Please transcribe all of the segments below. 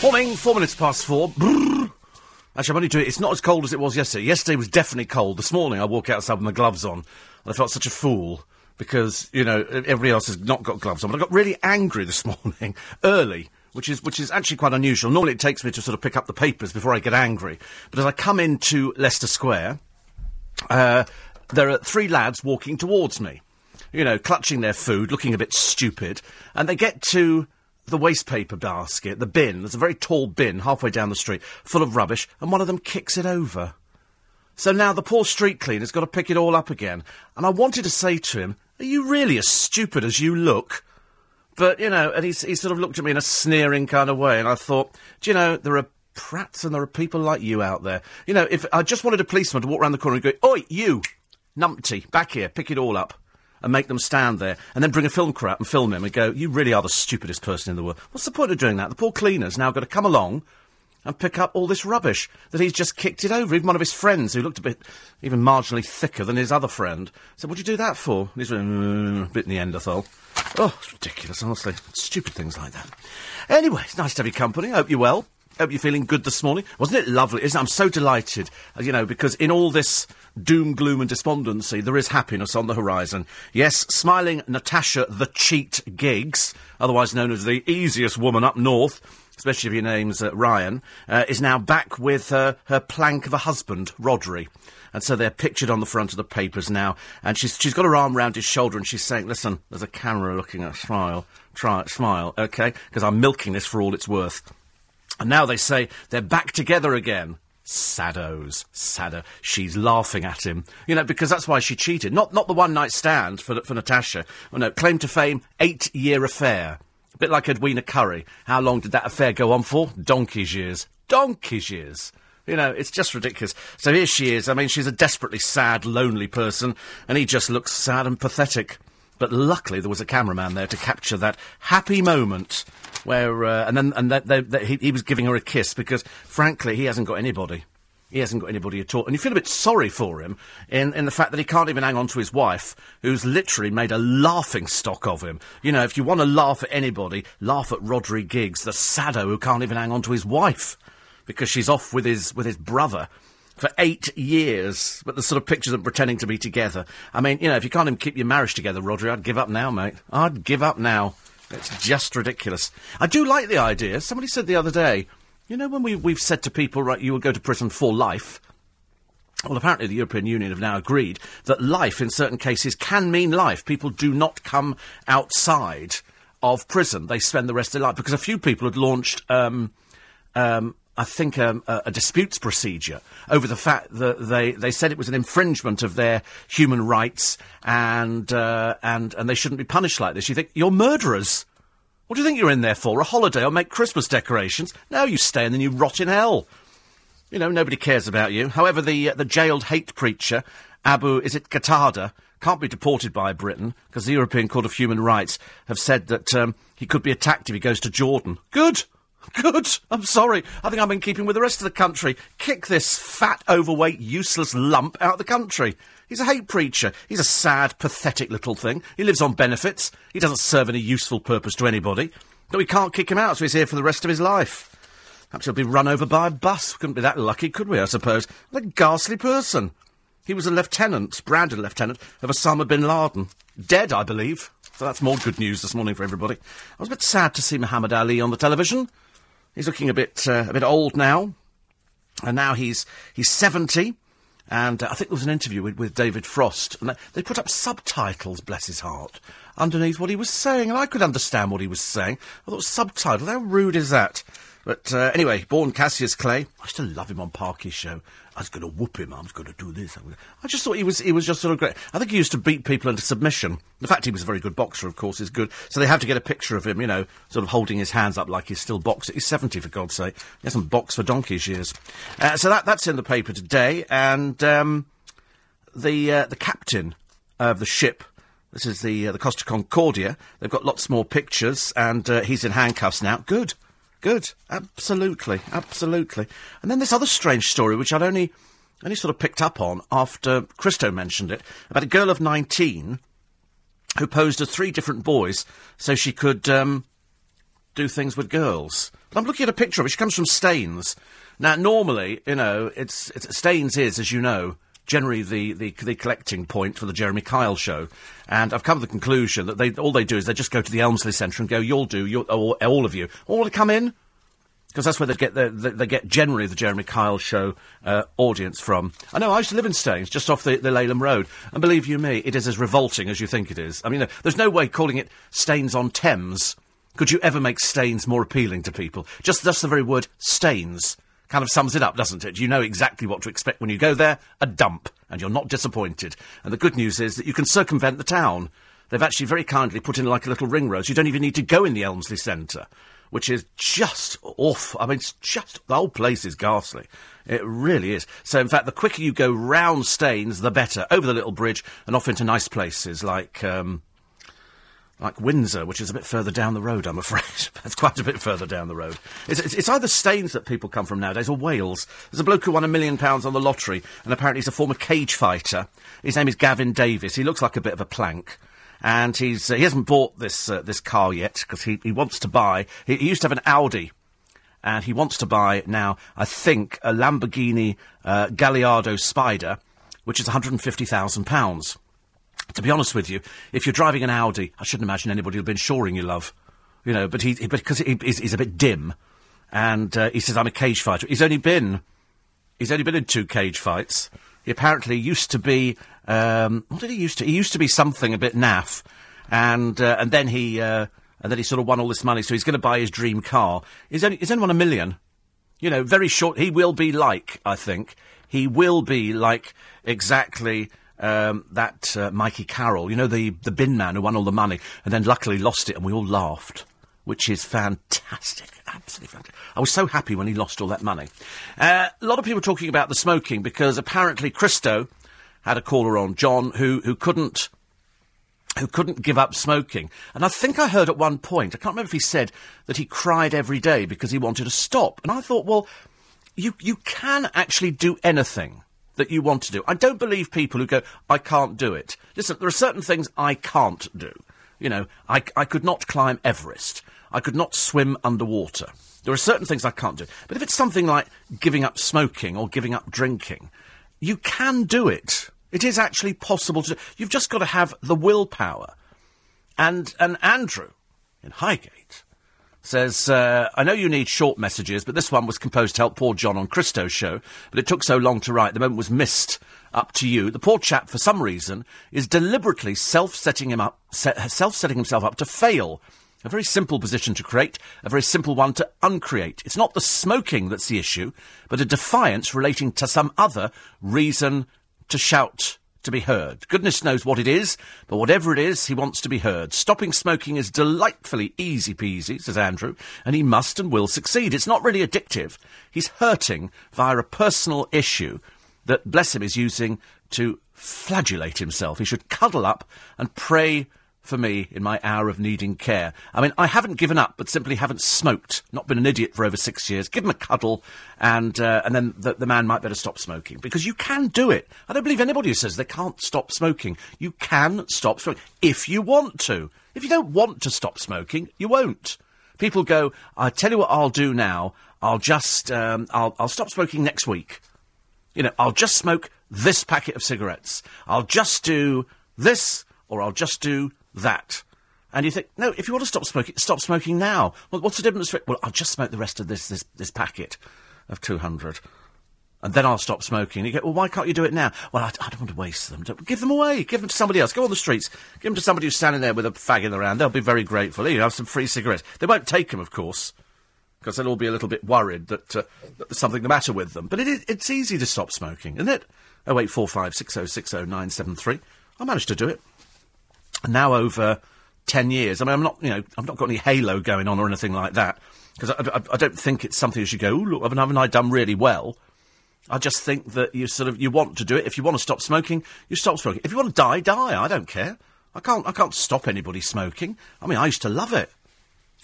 Morning, four minutes past four. Brrr. Actually, I'm only doing it. It's not as cold as it was yesterday. Yesterday was definitely cold. This morning, I walk outside with my gloves on. And I felt such a fool because, you know, everybody else has not got gloves on. But I got really angry this morning, early, which is, which is actually quite unusual. Normally, it takes me to sort of pick up the papers before I get angry. But as I come into Leicester Square, uh, there are three lads walking towards me. You know, clutching their food, looking a bit stupid. And they get to the waste paper basket, the bin. There's a very tall bin halfway down the street, full of rubbish, and one of them kicks it over. So now the poor street cleaner's got to pick it all up again. And I wanted to say to him, Are you really as stupid as you look? But, you know, and he, he sort of looked at me in a sneering kind of way, and I thought, Do you know, there are prats and there are people like you out there. You know, if I just wanted a policeman to walk around the corner and go, Oi, you, numpty, back here, pick it all up and make them stand there, and then bring a film crew out and film him and go, you really are the stupidest person in the world. What's the point of doing that? The poor cleaner's now got to come along and pick up all this rubbish that he's just kicked it over. Even one of his friends, who looked a bit, even marginally thicker than his other friend, said, what'd you do that for? And he's mm, bit Neanderthal. Oh, it's ridiculous, honestly. Stupid things like that. Anyway, it's nice to have your company. Hope you're well. Hope you're feeling good this morning. Wasn't it lovely? Isn't it? I'm so delighted, uh, you know, because in all this doom, gloom, and despondency, there is happiness on the horizon. Yes, smiling Natasha the Cheat Giggs, otherwise known as the easiest woman up north, especially if your name's uh, Ryan, uh, is now back with uh, her plank of a husband, Rhodri. And so they're pictured on the front of the papers now. And she's, she's got her arm round his shoulder and she's saying, listen, there's a camera looking at smile. Try it, smile, okay? Because I'm milking this for all it's worth. And now they say they're back together again. Saddos, saddo. She's laughing at him, you know, because that's why she cheated. Not not the one night stand for for Natasha. Oh, no, claim to fame, eight year affair. A bit like Edwina Currie. How long did that affair go on for? Donkey's years. Donkey's years. You know, it's just ridiculous. So here she is. I mean, she's a desperately sad, lonely person, and he just looks sad and pathetic. But luckily, there was a cameraman there to capture that happy moment where, uh, and then and that, that, that he, he was giving her a kiss because, frankly, he hasn't got anybody. He hasn't got anybody at all. And you feel a bit sorry for him in, in the fact that he can't even hang on to his wife, who's literally made a laughing stock of him. You know, if you want to laugh at anybody, laugh at Rhodri Giggs, the saddo who can't even hang on to his wife because she's off with his, with his brother for eight years, but the sort of pictures of pretending to be together. I mean, you know, if you can't even keep your marriage together, Rhodri, I'd give up now, mate. I'd give up now. It's just ridiculous. I do like the idea. Somebody said the other day, you know, when we, we've said to people, right, you will go to prison for life. Well, apparently the European Union have now agreed that life, in certain cases, can mean life. People do not come outside of prison. They spend the rest of their life. Because a few people had launched um, um, I think, um, a, a, disputes procedure over the fact that they, they said it was an infringement of their human rights and, uh, and, and they shouldn't be punished like this. You think, you're murderers. What do you think you're in there for? A holiday or make Christmas decorations? No, you stay and then you rot in hell. You know, nobody cares about you. However, the, uh, the jailed hate preacher, Abu, is it Qatada, can't be deported by Britain because the European Court of Human Rights have said that um, he could be attacked if he goes to Jordan. Good. Good. I'm sorry. I think I'm in keeping with the rest of the country. Kick this fat, overweight, useless lump out of the country. He's a hate preacher. He's a sad, pathetic little thing. He lives on benefits. He doesn't serve any useful purpose to anybody. But we can't kick him out, so he's here for the rest of his life. Perhaps he'll be run over by a bus. Couldn't be that lucky, could we, I suppose? What a ghastly person. He was a lieutenant, branded lieutenant, of Osama bin Laden. Dead, I believe. So that's more good news this morning for everybody. I was a bit sad to see Muhammad Ali on the television. He's looking a bit uh, a bit old now, and now he's he's seventy. And uh, I think there was an interview with, with David Frost, and they put up subtitles, bless his heart, underneath what he was saying, and I could understand what he was saying. I thought subtitle, how rude is that? But uh, anyway, born Cassius Clay. I used to love him on Parky's show. I was going to whoop him. I was going to do this. I just thought he was he was just sort of great. I think he used to beat people into submission. The fact he was a very good boxer, of course, is good. So they have to get a picture of him, you know, sort of holding his hands up like he's still boxing. He's seventy, for God's sake. He hasn't boxed for donkey's years. Uh, so that that's in the paper today, and um, the uh, the captain of the ship. This is the uh, the Costa Concordia. They've got lots more pictures, and uh, he's in handcuffs now. Good. Good. Absolutely. Absolutely. And then this other strange story, which I'd only, only sort of picked up on after Christo mentioned it, about a girl of 19 who posed as three different boys so she could, um, do things with girls. I'm looking at a picture of her. She comes from Staines. Now, normally, you know, it's, it's Staines is, as you know, generally the, the, the collecting point for the Jeremy Kyle show. And I've come to the conclusion that they all they do is they just go to the Elmsleigh Centre and go, "You'll do, you'll, all, all of you, all to come in." Because that's where they get the, the, they get generally the Jeremy Kyle show uh, audience from. I know I used to live in Staines, just off the, the Laleham Road, and believe you me, it is as revolting as you think it is. I mean, there's no way calling it Staines on Thames could you ever make Staines more appealing to people. Just that's the very word Staines kind of sums it up, doesn't it? You know exactly what to expect when you go there a dump, and you're not disappointed. And the good news is that you can circumvent the town. They've actually very kindly put in like a little ring road. So you don't even need to go in the Elmsleigh Centre, which is just awful. I mean, it's just, the whole place is ghastly. It really is. So, in fact, the quicker you go round Staines, the better. Over the little bridge and off into nice places like, um, like Windsor, which is a bit further down the road, I'm afraid. That's quite a bit further down the road. It's, it's, it's, either Staines that people come from nowadays or Wales. There's a bloke who won a million pounds on the lottery, and apparently he's a former cage fighter. His name is Gavin Davis. He looks like a bit of a plank. And he's, uh, he hasn't bought this, uh, this car yet, because he, he wants to buy, he, he, used to have an Audi, and he wants to buy now, I think, a Lamborghini uh, Gallardo Spider, which is £150,000 to be honest with you, if you're driving an Audi, I shouldn't imagine anybody will be insuring you, love. You know, but he, he because he, he's, he's, a bit dim, and uh, he says I'm a cage fighter. He's only been, he's only been in two cage fights. He apparently used to be, um, what did he used to? He used to be something a bit naff, and uh, and then he uh, and then he sort of won all this money, so he's going to buy his dream car. He's only he's only won a million. You know, very short. He will be like, I think, he will be like exactly um, that uh, Mikey Carroll, you know, the, the bin man who won all the money and then luckily lost it and we all laughed, which is fantastic. Absolutely fantastic. I was so happy when he lost all that money. Uh, a lot of people talking about the smoking because apparently Christo had a caller on, John, who, who couldn't who couldn't give up smoking. And I think I heard at one point, I can't remember if he said that he cried every day because he wanted to stop. And I thought, well, you, you can actually do anything that you want to do. I don't believe people who go, I can't do it. Listen, there are certain things I can't do. You know, I, I could not climb Everest. I could not swim underwater. There are certain things I can't do. But if it's something like giving up smoking or giving up drinking, you can do it. It is actually possible to do. You've just got to have the willpower. And, and Andrew in Highgate says, uh, I know you need short messages, but this one was composed to help poor John on Christo's show, but it took so long to write, the moment was missed. Up to you. The poor chap, for some reason, is deliberately self-setting him up, self-setting himself up to fail. A very simple position to create, a very simple one to uncreate. It's not the smoking that's the issue, but a defiance relating to some other reason to shout to be heard. Goodness knows what it is, but whatever it is, he wants to be heard. Stopping smoking is delightfully easy peasy, says Andrew, and he must and will succeed. It's not really addictive. He's hurting via a personal issue that, bless him, is using to flagellate himself. He should cuddle up and pray for me in my hour of needing care. I mean, I haven't given up, but simply haven't smoked, not been an idiot for over six years. Give him a cuddle, and uh, and then the, the man might better stop smoking because you can do it. I don't believe anybody who says they can't stop smoking. You can stop smoking if you want to. If you don't want to stop smoking, you won't. People go, I tell you what I'll do now. I'll just um, I'll I'll stop smoking next week. You know, I'll just smoke this packet of cigarettes. I'll just do this, or I'll just do that. And you think, no, if you want to stop smoking, stop smoking now. Well, what's the difference? Well, I'll just smoke the rest of this, this, this packet of 200. And then I'll stop smoking. And you go, well, why can't you do it now? Well, I, I don't want to waste them. Don't, give them away. Give them to somebody else. Go on the streets. Give them to somebody who's standing there with a fag in their hand. They'll be very grateful. You have some free cigarettes. They won't take them, of course, because they'll all be a little bit worried that, uh, that there's something the matter with them. But it is, it's easy to stop smoking, isn't it? 0845 6060 973. I managed to do it now over 10 years. I mean, I'm not, you know, I've not got any halo going on or anything like that, because I, I, I, don't think it's something you should go, look, haven't, haven't I done really well? I just think that you sort of, you want to do it. If you want to stop smoking, you stop smoking. If you want to die, die. I don't care. I can't, I can't stop anybody smoking. I mean, I used to love it.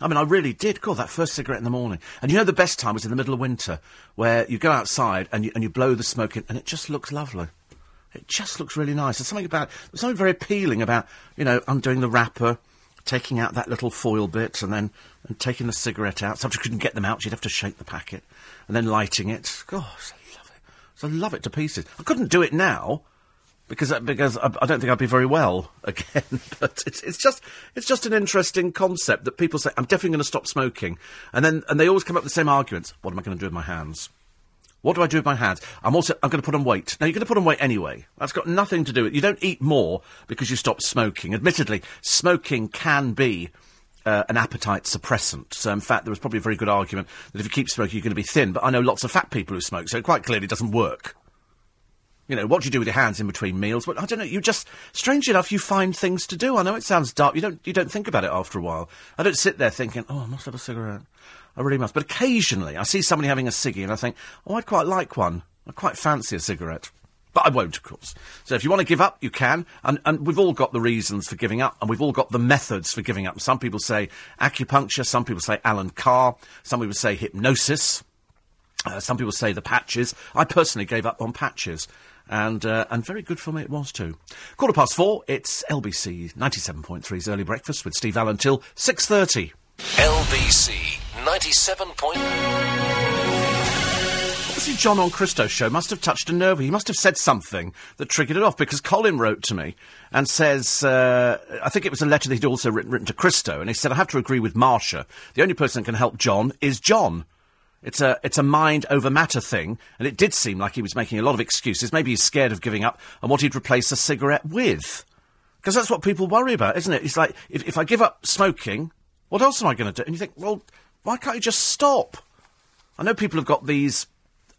I mean, I really did. God, that first cigarette in the morning. And you know, the best time was in the middle of winter, where you go outside and you, and you blow the smoke in, and it just looks lovely. It just looks really nice. There's something about, there's something very appealing about, you know, undoing the wrapper, taking out that little foil bit and then and taking the cigarette out. Sometimes you couldn't get them out, you'd have to shake the packet and then lighting it. Gosh, I love it. So I love it to pieces. I couldn't do it now because uh, because I, I, don't think I'd be very well again. but it's it's just it's just an interesting concept that people say I'm definitely going to stop smoking, and then and they always come up with the same arguments. What am I going to do with my hands? What do I do with my hands? I'm also I'm going to put on weight. Now you're going to put on weight anyway. That's got nothing to do with. You don't eat more because you stop smoking. Admittedly, smoking can be. Uh, an appetite suppressant. So, in fact, there was probably a very good argument that if you keep smoking, you're going to be thin. But I know lots of fat people who smoke, so it quite clearly doesn't work. You know, what do you do with your hands in between meals? I don't know. You just, strange enough, you find things to do. I know it sounds dark. You don't, you don't think about it after a while. I don't sit there thinking, oh, I must have a cigarette. I really must. But occasionally, I see somebody having a ciggy, and I think, oh, I'd quite like one. I quite fancy a cigarette. But I won't, of course. So if you want to give up, you can. And, and we've all got the reasons for giving up, and we've all got the methods for giving up. Some people say acupuncture, some people say Allen Carr, some people say hypnosis. Uh, some people say the patches. I personally gave up on patches and uh, and very good for me it was too. Quarter past four. It's LBC ninety seven point three's early breakfast with Steve Allen till six thirty. LBC ninety seven point. Obviously, John on Christo's show must have touched a nerve. He must have said something that triggered it off because Colin wrote to me and says, uh, I think it was a letter that he'd also written, written to Christo, and he said, I have to agree with Marsha. The only person that can help John is John. It's a it's a mind over matter thing, and it did seem like he was making a lot of excuses. Maybe he's scared of giving up and what he'd replace a cigarette with, because that's what people worry about, isn't it? It's like if if I give up smoking, what else am I going to do? And you think, well, why can't you just stop? I know people have got these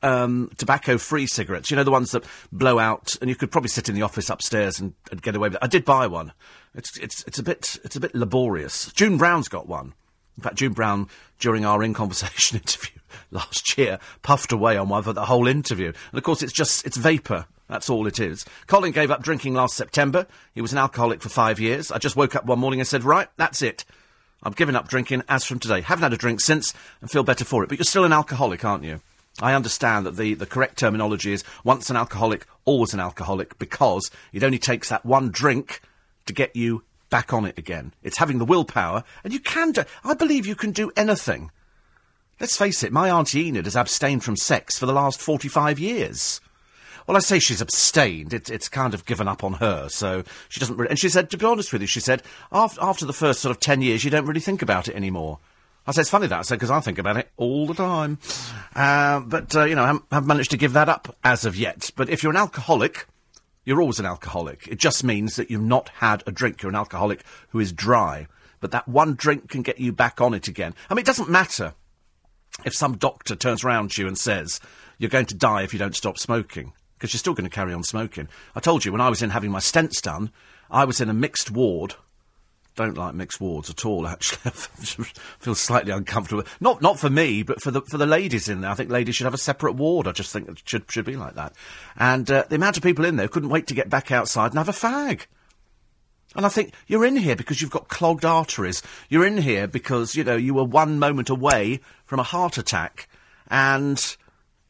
um, tobacco-free cigarettes. You know the ones that blow out, and you could probably sit in the office upstairs and, and get away with it. I did buy one. It's it's it's a bit it's a bit laborious. June Brown's got one. In fact, June Brown, during our in conversation interview last year, puffed away on one for the whole interview. And of course, it's just, it's vapour. That's all it is. Colin gave up drinking last September. He was an alcoholic for five years. I just woke up one morning and said, right, that's it. I'm given up drinking as from today. Haven't had a drink since and feel better for it. But you're still an alcoholic, aren't you? I understand that the, the correct terminology is once an alcoholic, always an alcoholic, because it only takes that one drink to get you back on it again. It's having the willpower, and you can do. I believe you can do anything. Let's face it, my Auntie Enid has abstained from sex for the last 45 years. Well, I say she's abstained. It, it's kind of given up on her, so she doesn't. And she said, to be honest with you, she said, after, after the first sort of 10 years, you don't really think about it anymore. I said, it's funny that, I said, because I think about it all the time. Uh, but, uh, you know, I haven't, haven't managed to give that up as of yet. But if you're an alcoholic, you're always an alcoholic. It just means that you've not had a drink. You're an alcoholic who is dry. But that one drink can get you back on it again. I mean, it doesn't matter if some doctor turns around to you and says, you're going to die if you don't stop smoking, because you're still going to carry on smoking. I told you, when I was in having my stents done, I was in a mixed ward don't like mixed wards at all. Actually, feel slightly uncomfortable. Not not for me, but for the for the ladies in there. I think ladies should have a separate ward. I just think it should should be like that. And uh, the amount of people in there couldn't wait to get back outside and have a fag. And I think you're in here because you've got clogged arteries. You're in here because you know you were one moment away from a heart attack, and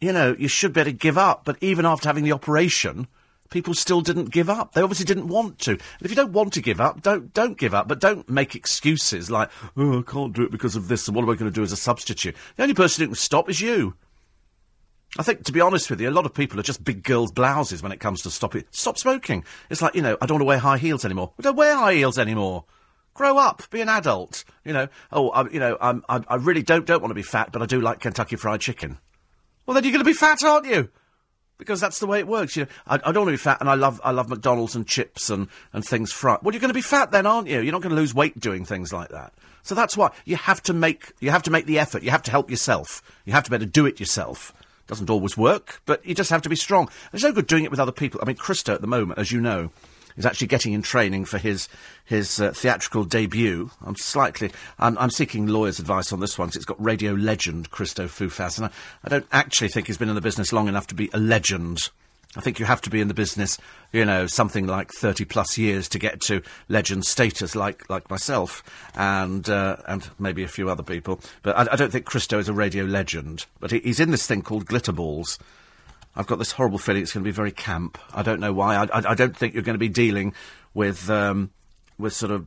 you know you should be able to give up. But even after having the operation people still didn't give up. They obviously didn't want to. And if you don't want to give up, don't don't give up. But don't make excuses like, "Oh, I can't do it because of this." And what am I going to do as a substitute? The only person who can stop is you. I think, to be honest with you, a lot of people are just big girls' blouses when it comes to stop it. Stop smoking. It's like you know, I don't want to wear high heels anymore. We don't wear high heels anymore. Grow up, be an adult. You know. Oh, I, you know, I'm, I, I really don't don't want to be fat, but I do like Kentucky Fried Chicken. Well, then you're going to be fat, aren't you? because that's the way it works. You know, I, I, don't want to be fat, and I love I love McDonald's and chips and, and things fried. Well, you're going to be fat then, aren't you? You're not going to lose weight doing things like that. So that's why you have to make you have to make the effort. You have to help yourself. You have to be able to do it yourself. Doesn't always work, but you just have to be strong. There's no good doing it with other people. I mean, Christo at the moment, as you know, is actually getting in training for his his uh, theatrical debut. I'm slightly I'm, I'm, seeking lawyers' advice on this one. Cause it's got radio legend Christo Foufas, and I, I don't actually think he's been in the business long enough to be a legend. I think you have to be in the business, you know, something like thirty plus years to get to legend status, like like myself, and uh, and maybe a few other people. But I, I, don't think Christo is a radio legend. But he, he's in this thing called Glitterballs, I've got this horrible feeling it's going to be very camp. I don't know why. I, I, I don't think you're going to be dealing with um, with sort of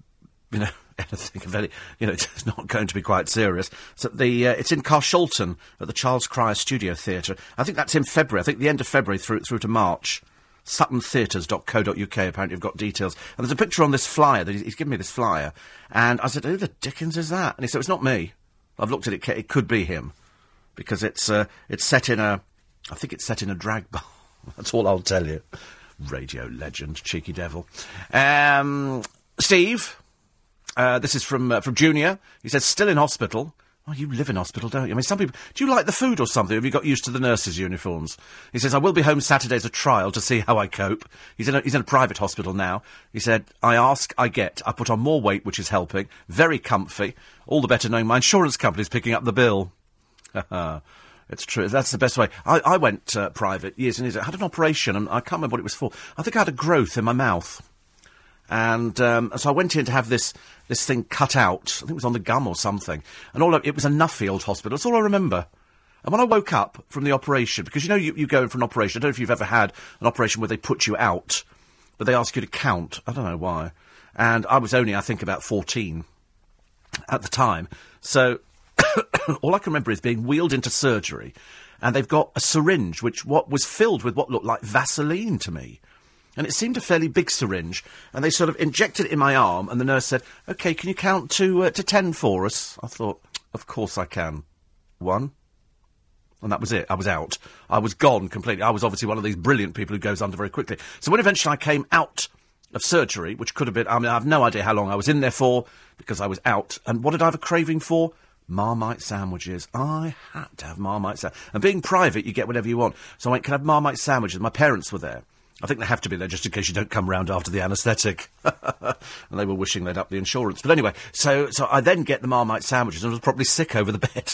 you know anything of any, you know, it's not going to be quite serious. So the uh, it's in Carshalton at the Charles Cryer Studio Theatre. I think that's in February. I think the end of February through through to March. SuttonTheatres.co.uk apparently you've got details. And there's a picture on this flyer. That he's, he's given me this flyer, and I said, "Who the dickens is that?" And he said, "It's not me. I've looked at it. It could be him, because it's uh, it's set in a, I think it's set in a drag bar. That's all I'll tell you." Radio legend, cheeky devil. Um, Steve, uh, this is from uh, from Junior. He says, still in hospital. Oh, you live in hospital, don't you? I mean, some people. Do you like the food or something? Have you got used to the nurses' uniforms? He says, I will be home Saturday as a trial to see how I cope. He's in a, he's in a private hospital now. He said, I ask, I get. I put on more weight, which is helping. Very comfy. All the better knowing my insurance company's picking up the bill. It's true. That's the best way. I, I went uh, private years and years. ago. I had an operation, and I can't remember what it was for. I think I had a growth in my mouth, and um, so I went in to have this this thing cut out. I think it was on the gum or something. And all it was a Nuffield hospital. That's all I remember. And when I woke up from the operation, because you know you, you go in for an operation. I don't know if you've ever had an operation where they put you out, but they ask you to count. I don't know why. And I was only, I think, about fourteen at the time. So all I can remember is being wheeled into surgery, and they've got a syringe which what was filled with what looked like Vaseline to me. And it seemed a fairly big syringe, and they sort of injected it in my arm, and the nurse said, "Okay, can you count to uh, to ten for us?" I thought, "Of course I can." One, and that was it. I was out. I was gone completely. I was obviously one of these brilliant people who goes under very quickly. So when eventually I came out of surgery, which could have been, I mean, I have no idea how long I was in there for because I was out. And what did I have a craving for? Marmite sandwiches. I had to have Marmite sandwiches. And being private, you get whatever you want. So I went, can I have Marmite sandwiches? My parents were there. I think they have to be there just in case you don't come round after the anaesthetic. and they were wishing they'd up the insurance. But anyway, so, so I then get the Marmite sandwiches and was probably sick over the bed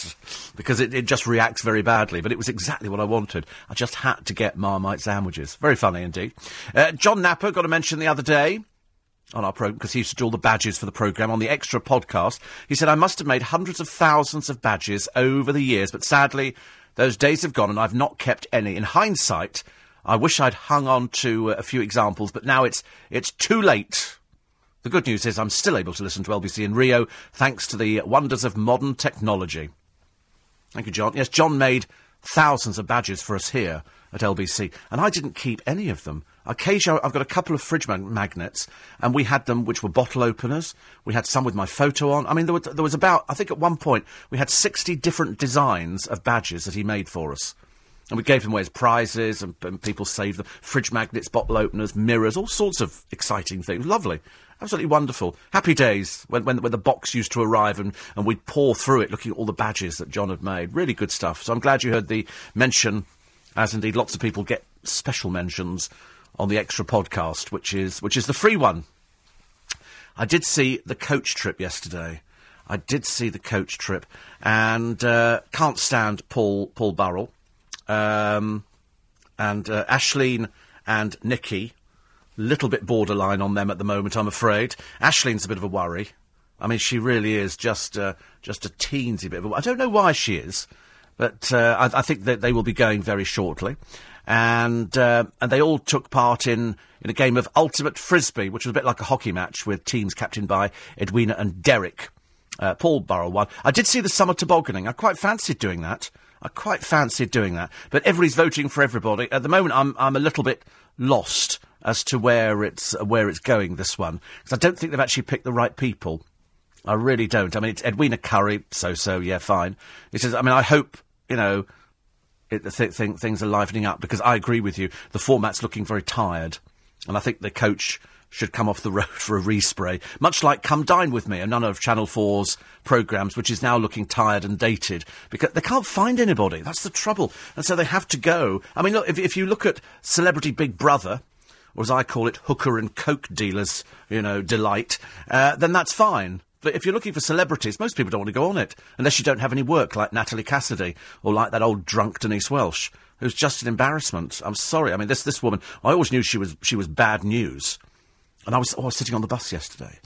because it, it just reacts very badly. But it was exactly what I wanted. I just had to get Marmite sandwiches. Very funny indeed. Uh, John Napper got a mention the other day on our program because he used to do all the badges for the program on the extra podcast. He said, I must have made hundreds of thousands of badges over the years, but sadly, those days have gone and I've not kept any. In hindsight, I wish I'd hung on to uh, a few examples, but now it's, it's too late. The good news is I'm still able to listen to LBC in Rio thanks to the wonders of modern technology. Thank you, John. Yes, John made thousands of badges for us here at LBC, and I didn't keep any of them. Occasionally, I've got a couple of fridge mag- magnets, and we had them which were bottle openers. We had some with my photo on. I mean, there, were, there was about, I think at one point, we had 60 different designs of badges that he made for us. And we gave them away as prizes, and, and people saved them. Fridge magnets, bottle openers, mirrors, all sorts of exciting things. Lovely. Absolutely wonderful. Happy days when, when, when the box used to arrive and, and we'd pour through it looking at all the badges that John had made. Really good stuff. So I'm glad you heard the mention, as indeed lots of people get special mentions on the extra podcast, which is which is the free one. I did see the coach trip yesterday. I did see the coach trip, and uh, can't stand Paul Paul Burrell, um, and uh, Aisleyne and Nikki. Little bit borderline on them at the moment, I'm afraid. Aisleyne's a bit of a worry. I mean, she really is just uh, just a teensy bit. Of a, I don't know why she is, but uh, I, I think that they will be going very shortly and uh, and they all took part in in a game of ultimate frisbee, which was a bit like a hockey match with teams captained by Edwina and Derek. Uh, Paul Burrell won. I did see the summer tobogganing. I quite fancied doing that. I quite fancied doing that. But everybody's voting for everybody. At the moment, I'm I'm a little bit lost as to where it's where it's going. This one because I don't think they've actually picked the right people. I really don't. I mean, it's Edwina Currie, so so, yeah, fine. He says, I mean, I hope you know it, th- th- things are livening up because I agree with you. The format's looking very tired, and I think the coach should come off the road for a respray, much like Come Dine With Me, and none of Channel 4's programmes, which is now looking tired and dated, because they can't find anybody. That's the trouble. And so they have to go. I mean, look, if, if you look at Celebrity Big Brother, or as I call it, hooker and coke dealers, you know, delight, uh, then that's fine. But if you're looking for celebrities, most people don't want to go on it unless you don't have any work, like Natalie Cassidy or like that old drunk Denise Welch, who's just an embarrassment. I'm sorry. I mean, this this woman. I always knew she was she was bad news, and I was oh, I was sitting on the bus yesterday.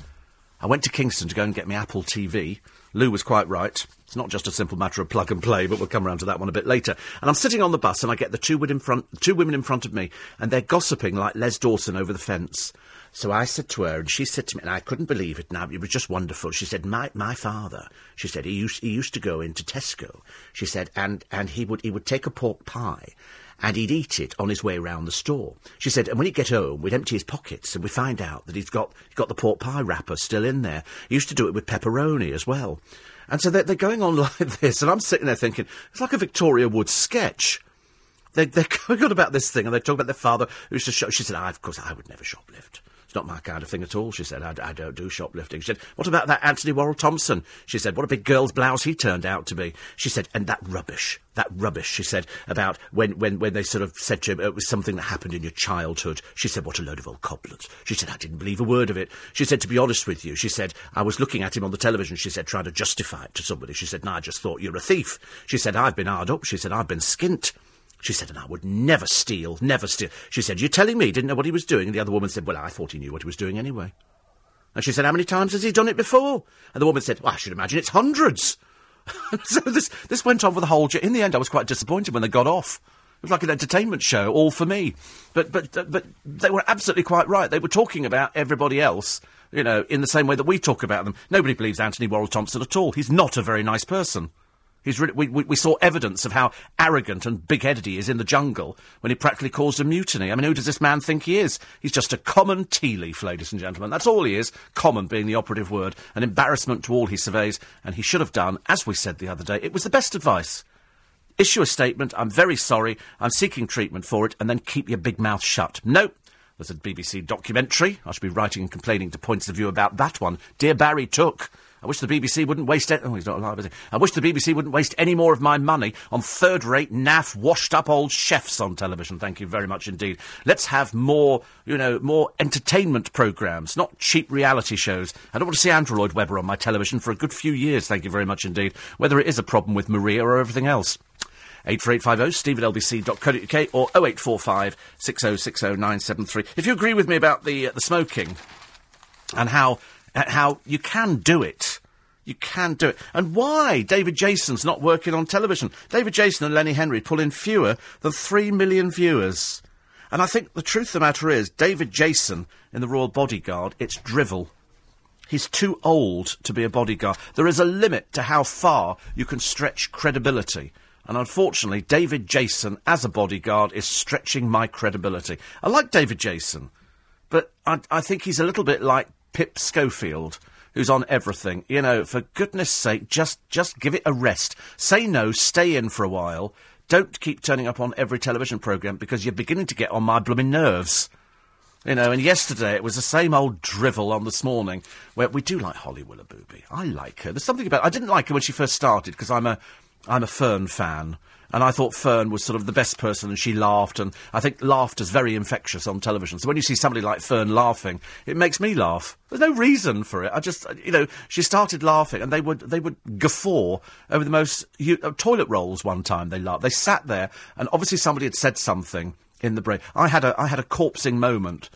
I went to Kingston to go and get my Apple TV, Lou was quite right. It's not just a simple matter of plug and play, but we'll come around to that one a bit later. And I'm sitting on the bus, and I get the two women in front, two women in front of me, and they're gossiping like Les Dawson over the fence. So I said to her, and she said to me, and I couldn't believe it. Now it was just wonderful. She said, "My my father," she said, "he used he used to go into Tesco." She said, and and he would he would take a pork pie, and he'd eat it on his way round the store. She said, and when he'd get home, we'd empty his pockets, and we'd find out that he's got he's got the pork pie wrapper still in there. He used to do it with pepperoni as well. And so they're, they're going on like this, and I'm sitting there thinking, it's like a Victoria Wood sketch. They, they're going on about this thing, and they talk about their father who used to shop. She said, I, of course, I would never shoplift. It's not my kind of thing at all, she said. I, I don't do shoplifting. She said, what about that Antony Worrall Thompson? She said, what a big girl's blouse he turned out to be. She said, and that rubbish, that rubbish, she said, about when, when, when they sort of said to him, it was something that happened in your childhood. She said, what a load of old coblets. She said, I didn't believe a word of it. She said, to be honest with you, she said, I was looking at him on the television, she said, trying to justify it to somebody. She said, no, I just thought you're a thief. She said, I've been hard up. She said, I've been skint. She said, and I would never steal, never steal. She said, you're telling me he didn't know what he was doing? And the other woman said, well, I thought he knew what he was doing anyway. And she said, how many times has he done it before? And the woman said, well, I should imagine it's hundreds. so this, this went on for the whole... In the end, I was quite disappointed when they got off. It was like an entertainment show, all for me. But, but, but they were absolutely quite right. They were talking about everybody else, you know, in the same way that we talk about them. Nobody believes Antony Worrall Thompson at all. He's not a very nice person. He's we, we, we saw evidence of how arrogant and big-headed he is in the jungle when he practically caused a mutiny. I mean, who does this man think he is? He's just a common tea leaf, ladies and gentlemen. That's all he is. Common being the operative word. An embarrassment to all he surveys. And he should have done, as we said the other day, it was the best advice. Issue a statement, I'm very sorry, I'm seeking treatment for it, and then keep your big mouth shut. No. There's a BBC documentary. I should be writing and complaining to points of view about that one. Dear Barry Took. I wish the BBC wouldn't waste it. Oh, he's not alive, is he? I wish the BBC wouldn't waste any more of my money on third-rate, naff, washed-up old chefs on television. Thank you very much indeed. Let's have more, you know, more entertainment programmes, not cheap reality shows. I don't want to see Andrew Lloyd Webber on my television for a good few years. Thank you very much indeed. Whether it is a problem with Maria or everything else. 84850 steve at lbc.co.uk or 0845 6060973. If you agree with me about the, uh, the smoking and how at how you can do it. You can do it. And why David Jason's not working on television? David Jason and Lenny Henry pull in fewer than three million viewers. And I think the truth of the matter is, David Jason in the Royal Bodyguard, it's drivel. He's too old to be a bodyguard. There is a limit to how far you can stretch credibility. And unfortunately, David Jason as a bodyguard is stretching my credibility. I like David Jason, but I, I think he's a little bit like Pip Schofield, who's on everything. You know, for goodness sake, just just give it a rest. Say no, stay in for a while. Don't keep turning up on every television programme because you're beginning to get on my blooming nerves. You know, and yesterday it was the same old drivel on this morning where we do like Holly Willoughby. I like her. There's something about I didn't like her when she first started because I'm a I'm a Fern fan. And I thought Fern was sort of the best person, and she laughed. And I think laughter's very infectious on television. So when you see somebody like Fern laughing, it makes me laugh. There's no reason for it. I just, you know, she started laughing, and they would they would guffaw over the most you, uh, toilet rolls. One time they laughed. They sat there, and obviously somebody had said something in the break. I had a I had a corpsing moment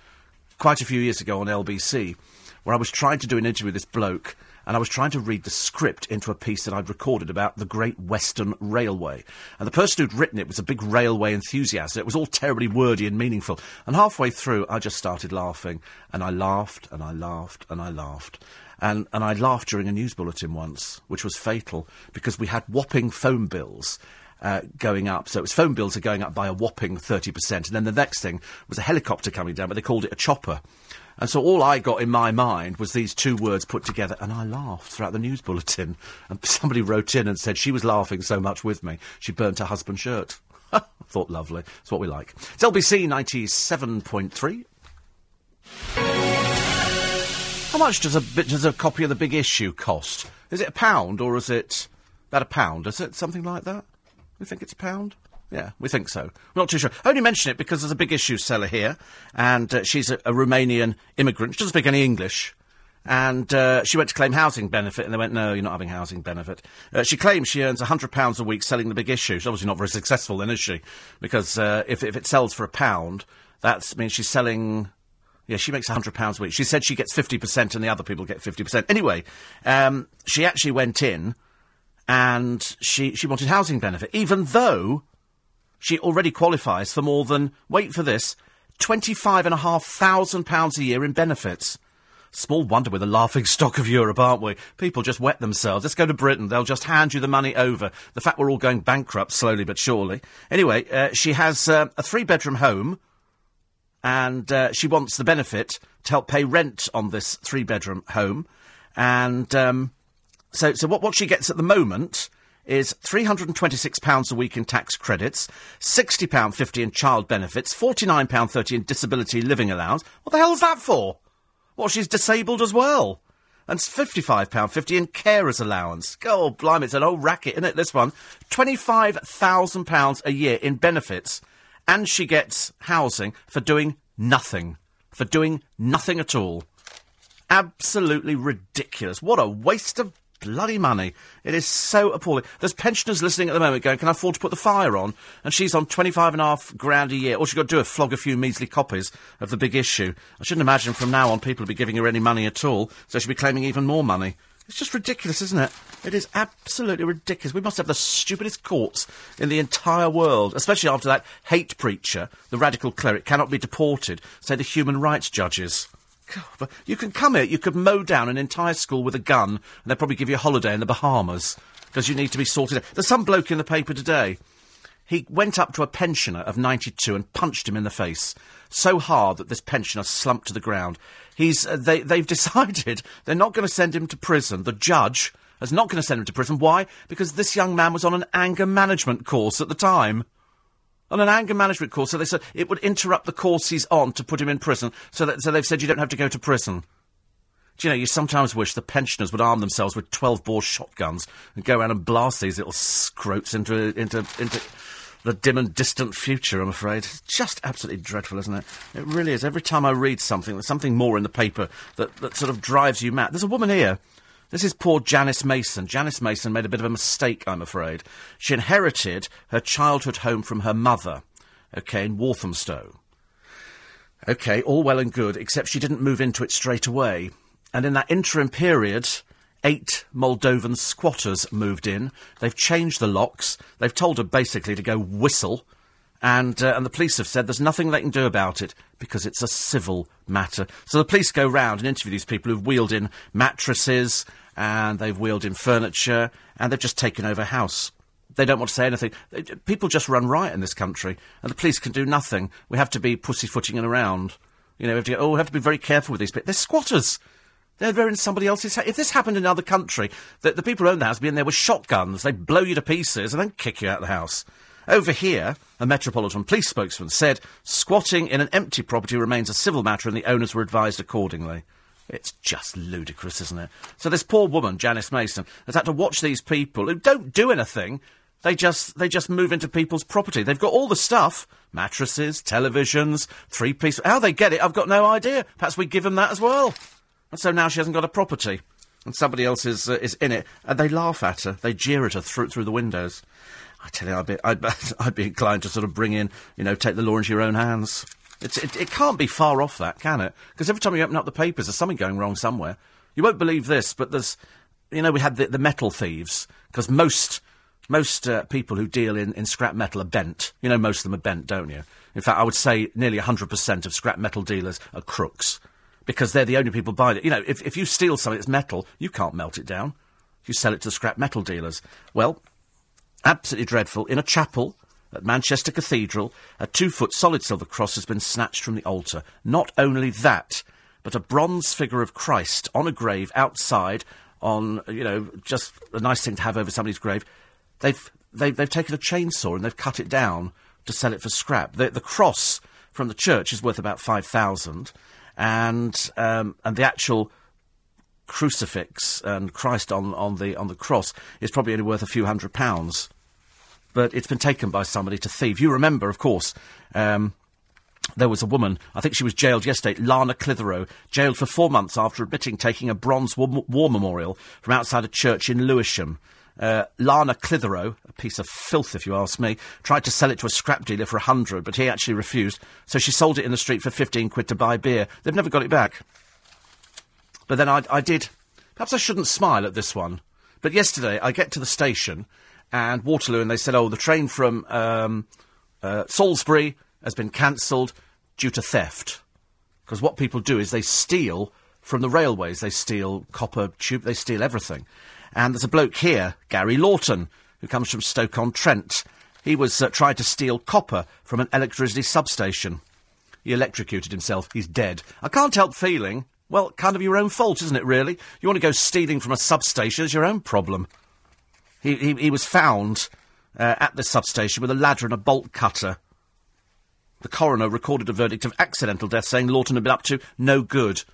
quite a few years ago on LBC where I was trying to do an interview with this bloke and I was trying to read the script into a piece that I'd recorded about the Great Western Railway. And the person who'd written it was a big railway enthusiast. It was all terribly wordy and meaningful. And halfway through, I just started laughing. And I laughed, and I laughed, and I laughed. And, and I laughed during a news bulletin once, which was fatal, because we had whopping phone bills. Uh, going up. So it was phone bills are going up by a whopping 30%. And then the next thing was a helicopter coming down, but they called it a chopper. And so all I got in my mind was these two words put together, and I laughed throughout the news bulletin. And somebody wrote in and said she was laughing so much with me, she burnt her husband's shirt. Thought lovely. It's what we like. It's LBC 97.3. How much does a, bit does a copy of the big issue cost? Is it a pound or is it about a pound? Is it something like that? You think it's a pound? Yeah, we think so. We're not too sure. I only mention it because there's a big issue seller here, and uh, she's a, a, Romanian immigrant. She doesn't speak any English. And uh, she went to claim housing benefit, and they went, no, you're not having housing benefit. Uh, she claims she earns £100 a week selling the big issue. She's obviously not very successful then, is she? Because uh, if, if it sells for a pound, that means she's selling Yeah, she makes £100 a week. She said she gets 50% and the other people get 50%. Anyway, um, she actually went in and she, she wanted housing benefit, even though she already qualifies for more than, wait for this, £25,500 a year in benefits. Small wonder we're the laughing stock of Europe, aren't we? People just wet themselves. Let's go to Britain. They'll just hand you the money over. The fact we're all going bankrupt slowly but surely. Anyway, uh, she has uh, a three bedroom home and uh, she wants the benefit to help pay rent on this three bedroom home. And um, so, so what, what she gets at the moment is £326 a week in tax credits, £60.50 in child benefits, £49.30 in disability living allowance. What the hell's that for? Well, she's disabled as well. And £55.50 in carer's allowance. Oh, blimey, it's an old racket, isn't it, this one? £25,000 a year in benefits and she gets housing for doing nothing. For doing nothing at all. Absolutely ridiculous. What a waste of bloody money. It is so appalling. There's pensioners listening at the moment going, can I afford to put the fire on? And she's on twenty-five and a half grand a year. All she's got to do is flog a few measly copies of the big issue. I shouldn't imagine from now on people will be giving her any money at all, so she'll be claiming even more money. It's just ridiculous, isn't it? It is absolutely ridiculous. We must have the stupidest courts in the entire world, especially after that hate preacher, the radical cleric, cannot be deported, say the human rights judges. God, you can come here, you could mow down an entire school with a gun, and they'll probably give you a holiday in the Bahamas, because you need to be sorted out. There's some bloke in the paper today. He went up to a pensioner of 92 and punched him in the face so hard that this pensioner slumped to the ground. He's, uh, they, they've decided they're not going to send him to prison. The judge is not going to send him to prison. Why? Because this young man was on an anger management course at the time. On an anger management course, so they said it would interrupt the course he's on to put him in prison. So, that, so they've said you don't have to go to prison. Do you know, you sometimes wish the pensioners would arm themselves with 12 bore shotguns and go around and blast these little scroats into, into, into the dim and distant future, I'm afraid. It's just absolutely dreadful, isn't it? It really is. Every time I read something, there's something more in the paper that, that sort of drives you mad. There's a woman here. This is poor Janice Mason. Janice Mason made a bit of a mistake, I'm afraid. She inherited her childhood home from her mother, okay, in Walthamstow. Okay, all well and good, except she didn't move into it straight away. And in that interim period, eight Moldovan squatters moved in. They've changed the locks. They've told her basically to go whistle. And, uh, and the police have said there's nothing they can do about it because it's a civil matter. So the police go round and interview these people who've wheeled in mattresses and they've wheeled in furniture and they've just taken over a house. They don't want to say anything. People just run riot in this country and the police can do nothing. We have to be pussyfooting around. You know, we have to, go, oh, we have to be very careful with these people. They're squatters. They're in somebody else's house. If this happened in another country, the, the people who own the house would be in there with shotguns. They'd blow you to pieces and then kick you out of the house. Over here, a Metropolitan Police spokesman said squatting in an empty property remains a civil matter and the owners were advised accordingly. It's just ludicrous, isn't it? So this poor woman, Janice Mason, has had to watch these people who don't do anything. They just they just move into people's property. They've got all the stuff: mattresses, televisions, three piece. How they get it, I've got no idea. Perhaps we give them that as well. And so now she hasn't got a property, and somebody else is uh, is in it, and they laugh at her, they jeer at her through through the windows. I tell you, I'd be I'd, I'd be inclined to sort of bring in, you know, take the law into your own hands. It, it can't be far off that, can it? Because every time you open up the papers, there's something going wrong somewhere. You won't believe this, but there's, you know, we had the, the metal thieves because most most uh, people who deal in, in scrap metal are bent. You know, most of them are bent, don't you? In fact, I would say nearly 100% of scrap metal dealers are crooks because they're the only people buying it. You know, if, if you steal something that's metal, you can't melt it down. You sell it to the scrap metal dealers. Well, absolutely dreadful. In a chapel at Manchester Cathedral, a two foot solid silver cross has been snatched from the altar. Not only that, but a bronze figure of Christ on a grave outside, on, you know, just a nice thing to have over somebody's grave. They've, they've, they've taken a chainsaw and they've cut it down to sell it for scrap. The, the cross from the church is worth about 5,000 and um, and the actual crucifix and Christ on, on the on the cross is probably only worth a few hundred pounds. But it's been taken by somebody to thieve. You remember, of course, um, there was a woman, I think she was jailed yesterday, Lana Clitheroe, jailed for four months after admitting taking a bronze war, war memorial from outside a church in Lewisham. Uh, Lana Clitheroe, a piece of filth if you ask me, tried to sell it to a scrap dealer for a hundred, but he actually refused. So she sold it in the street for 15 quid to buy beer. They've never got it back. But then I, I did. Perhaps I shouldn't smile at this one. But yesterday I get to the station and Waterloo and they said, oh, the train from um, uh, Salisbury has been cancelled due to theft. Because what people do is they steal from the railways. They steal copper tube, they steal everything. And there's a bloke here, Gary Lawton, who comes from Stoke-on-Trent. He was uh, to steal copper from an electricity substation. He electrocuted himself. He's dead. I can't help feeling, well, kind of your own fault, isn't it, really? You want to go stealing from a substation, it's your own problem. He, he, he was found uh, at the substation with a ladder and a bolt cutter. The coroner recorded a verdict of accidental death, saying Lawton had been up to no good.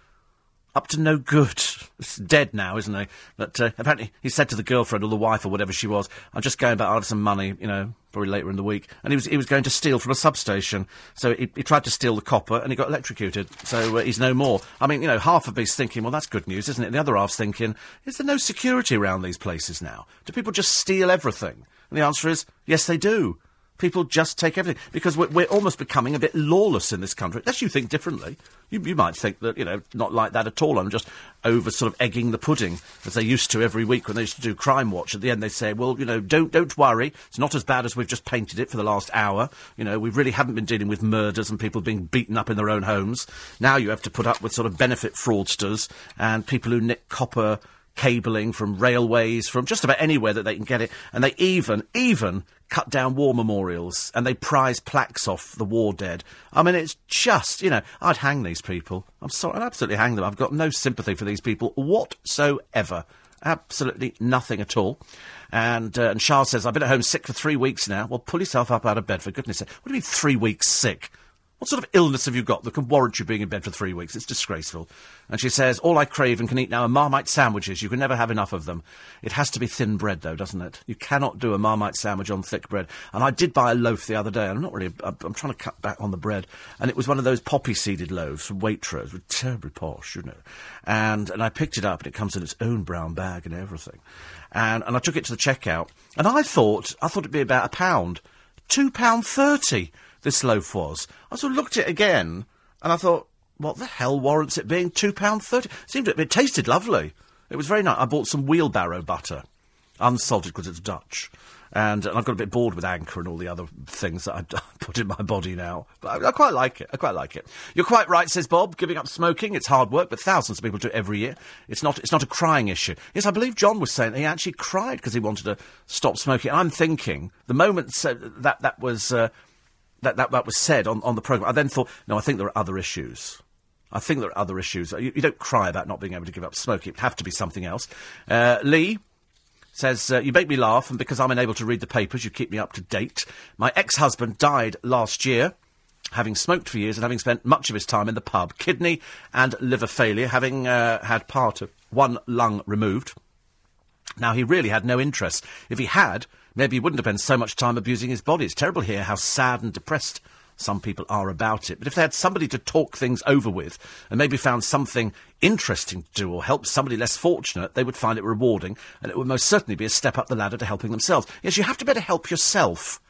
Up to no good. He's dead now, isn't he? But uh, apparently he said to the girlfriend or the wife or whatever she was, "I'm just going back. I'll have some money, you know, probably later in the week." And he was he was going to steal from a substation, so he, he tried to steal the copper and he got electrocuted. So uh, he's no more. I mean, you know, half of me's thinking, "Well, that's good news, isn't it?" And the other half's thinking, "Is there no security around these places now? Do people just steal everything?" And the answer is, yes, they do. People just take everything because we're, we're almost becoming a bit lawless in this country. Unless you think differently, you, you might think that you know not like that at all. I'm just over sort of egging the pudding as they used to every week when they used to do Crime Watch. At the end, they say, "Well, you know, don't don't worry. It's not as bad as we've just painted it for the last hour. You know, we really haven't been dealing with murders and people being beaten up in their own homes. Now you have to put up with sort of benefit fraudsters and people who nick copper." Cabling from railways, from just about anywhere that they can get it. And they even, even cut down war memorials and they prize plaques off the war dead. I mean, it's just, you know, I'd hang these people. I'm sorry, I'd absolutely hang them. I've got no sympathy for these people whatsoever. Absolutely nothing at all. And, uh, and Charles says, I've been at home sick for three weeks now. Well, pull yourself up out of bed, for goodness sake. What do you mean three weeks sick? What sort of illness have you got that can warrant you being in bed for three weeks? It's disgraceful. And she says, All I crave and can eat now are Marmite sandwiches. You can never have enough of them. It has to be thin bread, though, doesn't it? You cannot do a Marmite sandwich on thick bread. And I did buy a loaf the other day. I'm not really, I'm, trying to cut back on the bread. And it was one of those poppy seeded loaves from Waitrose, with terribly posh, you know. And, and I picked it up and it comes in its own brown bag and everything. And, and I took it to the checkout. And I thought, I thought it'd be about a pound. Two pound thirty this loaf was. I sort of looked at it again, and I thought, what the hell warrants it being two pound thirty? Seemed to, it tasted lovely. It was very nice. I bought some wheelbarrow butter, unsalted because it's Dutch. And, and I've got a bit bored with Anchor and all the other things that I put in my body now. But I, I, quite like it. I quite like it. You're quite right, says Bob. Giving up smoking, it's hard work, but thousands of people do it every year. It's not, it's not a crying issue. Yes, I believe John was saying he actually cried because he wanted to stop smoking. I'm thinking, the moment so that, that was uh, that, that, that was said on, on the programme, I then thought, no, I think there are other issues. I think there are other issues. You, you don't cry about not being able to give up smoking. It would have to be something else. Uh, Lee says, uh, You make me laugh, and because I'm unable to read the papers, you keep me up to date. My ex husband died last year, having smoked for years and having spent much of his time in the pub. Kidney and liver failure, having uh, had part of one lung removed. Now, he really had no interest. If he had, maybe he wouldn't have spent so much time abusing his body. It's terrible here how sad and depressed some people are about it. But if they had somebody to talk things over with and maybe found something interesting to do or help somebody less fortunate, they would find it rewarding and it would most certainly be a step up the ladder to helping themselves. Yes, you have to better help yourself.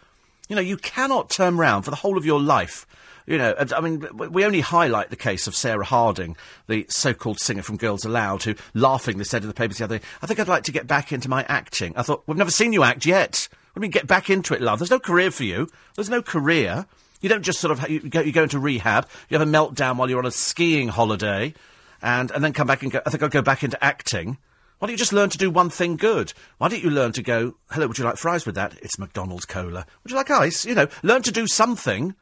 You know, you cannot turn round for the whole of your life you know, I mean, we only highlight the case of Sarah Harding, the so-called singer from Girls Aloud, who laughingly said in the papers the other day, I think I'd like to get back into my acting. I thought, we've never seen you act yet. I mean, get back into it, love. There's no career for you. There's no career. You don't just sort of, you go, you go into rehab, you have a meltdown while you're on a skiing holiday, and, and then come back and go, I think I'll go back into acting. Why don't you just learn to do one thing good? Why don't you learn to go, hello, would you like fries with that? It's McDonald's cola. Would you like ice? You know, learn to do something.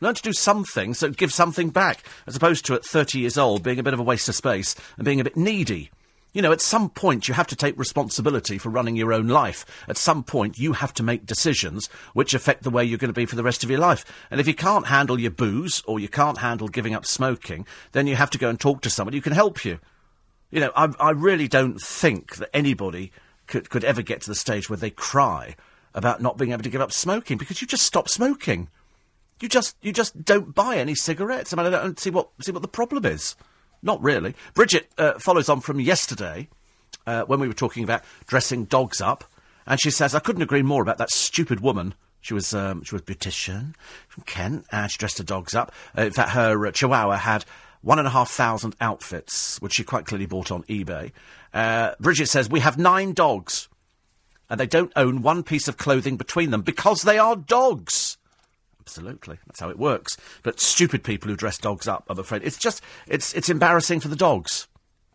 Learn to do something, so give something back, as opposed to at 30 years old being a bit of a waste of space and being a bit needy. You know, at some point you have to take responsibility for running your own life. At some point you have to make decisions which affect the way you're going to be for the rest of your life. And if you can't handle your booze or you can't handle giving up smoking, then you have to go and talk to somebody who can help you. You know, I, I really don't think that anybody could, could ever get to the stage where they cry about not being able to give up smoking because you just stop smoking. You just you just don't buy any cigarettes. I mean, I don't see what see what the problem is. Not really. Bridget uh, follows on from yesterday. uh, when we were talking about dressing dogs up, and she says, I couldn't agree more about that stupid woman. She was, um, she was beautician from Kent, and she dressed her dogs up. Uh, in fact, her uh, chihuahua had one and a half thousand outfits, which she quite clearly bought on eBay. Uh, Bridget says, We have nine dogs, and they don't own one piece of clothing between them because they are dogs. Absolutely, that's how it works. But stupid people who dress dogs up, I'm afraid, it's just it's it's embarrassing for the dogs.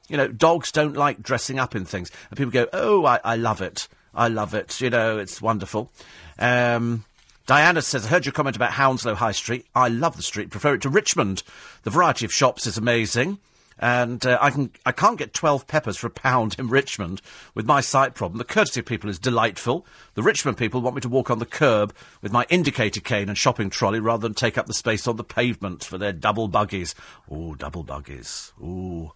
You know, dogs don't like dressing up in things, and people go, "Oh, I, I love it, I love it." You know, it's wonderful. Um, Diana says, I heard your comment about Hounslow High Street. I love the street, prefer it to Richmond. The variety of shops is amazing. And uh, I can I can't get twelve peppers for a pound in Richmond with my sight problem. The courtesy of people is delightful. The Richmond people want me to walk on the curb with my indicator cane and shopping trolley rather than take up the space on the pavement for their double buggies. Ooh, double buggies. Ooh,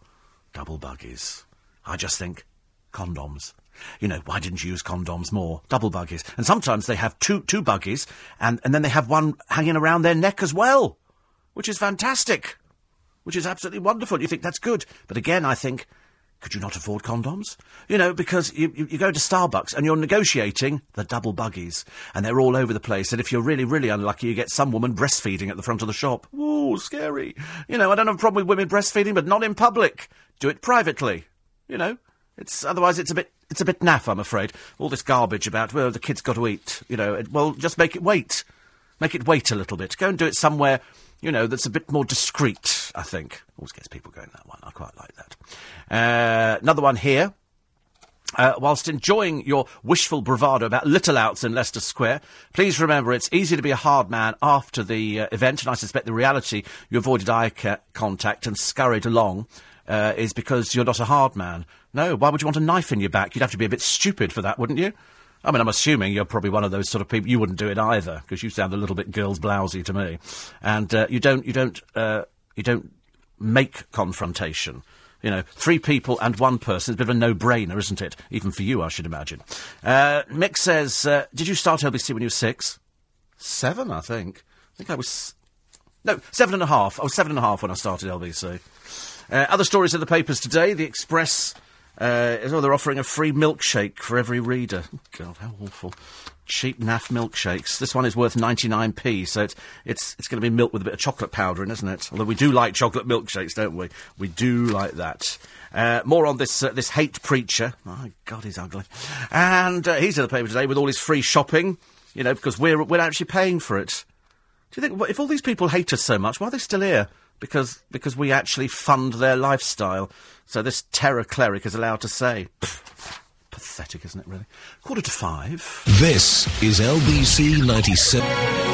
double buggies. I just think condoms. You know, why didn't you use condoms more? Double buggies. And sometimes they have two two buggies and, and then they have one hanging around their neck as well. Which is fantastic which is absolutely wonderful. You think that's good. But again, I think, could you not afford condoms? You know, because you, you, you, go to Starbucks and you're negotiating the double buggies, and they're all over the place. And if you're really, really unlucky, you get some woman breastfeeding at the front of the shop. Ooh, scary. You know, I don't have a problem with women breastfeeding, but not in public. Do it privately. You know, it's otherwise it's a bit it's a bit naff, I'm afraid. All this garbage about well, the kid's got to eat. You know, it, well, just make it wait. Make it wait a little bit. Go and do it somewhere you know, that's a bit more discreet, I think. Always gets people going, that one. I quite like that. Uh, another one here. Uh, whilst enjoying your wishful bravado about little outs in Leicester Square, please remember it's easy to be a hard man after the uh, event, and I suspect the reality you avoided eye ca- contact and scurried along uh, is because you're not a hard man. No, why would you want a knife in your back? You'd have to be a bit stupid for that, wouldn't you? I mean, I'm assuming you're probably one of those sort of people. You wouldn't do it either because you sound a little bit girls' blousy to me, and uh, you don't, you don't, uh, you don't make confrontation. You know, three people and one person is a bit of a no-brainer, isn't it? Even for you, I should imagine. Uh, Mick says, uh, "Did you start LBC when you were six? Seven, I think. I think I was no seven and a half. I was seven and a half when I started LBC." Uh, other stories in the papers today: The Express uh, oh, they're offering a free milkshake for every reader. God, how awful. Cheap naff milkshakes. This one is worth 99p, so it's, it's, it's going to be milk with a bit of chocolate powder in, isn't it? Although we do like chocolate milkshakes, don't we? We do like that. Uh, more on this uh, this hate preacher. My God, he's ugly. And uh, he's in the paper today with all his free shopping, you know, because we're, we're actually paying for it. Do you think, if all these people hate us so much, why are they still here? Because, because we actually fund their lifestyle. So this terror cleric is allowed to say. Pfft, pathetic, isn't it, really? Quarter to five. This is LBC 97.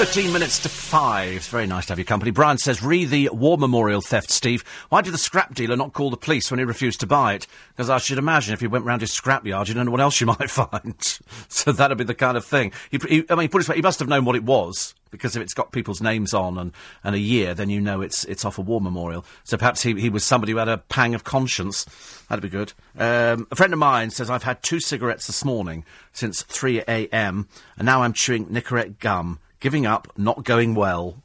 15 minutes to five. It's very nice to have your company. Brian says, re the war memorial theft, Steve. Why did the scrap dealer not call the police when he refused to buy it? Because I should imagine if he went round his scrapyard, you don't know what else you might find. so that'd be the kind of thing. He, he, I mean, put it way, he must have known what it was. Because if it's got people's names on and, and a year, then you know it's it's off a war memorial. So perhaps he, he was somebody who had a pang of conscience. That'd be good. Um, a friend of mine says, I've had two cigarettes this morning since 3 a.m. and now I'm chewing Nicorette gum giving up, not going well.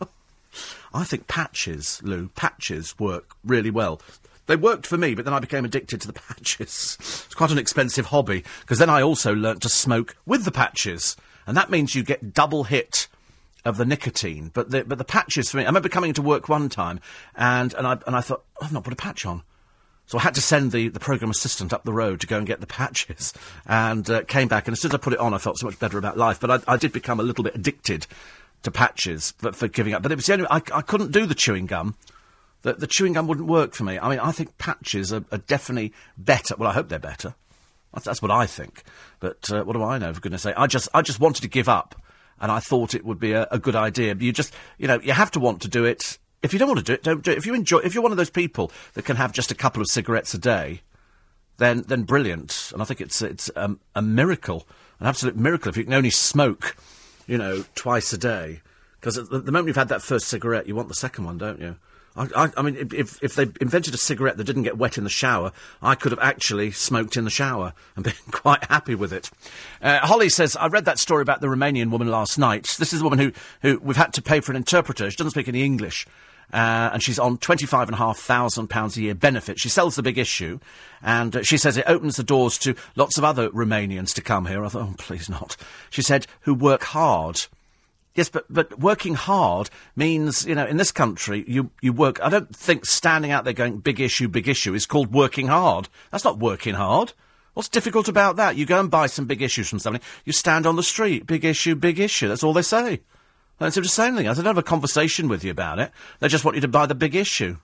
I think patches, Lou, patches work really well. They worked for me, but then I became addicted to the patches. It's quite an expensive hobby, because then I also learnt to smoke with the patches. And that means you get double hit of the nicotine. But the, but the patches for me, I remember coming into work one time, and, and, I, and I thought, I've not put a patch on. So I had to send the, the programme assistant up the road to go and get the patches, and uh, came back. And as soon as I put it on, I felt so much better about life. But I, I did become a little bit addicted to patches for, for giving up. But it was the only I, I couldn't do the chewing gum. The, the chewing gum wouldn't work for me. I mean, I think patches are, are definitely better. Well, I hope they're better. That's, that's what I think. But uh, what do I know? For goodness' sake, I just I just wanted to give up, and I thought it would be a, a good idea. You just you know you have to want to do it if you don't want to do it, don't do it. If you enjoy, if you're one of those people that can have just a couple of cigarettes a day, then then brilliant. And I think it's it's um, a miracle, an absolute miracle if you can only smoke, you know, twice a day. Because the, the moment you've had that first cigarette, you want the second one, don't you? I, I, I, mean, if, if they invented a cigarette that didn't get wet in the shower, I could have actually smoked in the shower and been quite happy with it. Uh, Holly says, I read that story about the Romanian woman last night. This is a woman who, who we've had to pay for an interpreter. She doesn't speak any English. Uh, and she's on £25,500 a year benefit. She sells the big issue, and uh, she says it opens the doors to lots of other Romanians to come here. I thought, oh, please not. She said, who work hard. Yes, but, but working hard means, you know, in this country, you, you work. I don't think standing out there going, big issue, big issue is called working hard. That's not working hard. What's difficult about that? You go and buy some big issues from somebody, you stand on the street, big issue, big issue. That's all they say. Instead of saying anything, they don't have a conversation with you about it. They just want you to buy the big issue.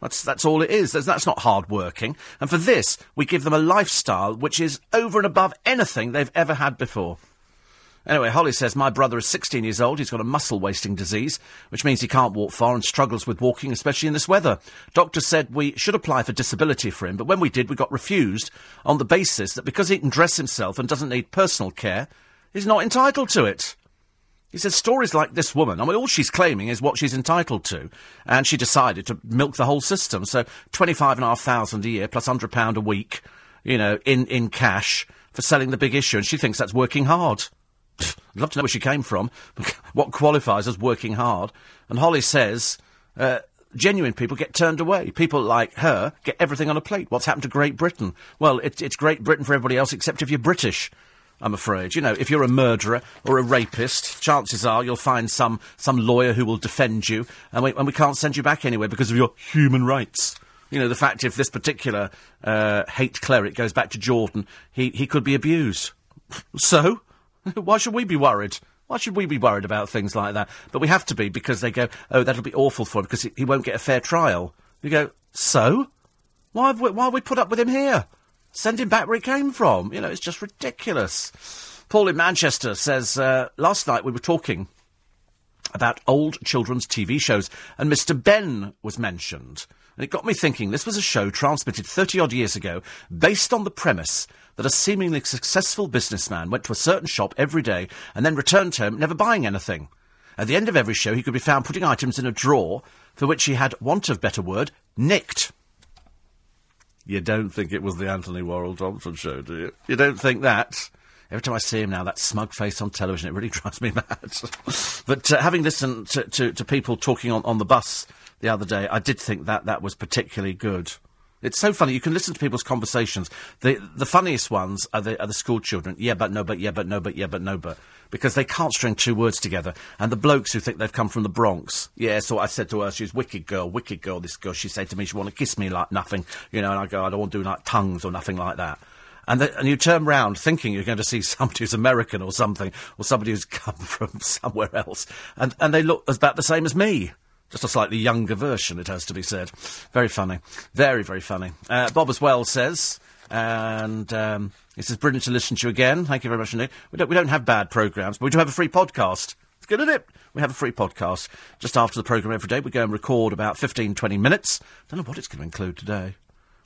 That's, that's all it is. That's, that's not hard working. And for this, we give them a lifestyle which is over and above anything they've ever had before. Anyway, Holly says, My brother is 16 years old. He's got a muscle wasting disease, which means he can't walk far and struggles with walking, especially in this weather. Doctor said we should apply for disability for him, but when we did, we got refused on the basis that because he can dress himself and doesn't need personal care, he's not entitled to it. He says stories like this woman, I mean, all she's claiming is what she's entitled to, and she decided to milk the whole system. So twenty-five and a half thousand a year plus plus hundred pound a week, you know, in in cash for selling the big issue, and she thinks that's working hard. I'd love to know where she came from, what qualifies as working hard. And Holly says, uh, genuine people get turned away. People like her get everything on a plate. What's happened to Great Britain? Well, it, it's Great Britain for everybody else except if you're British. I'm afraid. You know, if you're a murderer or a rapist, chances are you'll find some, some lawyer who will defend you, and we, and we can't send you back anywhere because of your human rights. You know, the fact if this particular uh, hate cleric goes back to Jordan, he, he could be abused. so? Why should we be worried? Why should we be worried about things like that? But we have to be because they go, oh, that'll be awful for him because he, won't get a fair trial. You go, so? Why have we, why have we put up with him here? Send him back where he came from. You know, it's just ridiculous. Paul in Manchester says, uh, last night we were talking about old children's TV shows, and Mr. Benn was mentioned. And it got me thinking this was a show transmitted 30 odd years ago based on the premise that a seemingly successful businessman went to a certain shop every day and then returned home never buying anything. At the end of every show, he could be found putting items in a drawer for which he had, want of better word, nicked. You don't think it was the Antony Worrall Thompson show, do you? You don't think that? Every time I see him now, that smug face on television, it really drives me mad. but uh, having listened to, to, to, people talking on, on the bus the other day, I did think that that was particularly good. It's so funny. You can listen to people's conversations. The the funniest ones are the are the school children. Yeah, but no, but yeah, but no, but yeah, but no, but because they can't string two words together. And the blokes who think they've come from the Bronx. Yeah, so I said to her, she's wicked girl, wicked girl. This girl. She said to me, she want to kiss me like nothing, you know. And I go, I don't want to do like tongues or nothing like that. And, the, and you turn round thinking you're going to see somebody who's American or something, or somebody who's come from somewhere else, and and they look about the same as me. Just a slightly younger version, it has to be said. Very funny. Very, very funny. Uh, Bob as well says, and um, he says, brilliant to listen to you again. Thank you very much indeed. We don't, we don't have bad programmes, but we do have a free podcast. It's good, isn't it? We have a free podcast just after the programme every day. We go and record about 15, 20 minutes. Don't know what it's going to include today.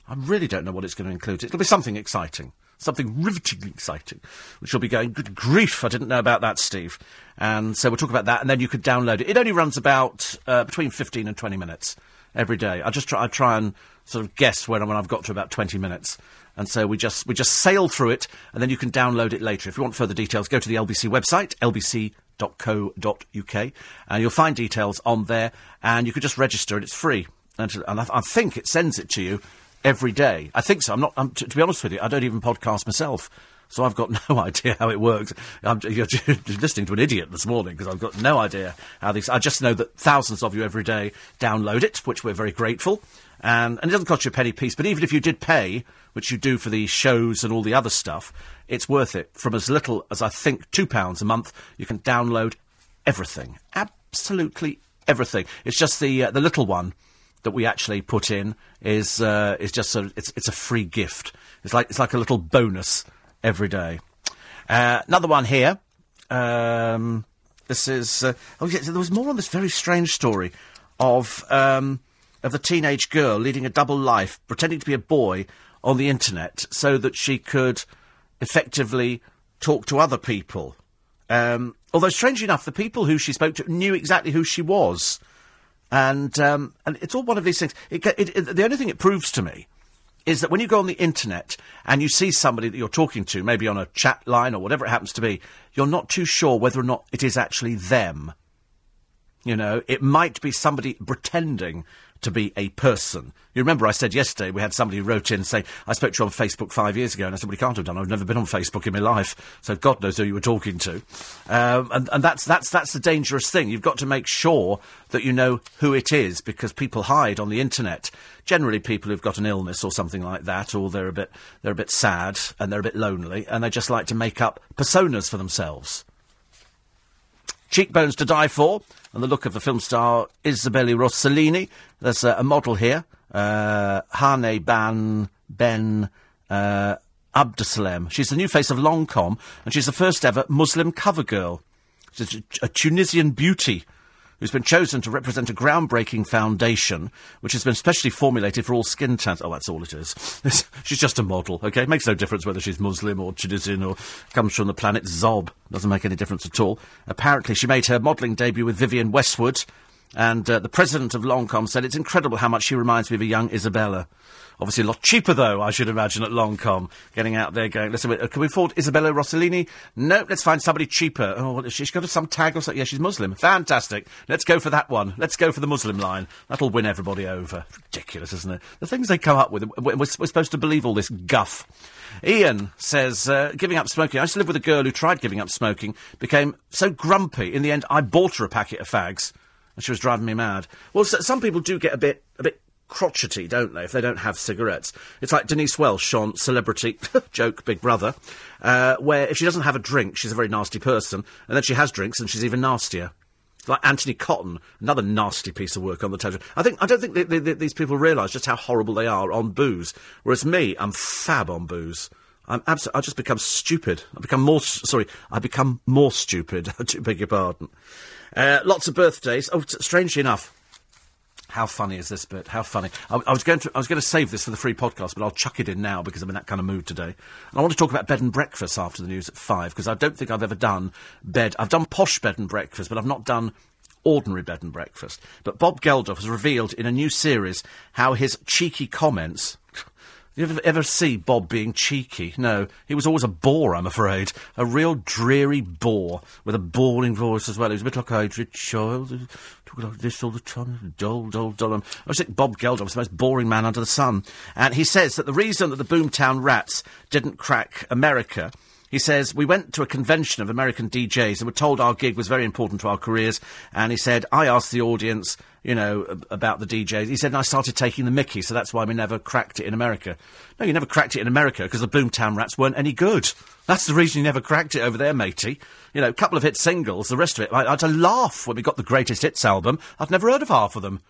I really don't know what it's going to include. It'll be something exciting something rivetingly exciting, which you'll be going, good grief, I didn't know about that, Steve. And so we'll talk about that, and then you could download it. It only runs about uh, between 15 and 20 minutes every day. I just try, I try and sort of guess when, when I've got to about 20 minutes. And so we just, we just sail through it, and then you can download it later. If you want further details, go to the LBC website, lbc.co.uk, and you'll find details on there, and you can just register, and it's free. And, and I, I think it sends it to you every day. I think so. I'm not. I'm, to, to, be honest with you, I don't even podcast myself, so I've got no idea how it works. I'm, you're listening to an idiot this morning because I've got no idea how these. I just know that thousands of you every day download it, which we're very grateful. And, and it doesn't cost you a penny piece, but even if you did pay, which you do for the shows and all the other stuff, it's worth it. From as little as I think £2 a month, you can download everything. Absolutely everything. It's just the, uh, the little one that we actually put in is uh, is just a it's it's a free gift. It's like it's like a little bonus every day. Uh, another one here. Um, this is uh, oh yeah, there was more on this very strange story of um, of the teenage girl leading a double life, pretending to be a boy on the internet, so that she could effectively talk to other people. Um, although, strangely enough, the people who she spoke to knew exactly who she was. And, um, and it's all one of these things. It, it, it, the only thing it proves to me is that when you go on the internet and you see somebody that you're talking to, maybe on a chat line or whatever it happens to be, you're not too sure whether or not it is actually them. You know, it might be somebody pretending to be a person. You remember I said yesterday we had somebody who wrote in saying, I spoke to you on Facebook five years ago, and I said, well, he can't have done. I've never been on Facebook in my life, so God knows who you were talking to. Um, and, and that's, that's, that's the dangerous thing. You've got to make sure that you know who it is, because people hide on the internet. Generally, people who've got an illness or something like that, or they're a bit, they're a bit sad, and they're a bit lonely, and they just like to make up personas for themselves. Cheekbones to die for, and the look of the film star Isabella Rossellini. There's uh, a model here, uh, Hane Ban Ben uh. She's the new face of Lancôme, and she's the first ever Muslim cover girl. She's a, a Tunisian beauty who's been chosen to represent a groundbreaking foundation which has been specially formulated for all skin tones. Oh, that's all it is. she's just a model, okay? It makes no difference whether she's Muslim or Tunisian or comes from the planet Zob. Doesn't make any difference at all. Apparently, she made her modelling debut with Vivienne Westwood, and uh, the president of Lancôme said it's incredible how much she reminds me of a young Isabella. Obviously, a lot cheaper, though, I should imagine, at Lancôme. Getting out there going, listen, can we afford Isabella Rossellini? No, let's find somebody cheaper. Oh, what, she's got some tag or something. Yeah, she's Muslim. Fantastic. Let's go for that one. Let's go for the Muslim line. That'll win everybody over. Ridiculous, isn't it? The things they come up with. We're, we're supposed to believe all this guff. Ian says, uh, giving up smoking. I used to live with a girl who tried giving up smoking, became so grumpy. In the end, I bought her a packet of fags, and she was driving me mad. Well, so, some people do get a bit, a bit crotchety, don't they, if they don't have cigarettes? It's like Denise Welch on Celebrity Joke Big Brother, uh, where if she doesn't have a drink, she's a very nasty person, and then she has drinks and she's even nastier. Like Antony Cotton, another nasty piece of work on the television. I think I don't think these people realise just how horrible they are on booze. Whereas me, I'm fab on booze. I'm abs- I just become stupid. I become more sorry. I become more stupid. I do beg your pardon. Uh, lots of birthdays. Oh, t- strangely enough, how funny is this bit? How funny! I, I, was going to I was going to save this for the free podcast, but I'll chuck it in now because I'm in that kind of mood today. And I want to talk about bed and breakfast after the news at five because I don't think I've ever done bed. I've done posh bed and breakfast, but I've not done ordinary bed and breakfast. But Bob Geldof has revealed in a new series how his cheeky comments. You ever, ever see Bob being cheeky? No, he was always a bore, I'm afraid. A real dreary bore with a boring voice as well. He was a bit like Adrian Chiles talking like this all the time, dull, dull, dull. I think Bob Geldof was the most boring man under the sun. And he says that the reason that the Boomtown Rats didn't crack America he says, We went to a convention of American DJs and were told our gig was very important to our careers. And he said, I asked the audience, you know, about the DJs. He said, and I started taking the mickey, so that's why we never cracked it in America. No, you never cracked it in America because the Boomtown Rats weren't any good. That's the reason you never cracked it over there, matey. You know, a couple of hit singles, the rest of it. I, had to laugh when we got the greatest hits album. I've never heard of half of them.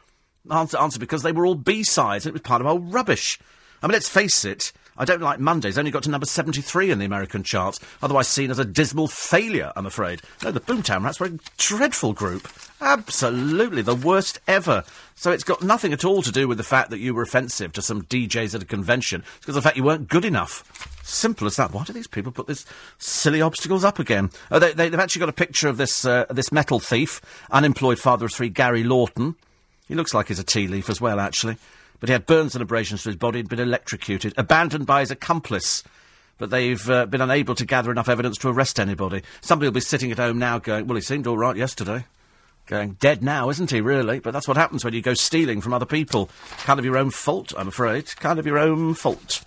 Answer, answer because they were all B-sides and it was part of our rubbish. I mean, let's face it. I don't like Mondays. Only got to number 73 in the American charts. Otherwise seen as a dismal failure, I'm afraid. No, the Boomtown Rats were a dreadful group. Absolutely. The worst ever. So it's got nothing at all to do with the fact that you were offensive to some DJs at a convention. It's because of the fact you weren't good enough. Simple as that. Why do these people put these silly obstacles up again? Oh, they, have actually got a picture of this, uh, this metal thief, unemployed father of three, Gary Lawton. He looks like he's a tea leaf as well, actually but he had burns and abrasions to his body, had been electrocuted, abandoned by his accomplice. But they've uh, been unable to gather enough evidence to arrest anybody. Somebody will be sitting at home now going, well, he seemed all right yesterday. Going, dead now, isn't he, really? But that's what happens when you go stealing from other people. Kind of your own fault, I'm afraid. Kind of your own fault.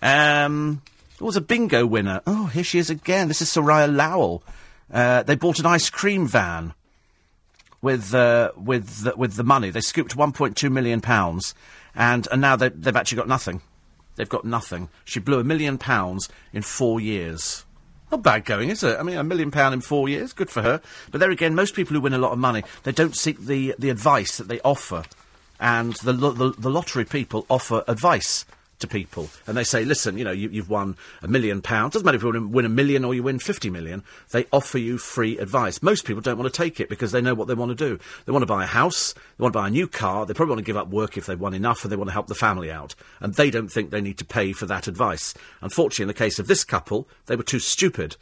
Um, was a bingo winner. Oh, here she is again. This is Soraya Lowell. Uh, they bought an ice cream van with uh, with the, with the money. They scooped 1.2 million pounds and, and now they, they've actually got nothing. They've got nothing. She blew a million pounds in four years. Not bad going, is it? I mean, a million pound in four years, good for her. But there again, most people who win a lot of money, they don't seek the, the advice that they offer. And the, the, the lottery people offer advice to people, and they say, "Listen, you know, you, have won a million pounds. Doesn't matter if you win a million or you win fifty million. They offer you free advice. Most people don't want to take it because they know what they want to do. They want to buy a house. They want to buy a new car. They probably want to give up work if they've won enough, and they want to help the family out. And they don't think they need to pay for that advice. Unfortunately, in the case of this couple, they were too stupid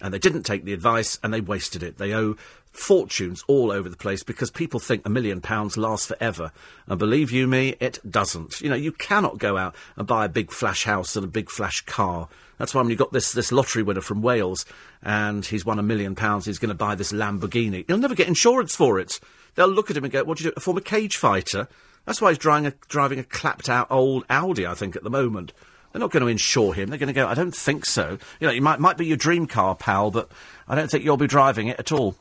And they didn't take the advice and they wasted it. They owe fortunes all over the place because people think a million pounds lasts forever. And believe you me, it doesn't. You know, you cannot go out and buy a big flash house and a big flash car. That's why when you got this, this lottery winner from Wales and he's won a million pounds, he's going to buy this Lamborghini. He'll never get insurance for it. They'll look at him and go, what do you do? A former cage fighter? That's why he's driving a, driving a clapped out old Audi, I think, at the moment. They're not going to insure him. They're going to go, I don't think so. You know, it might, might be your dream car, pal, but I don't think you'll be driving it at all.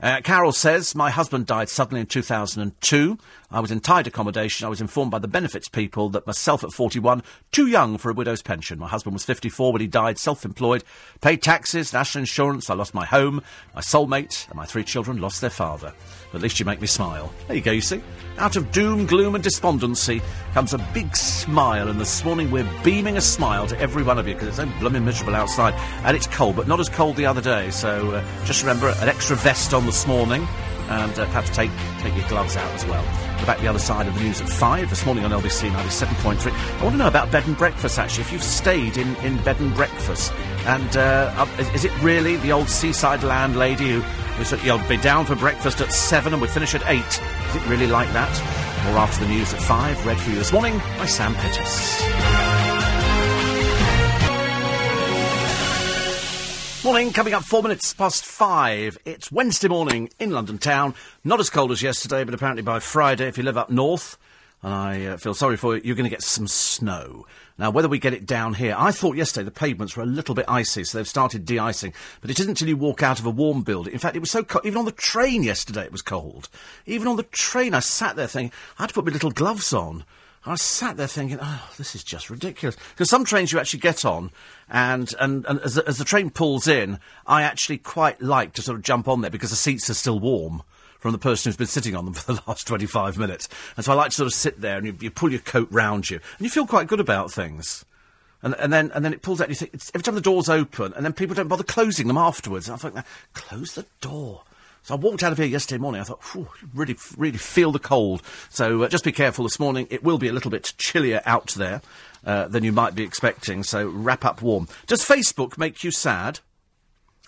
Uh, Carol says, My husband died suddenly in 2002. I was in tied accommodation. I was informed by the benefits people that myself at 41, too young for a widow's pension. My husband was 54 when he died, self employed, paid taxes, national insurance. I lost my home. My soulmate and my three children lost their father. But at least you make me smile. There you go, you see. Out of doom, gloom, and despondency comes a big smile, and this morning we're beaming a smile to every one of you because it's so blooming miserable outside and it's cold, but not as cold the other day. So uh, just remember an extra vest on this morning and uh, perhaps take, take your gloves out as well. Go back the other side of the news at 5 this morning on LBC 97.3. I want to know about bed and breakfast actually, if you've stayed in, in bed and breakfast. And uh, is, is it really the old seaside landlady who, who said, you'll be down for breakfast at 7 and we finish at 8? Is it really like that? More after the news at 5, read for you this morning by Sam Pettis. Morning, coming up four minutes past five. It's Wednesday morning in London town. Not as cold as yesterday, but apparently by Friday, if you live up north, and I uh, feel sorry for you, you're going to get some snow. Now, whether we get it down here, I thought yesterday the pavements were a little bit icy, so they've started de-icing. But it isn't until you walk out of a warm building. In fact, it was so cold. Even on the train yesterday, it was cold. Even on the train, I sat there thinking, I had to put my little gloves on. I sat there thinking, oh, this is just ridiculous. Because some trains you actually get on, and, and, and as, the, as the train pulls in, I actually quite like to sort of jump on there because the seats are still warm from the person who's been sitting on them for the last 25 minutes. And so I like to sort of sit there and you, you pull your coat round you, and you feel quite good about things. And, and then and then it pulls out. And you think every time the doors open, and then people don't bother closing them afterwards. And I think, close the door. So I walked out of here yesterday morning. I thought, really, really feel the cold. So uh, just be careful this morning. It will be a little bit chillier out there uh, than you might be expecting. So wrap up warm. Does Facebook make you sad?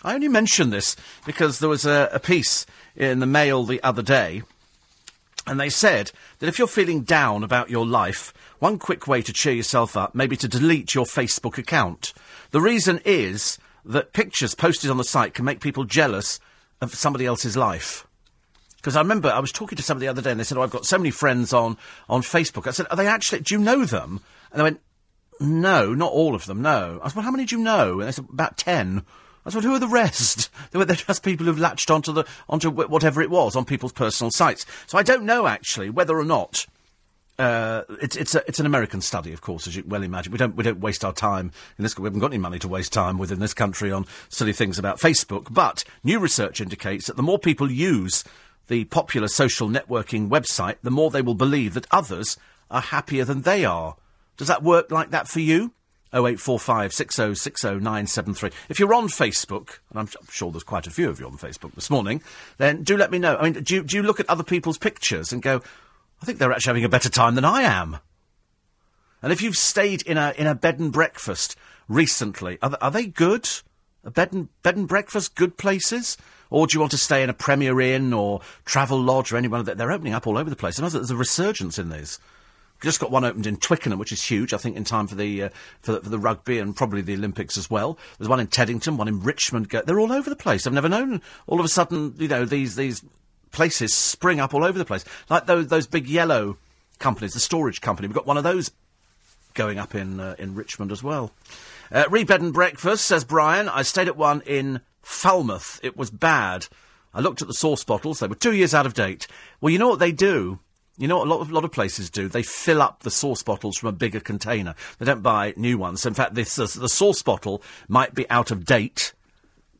I only mention this because there was a, a piece in the Mail the other day, and they said that if you're feeling down about your life, one quick way to cheer yourself up may be to delete your Facebook account. The reason is that pictures posted on the site can make people jealous of somebody else's life. Because I remember I was talking to somebody the other day and they said, Oh, I've got so many friends on, on Facebook. I said, Are they actually, do you know them? And they went, No, not all of them, no. I said, Well, how many do you know? And they said, About ten. I said, who are the rest? They were they're just people who've latched onto the onto whatever it was on people's personal sites. So I don't know actually whether or not uh, it's it's a, it's an American study, of course, as you well imagine. We don't we don't waste our time in this. We haven't got any money to waste time within this country on silly things about Facebook. But new research indicates that the more people use the popular social networking website, the more they will believe that others are happier than they are. Does that work like that for you? 0845 6060973. If you're on Facebook, and I'm, sure there's quite a few of you on Facebook this morning, then do let me know. I mean, do do you look at other people's pictures and go, I think they're actually having a better time than I am. And if you've stayed in a in a bed and breakfast recently, are, are they good? A bed and bed and breakfast good places? Or do you want to stay in a Premier Inn or Travel Lodge or any one of that? They're opening up all over the place. There's a resurgence in these. Just got one opened in Twickenham, which is huge. I think in time for the, uh, for the for the rugby and probably the Olympics as well. There's one in Teddington, one in Richmond. They're all over the place. I've never known. All of a sudden, you know, these these places spring up all over the place. Like those, those big yellow companies, the storage company. We've got one of those going up in, uh, in Richmond as well. Uh, bed and breakfast, says Brian. I stayed at one in Falmouth. It was bad. I looked at the sauce bottles. They were two years out of date. Well, you know what they do? You know what a lot of, lot of places do? They fill up the sauce bottles from a bigger container. They don't buy new ones. In fact, this, the, the sauce bottle might be out of date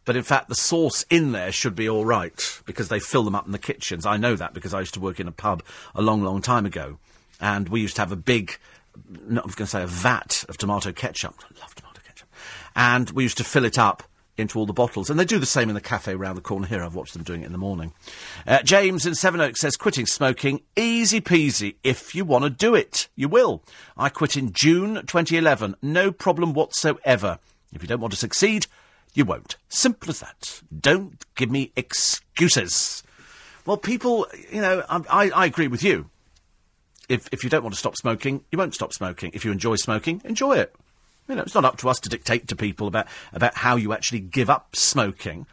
but in fact, the sauce in there should be all right because they fill them up in the kitchens. I know that because I used to work in a pub a long, long time ago, and we used to have a big, not, I was going to say a vat of tomato ketchup. I love tomato ketchup, and we used to fill it up into all the bottles. And they do the same in the cafe round the corner here. I've watched them doing it in the morning. Uh, James in Sevenoaks says, quitting smoking, easy peasy. If you want to do it, you will. I quit in June 2011. No problem whatsoever. If you don't want to succeed, You won't. Simple as that. Don't give me excuses. Well, people, you know, I, I, agree with you. If, if you don't want to stop smoking, you won't stop smoking. If you enjoy smoking, enjoy it. You know, it's not up to us to dictate to people about, about how you actually give up smoking,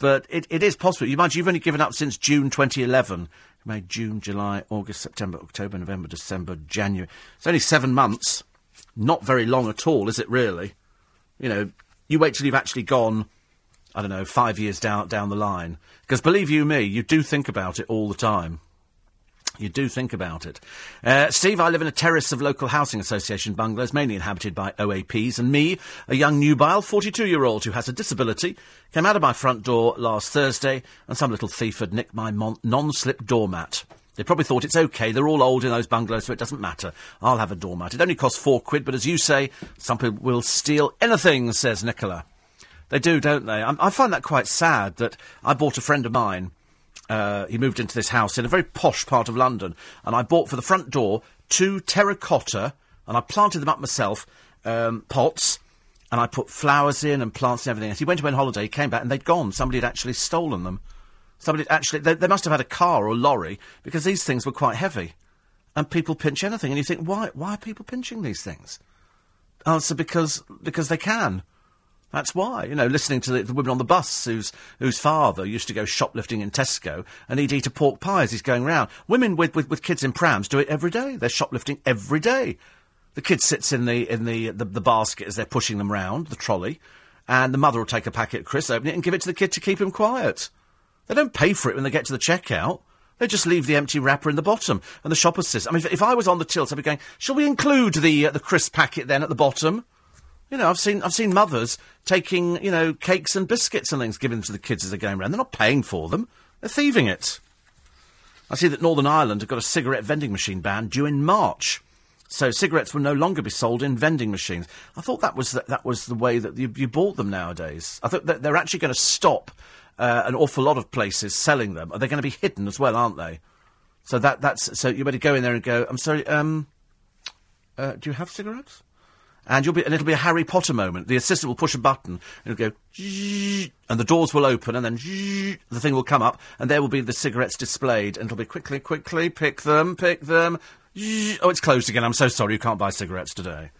but it, it is possible. You imagine you've only given up since June 2011. May, June, July, August, September, October, November, December, January. It's only seven months. Not very long at all, is it really? You know, you wait till you've actually gone, I don't know, five years down, down the line. Because believe you me, you do think about it all the time. You do think about it. Uh, Steve, I live in a terrace of local housing association bungalows, mainly inhabited by OAPs, and me, a young nubile 42 year old who has a disability, came out of my front door last Thursday, and some little thief had nicked my mon- non slip doormat. They probably thought it's okay, they're all old in those bungalows, so it doesn't matter. I'll have a doormat. It only costs four quid, but as you say, some people will steal anything, says Nicola. They do, don't they? I, I find that quite sad that I bought a friend of mine uh, he moved into this house in a very posh part of London, and I bought for the front door two terracotta, and I planted them up myself, um, pots, and I put flowers in and plants and everything. As he went away on holiday, he came back and they'd gone. Somebody had actually stolen them. Somebody actually, they, they must have had a car or a lorry because these things were quite heavy, and people pinch anything, and you think, why? Why are people pinching these things? Answer because because they can. That's why, you know, listening to the, the women on the bus whose, whose father used to go shoplifting in Tesco and he'd eat a pork pie as he's going round. Women with, with, with kids in prams do it every day. They're shoplifting every day. The kid sits in the, in the, the, the basket as they're pushing them round, the trolley, and the mother will take a packet of crisps, open it, and give it to the kid to keep him quiet. They don't pay for it when they get to the checkout. They just leave the empty wrapper in the bottom, and the shopper says, I mean, if, if I was on the tills, I'd be going, shall we include the, uh, the crisp packet then at the bottom? You know, I've seen I've seen mothers taking you know cakes and biscuits and things, giving them to the kids as they're going around. They're not paying for them; they're thieving it. I see that Northern Ireland have got a cigarette vending machine ban due in March, so cigarettes will no longer be sold in vending machines. I thought that was the, that was the way that you, you bought them nowadays. I thought that they're actually going to stop uh, an awful lot of places selling them. Are They're going to be hidden as well, aren't they? So that that's so you better go in there and go. I'm sorry. Um, uh, do you have cigarettes? and you'll be, and it'll be a Harry Potter moment. The assistant will push a button, and it'll go, and the doors will open, and then the thing will come up, and there will be the cigarettes displayed, and it'll be quickly, quickly, pick them, pick them. Oh, it's closed again. I'm so sorry, you can't buy cigarettes today.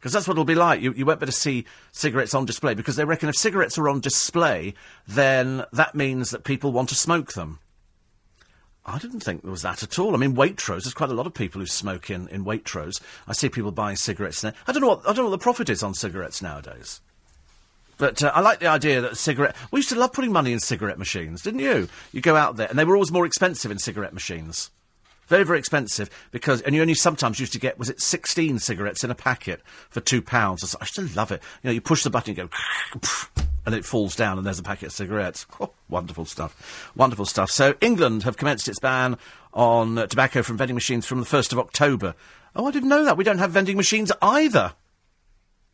Because that's what it'll be like. You, you won't be able to see cigarettes on display, because they reckon if cigarettes are on display, then that means that people want to smoke them. I didn't think there was that at all. I mean, Waitrose. There's quite a lot of people who smoke in, in Waitrose. I see people buying cigarettes there. I don't know what I don't know what the profit is on cigarettes nowadays. But uh, I like the idea that cigarette. We used to love putting money in cigarette machines, didn't you? You go out there, and they were always more expensive in cigarette machines. Very, very expensive because, and you only sometimes used to get, was it 16 cigarettes in a packet for two pounds? I still love it. You know, you push the button, go, and it falls down, and there's a packet of cigarettes. Oh, wonderful stuff. Wonderful stuff. So, England have commenced its ban on uh, tobacco from vending machines from the 1st of October. Oh, I didn't know that. We don't have vending machines either.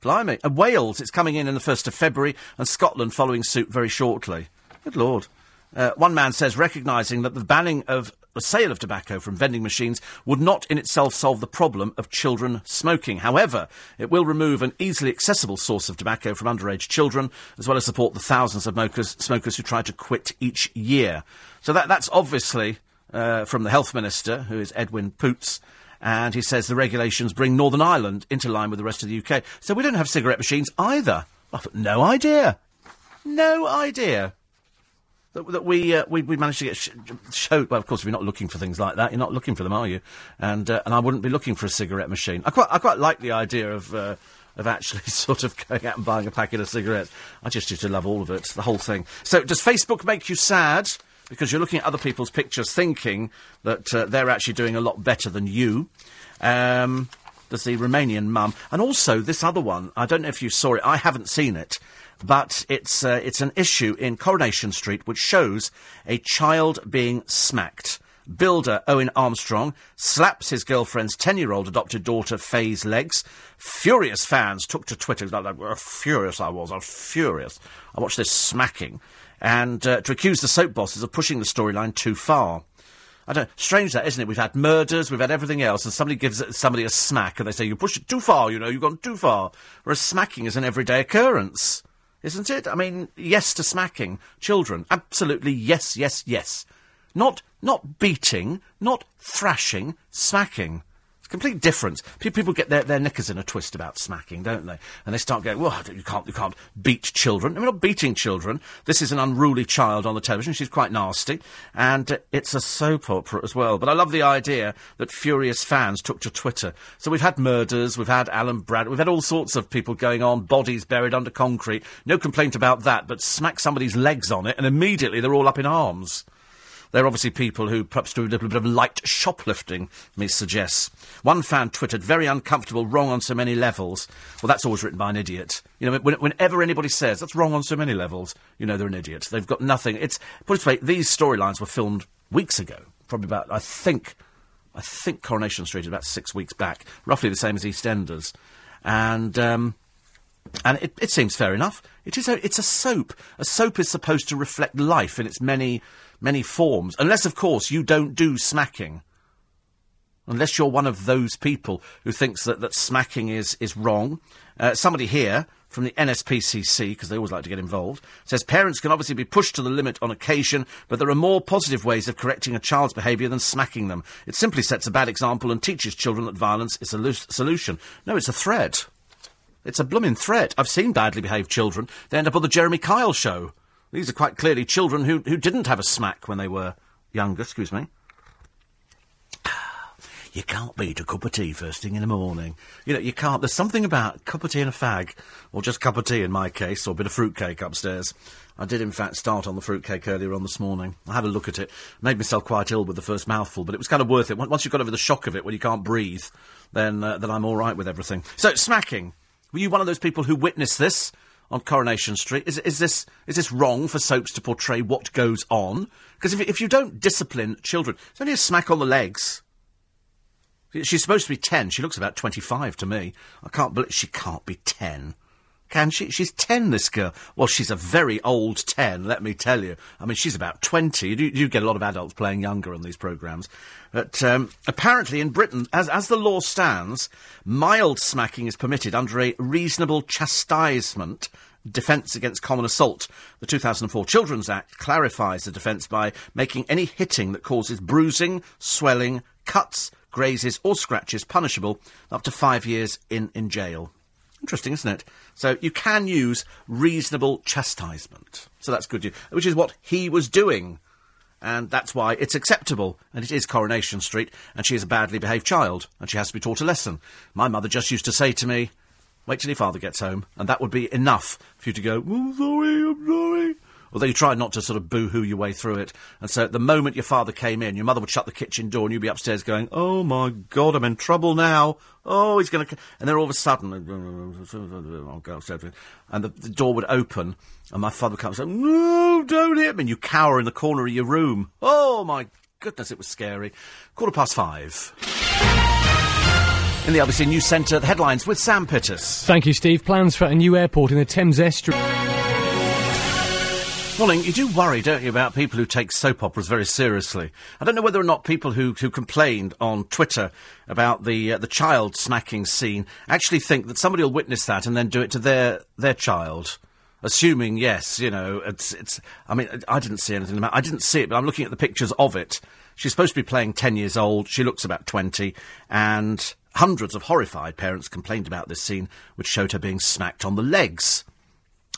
Blimey. And Wales, it's coming in in the 1st of February, and Scotland following suit very shortly. Good Lord. Uh, one man says, recognising that the banning of the sale of tobacco from vending machines would not in itself solve the problem of children smoking. However, it will remove an easily accessible source of tobacco from underage children, as well as support the thousands of smokers, smokers who try to quit each year. So that, that's obviously uh, from the Health Minister, who is Edwin Poots. And he says the regulations bring Northern Ireland into line with the rest of the UK. So we don't have cigarette machines either. I've no idea. No idea that, that we, uh, we we managed to get sh- showed. Well, of course, if you're not looking for things like that, you're not looking for them, are you? And uh, and I wouldn't be looking for a cigarette machine. I quite I quite like the idea of. Uh, of actually sort of going out and buying a packet of cigarettes. I just used to love all of it, the whole thing. So, does Facebook make you sad? Because you're looking at other people's pictures thinking that uh, they're actually doing a lot better than you. Um, there's the Romanian mum. And also this other one, I don't know if you saw it, I haven't seen it, but it's, uh, it's an issue in Coronation Street which shows a child being smacked. Builder Owen Armstrong slaps his girlfriend's 10 year old adopted daughter Faye's legs. Furious fans took to Twitter. Like, like, furious I was. I was furious. I watched this smacking. And uh, to accuse the soap bosses of pushing the storyline too far. I don't. Strange that, isn't it? We've had murders, we've had everything else, and somebody gives somebody a smack, and they say you push it too far. You know, you've gone too far. Whereas smacking is an everyday occurrence. Isn't it? I mean, yes to smacking children. Absolutely yes, yes, yes. Not, not beating, not thrashing, smacking. It's complete difference. People get their, their knickers in a twist about smacking, don't they? And they start going, well, you can't, you can't beat children. I mean, not beating children. This is an unruly child on the television. She's quite nasty. And uh, it's a soap opera as well. But I love the idea that furious fans took to Twitter. So we've had murders, we've had Alan Brad, we've had all sorts of people going on, bodies buried under concrete. No complaint about that, but smack somebody's legs on it and immediately they're all up in arms. They're obviously people who perhaps do a little bit of light shoplifting, me suggests. One fan twittered, very uncomfortable, wrong on so many levels. Well, that's always written by an idiot. You know, when, whenever anybody says that's wrong on so many levels, you know they're an idiot. They've got nothing. It's, put it this way, these storylines were filmed weeks ago. Probably about, I think, I think Coronation Street is about six weeks back. Roughly the same as EastEnders. And, um, and it, it seems fair enough. It is a, it's a soap. A soap is supposed to reflect life in its many, many forms. Unless, of course, you don't do smacking. Unless you're one of those people who thinks that, that smacking is, is wrong. Uh, somebody here from the NSPCC, because they always like to get involved, says parents can obviously be pushed to the limit on occasion, but there are more positive ways of correcting a child's behaviour than smacking them. It simply sets a bad example and teaches children that violence is a lo- solution. No, it's a threat. It's a blooming threat. I've seen badly behaved children. They end up on the Jeremy Kyle show. These are quite clearly children who, who didn't have a smack when they were younger, excuse me. You can't beat a cup of tea first thing in the morning. You know, you can't. There's something about a cup of tea and a fag, or just cup of tea in my case, or a bit of fruitcake upstairs. I did, in fact, start on the fruitcake earlier on this morning. I had a look at it. Made myself quite ill with the first mouthful, but it was kind of worth it. Once you've got over the shock of it, when you can't breathe, then, uh, then I'm all right with everything. So, smacking. Were you one of those people who witnessed this on Coronation Street? Is, is this is this wrong for soaps to portray what goes on? Because if, if you don't discipline children, it's only a smack on the legs. She's supposed to be ten. She looks about twenty-five to me. I can't believe she can't be ten. Can she? She's ten, this girl. Well, she's a very old ten, let me tell you. I mean, she's about twenty. You you get a lot of adults playing younger on these programmes. But um, apparently in Britain, as, as the law stands, mild smacking is permitted under a reasonable chastisement defence against common assault. The 2004 Children's Act clarifies the defence by making any hitting that causes bruising, swelling, cuts, grazes, or scratches punishable up to five years in, in jail. Interesting, isn't it? So you can use reasonable chastisement. So that's good, which is what he was doing. And that's why it's acceptable. And it is Coronation Street, and she is a badly behaved child, and she has to be taught a lesson. My mother just used to say to me, Wait till your father gets home, and that would be enough for you to go, I'm sorry, I'm sorry. Although you try not to sort of boo-hoo your way through it. And so at the moment your father came in, your mother would shut the kitchen door and you'd be upstairs going, Oh my God, I'm in trouble now. Oh, he's going to... And then all of a sudden, I'll go upstairs, and the, the door would open and my father would come and say, No, don't hit me. And you cower in the corner of your room. Oh my goodness, it was scary. Quarter past five. In the LBC News Centre, the headlines with Sam Pittis. Thank you, Steve. Plans for a new airport in the Thames Estuary. Morning. You do worry, don't you, about people who take soap operas very seriously. I don't know whether or not people who, who complained on Twitter about the uh, the child smacking scene actually think that somebody will witness that and then do it to their their child. Assuming, yes, you know, it's it's. I mean, I didn't see anything about. I didn't see it, but I'm looking at the pictures of it. She's supposed to be playing ten years old. She looks about twenty, and hundreds of horrified parents complained about this scene, which showed her being smacked on the legs.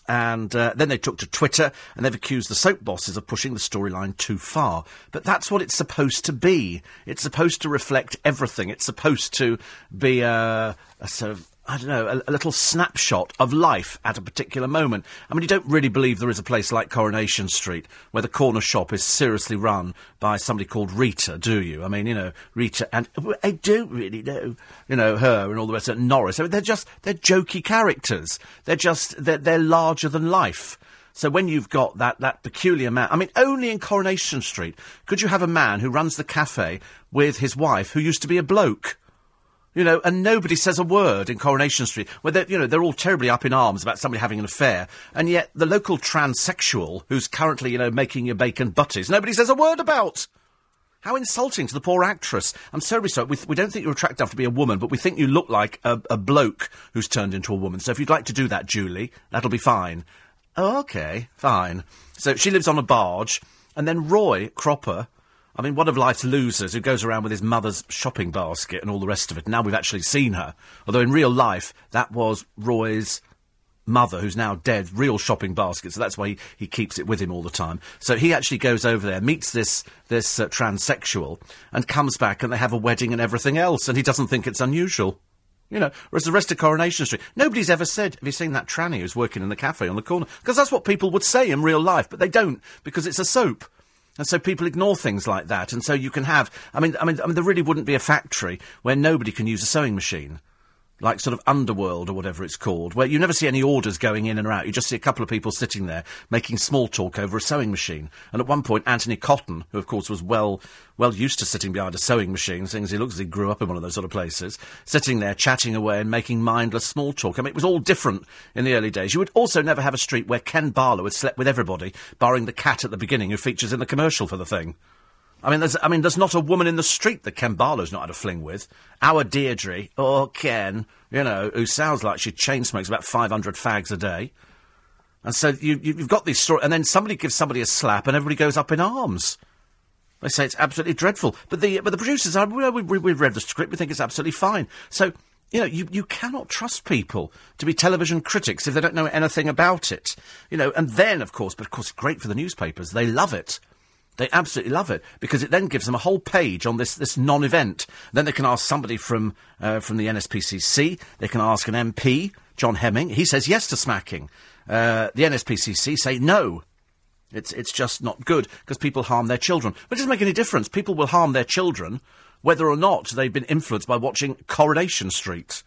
And uh, then they took to Twitter and they've accused the soap bosses of pushing the storyline too far. But that's what it's supposed to be. It's supposed to reflect everything. It's supposed to be a, a sort of I don't know, a, a, little snapshot of life at a particular moment. I mean, you don't really believe there is a place like Coronation Street where the corner shop is seriously run by somebody called Rita, do you? I mean, you know, Rita, and I don't really know, you know, her and all the rest of Norris. I mean, they're just, they're jokey characters. They're just, they're, they're larger than life. So when you've got that, that peculiar man, I mean, only in Coronation Street could you have a man who runs the cafe with his wife who used to be a bloke. You know, and nobody says a word in Coronation Street, where they're, you know, they're all terribly up in arms about somebody having an affair, and yet the local transsexual who's currently, you know, making your bacon butties, nobody says a word about. How insulting to the poor actress. I'm so sorry. We, we don't think you're attractive enough to be a woman, but we think you look like a, a bloke who's turned into a woman. So if you'd like to do that, Julie, that'll be fine. Oh, okay, fine. So she lives on a barge, and then Roy Cropper, I mean, one of life's losers who goes around with his mother's shopping basket and all the rest of it. Now we've actually seen her. Although in real life, that was Roy's mother, who's now dead, real shopping basket. So that's why he, he keeps it with him all the time. So he actually goes over there, meets this this uh, transsexual, and comes back, and they have a wedding and everything else, and he doesn't think it's unusual. You know, whereas the rest of Coronation Street, nobody's ever said, have you seen that tranny who's working in the cafe on the corner? Because that's what people would say in real life, but they don't, because it's a soap. And so people ignore things like that, and so you can have, I mean, I mean, I mean, there really wouldn't be a factory where nobody can use a sewing machine like sort of underworld or whatever it's called, where you never see any orders going in and out. You just see a couple of people sitting there making small talk over a sewing machine. And at one point, Antony Cotton, who of course was well well used to sitting behind a sewing machine, seeing as he looks as he grew up in one of those sort of places, sitting there chatting away and making mindless small talk. I mean, it was all different in the early days. You would also never have a street where Ken Barlow had slept with everybody, barring the cat at the beginning who features in the commercial for the thing. I mean, there's, I mean, there's not a woman in the street that Ken Barlow's not had a fling with. Our Deirdre, or Ken, you know, who sounds like she chain smokes about 500 fags a day. And so you, you, have got these stories, and then somebody gives somebody a slap, and everybody goes up in arms. They say it's absolutely dreadful. But the, but the producers are, we, we, we've read the script, we think it's absolutely fine. So, you know, you, you cannot trust people to be television critics if they don't know anything about it. You know, and then, of course, but of course, great for the newspapers. They love it. They absolutely love it because it then gives them a whole page on this, this non-event. Then they can ask somebody from uh, from the NSPCC. They can ask an MP, John Hemming. He says yes to smacking. Uh, the NSPCC say no. It's it's just not good because people harm their children. But it doesn't make any difference. People will harm their children whether or not they've been influenced by watching Coronation Street.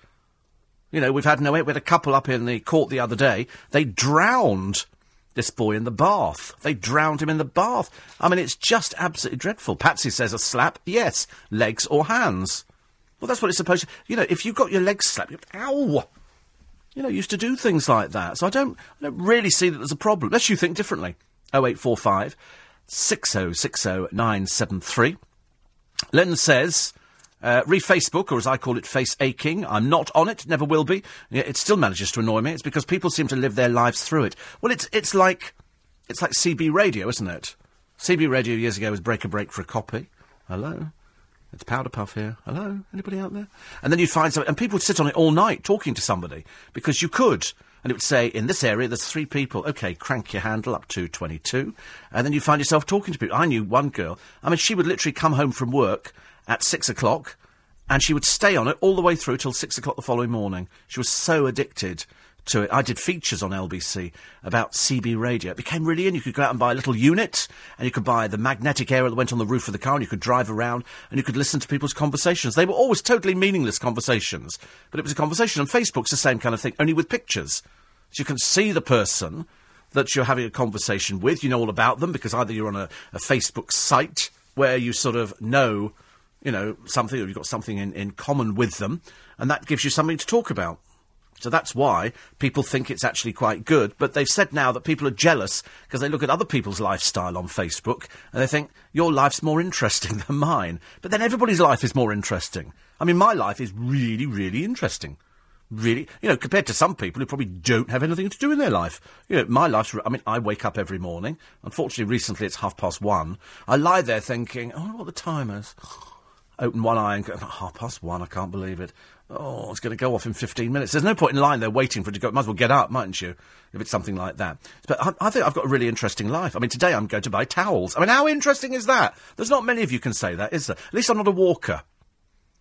You know, we've had no. We had a couple up in the court the other day. They drowned this boy in the bath. They drowned him in the bath. I mean, it's just absolutely dreadful. Patsy says a slap, yes. Legs or hands. Well, that's what it's supposed to... You know, if you've got your legs slapped, you ow! You know, used to do things like that. So I don't, I don't really see that there's a problem, unless you think differently. 0845 6060973. Len says... Uh, re Facebook, or as I call it, face aching. I'm not on it, never will be. It still manages to annoy me. It's because people seem to live their lives through it. Well, it's it's like it's like CB radio, isn't it? CB radio years ago was break a break for a copy. Hello. It's Powder Puff here. Hello? Anybody out there? And then you'd find something, and people would sit on it all night talking to somebody because you could. And it would say, in this area, there's three people. Okay, crank your handle up to 22. And then you find yourself talking to people. I knew one girl. I mean, she would literally come home from work at six o'clock, and she would stay on it all the way through till six o'clock the following morning. She was so addicted to it. I did features on LBC about CB radio. It became really in. You could go out and buy a little unit, and you could buy the magnetic area that went on the roof of the car, and you could drive around, and you could listen to people's conversations. They were always totally meaningless conversations, but it was a conversation. And Facebook's the same kind of thing, only with pictures. So you can see the person that you're having a conversation with. You know all about them because either you're on a, a Facebook site where you sort of know you know, something, or you've got something in, in common with them, and that gives you something to talk about. So that's why people think it's actually quite good. But they've said now that people are jealous because they look at other people's lifestyle on Facebook and they think, your life's more interesting than mine. But then everybody's life is more interesting. I mean, my life is really, really interesting. Really, you know, compared to some people who probably don't have anything to do in their life. You know, my life's, I mean, I wake up every morning. Unfortunately, recently it's half past one. I lie there thinking, oh, what the time is open one eye and go, half past one, I can't believe it. Oh, it's going to go off in 15 minutes. There's no point in lying there waiting for it to go. Might as well get up, mightn't you, if it's something like that. But I, I, think I've got a really interesting life. I mean, today I'm going to buy towels. I mean, how interesting is that? There's not many of you can say that, is there? At least I'm not a walker.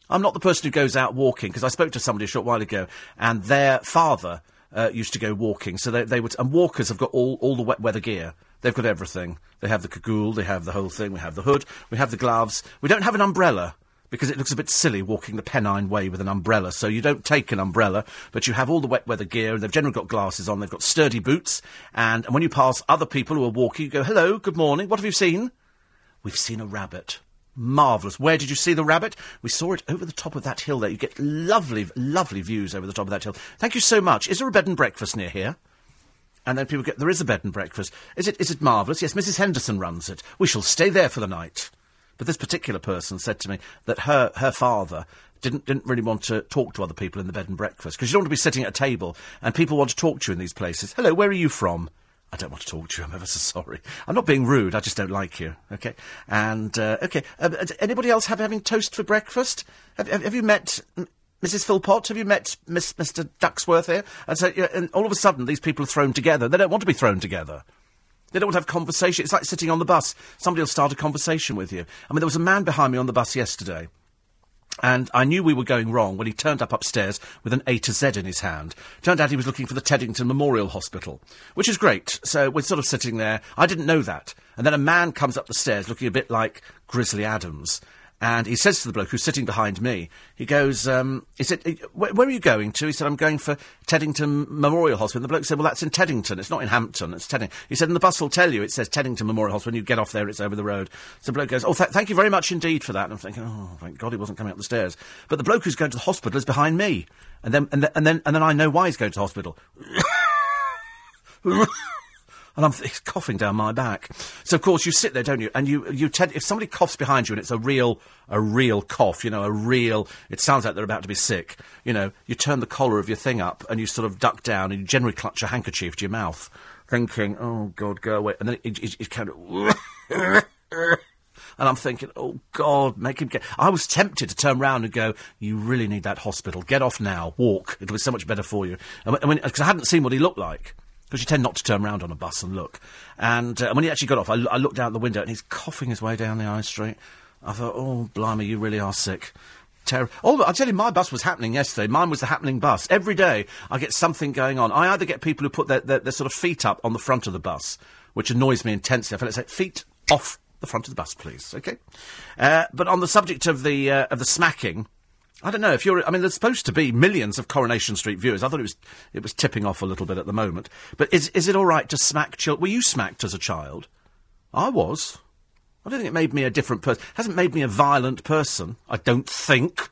I'm not the person who goes out walking, because I spoke to somebody a short while ago, and their father uh, used to go walking. So they, they would, and walkers have got all, all the wet weather gear. They've got everything. They have the cagoule, they have the whole thing, we have the hood, we have the gloves. We don't have an umbrella because it looks a bit silly walking the Pennine Way with an umbrella. So you don't take an umbrella, but you have all the wet weather gear, and they've generally got glasses on. They've got sturdy boots, and, and when you pass other people who are walking, you go, "Hello, good morning. What have you seen?" We've seen a rabbit. Marvellous. Where did you see the rabbit? We saw it over the top of that hill there. You get lovely, lovely views over the top of that hill. Thank you so much. Is there a bed and breakfast near here? And then people get, there is a bed and breakfast. Is it, is it marvellous? Yes, Mrs. Henderson runs it. We shall stay there for the night. But this particular person said to me that her, her father didn't, didn't really want to talk to other people in the bed and breakfast because you don't want to be sitting at a table and people want to talk to you in these places. Hello, where are you from? I don't want to talk to you. I'm ever so sorry. I'm not being rude. I just don't like you. Okay. And uh, okay. Uh, anybody else have having toast for breakfast? Have, have, have you met Mrs. Philpott? Have you met Miss, Mr. Ducksworth here? And so, and all of a sudden, these people are thrown together. They don't want to be thrown together. They don't want to have conversation. It's like sitting on the bus. Somebody will start a conversation with you. I mean, there was a man behind me on the bus yesterday. And I knew we were going wrong when he turned up upstairs with an A to Z in his hand. Turned out he was looking for the Teddington Memorial Hospital, which is great. So we're sort of sitting there. I didn't know that. And then a man comes up the stairs looking a bit like Grizzly Adams. And he says to the bloke who's sitting behind me, he goes, um, he said, where, where, are you going to? He said, I'm going for Teddington Memorial Hospital. And the bloke said, well, that's in Teddington. It's not in Hampton. It's Teddington. He said, and the bus will tell you it says Teddington Memorial Hospital. When you get off there, it's over the road. So the bloke goes, oh, th- thank you very much indeed for that. And I'm thinking, oh, thank God he wasn't coming up the stairs. But the bloke who's going to the hospital is behind me. And then, and, th- and then, and then I know why he's going to the hospital. and I'm coughing down my back. So of course you sit there, don't you? And you you tend if somebody coughs behind you and it's a real a real cough, you know, a real. It sounds like they're about to be sick. You know, you turn the collar of your thing up and you sort of duck down and you generally clutch a handkerchief to your mouth, thinking, "Oh God, go away," and then it, it, it kind of. And I'm thinking, oh God, make him get. I was tempted to turn round and go, you really need that hospital. Get off now. Walk. It'll be so much better for you. And when, because I hadn't seen what he looked like because you tend not to turn round on a bus and look. And uh, when he actually got off, I, I looked out the window and he's coughing his way down the high street. I thought, oh, blimey, you really are sick. Terrible. Oh, I'll tell you, my bus was happening yesterday. Mine was the happening bus. Every day I get something going on. I either get people who put their, their, their sort of feet up on the front of the bus, which annoys me intensely. I feel like, feet off the front of the bus, please. Okay. Uh, but on the subject of the uh, of the smacking, I don't know if you're. I mean, there's supposed to be millions of Coronation Street viewers. I thought it was it was tipping off a little bit at the moment. But is is it all right to smack children? Were you smacked as a child? I was. I don't think it made me a different person. It Hasn't made me a violent person. I don't think.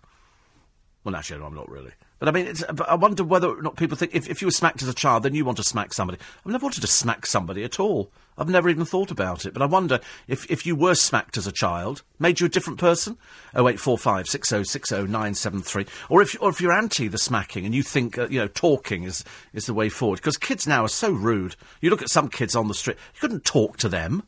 Well, actually, no, I'm not really. But I mean, but I wonder whether or not people think if, if you were smacked as a child, then you want to smack somebody. I've never wanted to smack somebody at all. I've never even thought about it. But I wonder if, if you were smacked as a child, made you a different person? 0845 6060973. Or if, or if you're anti the smacking and you think, uh, you know, talking is, is the way forward. Because kids now are so rude. You look at some kids on the street, you couldn't talk to them.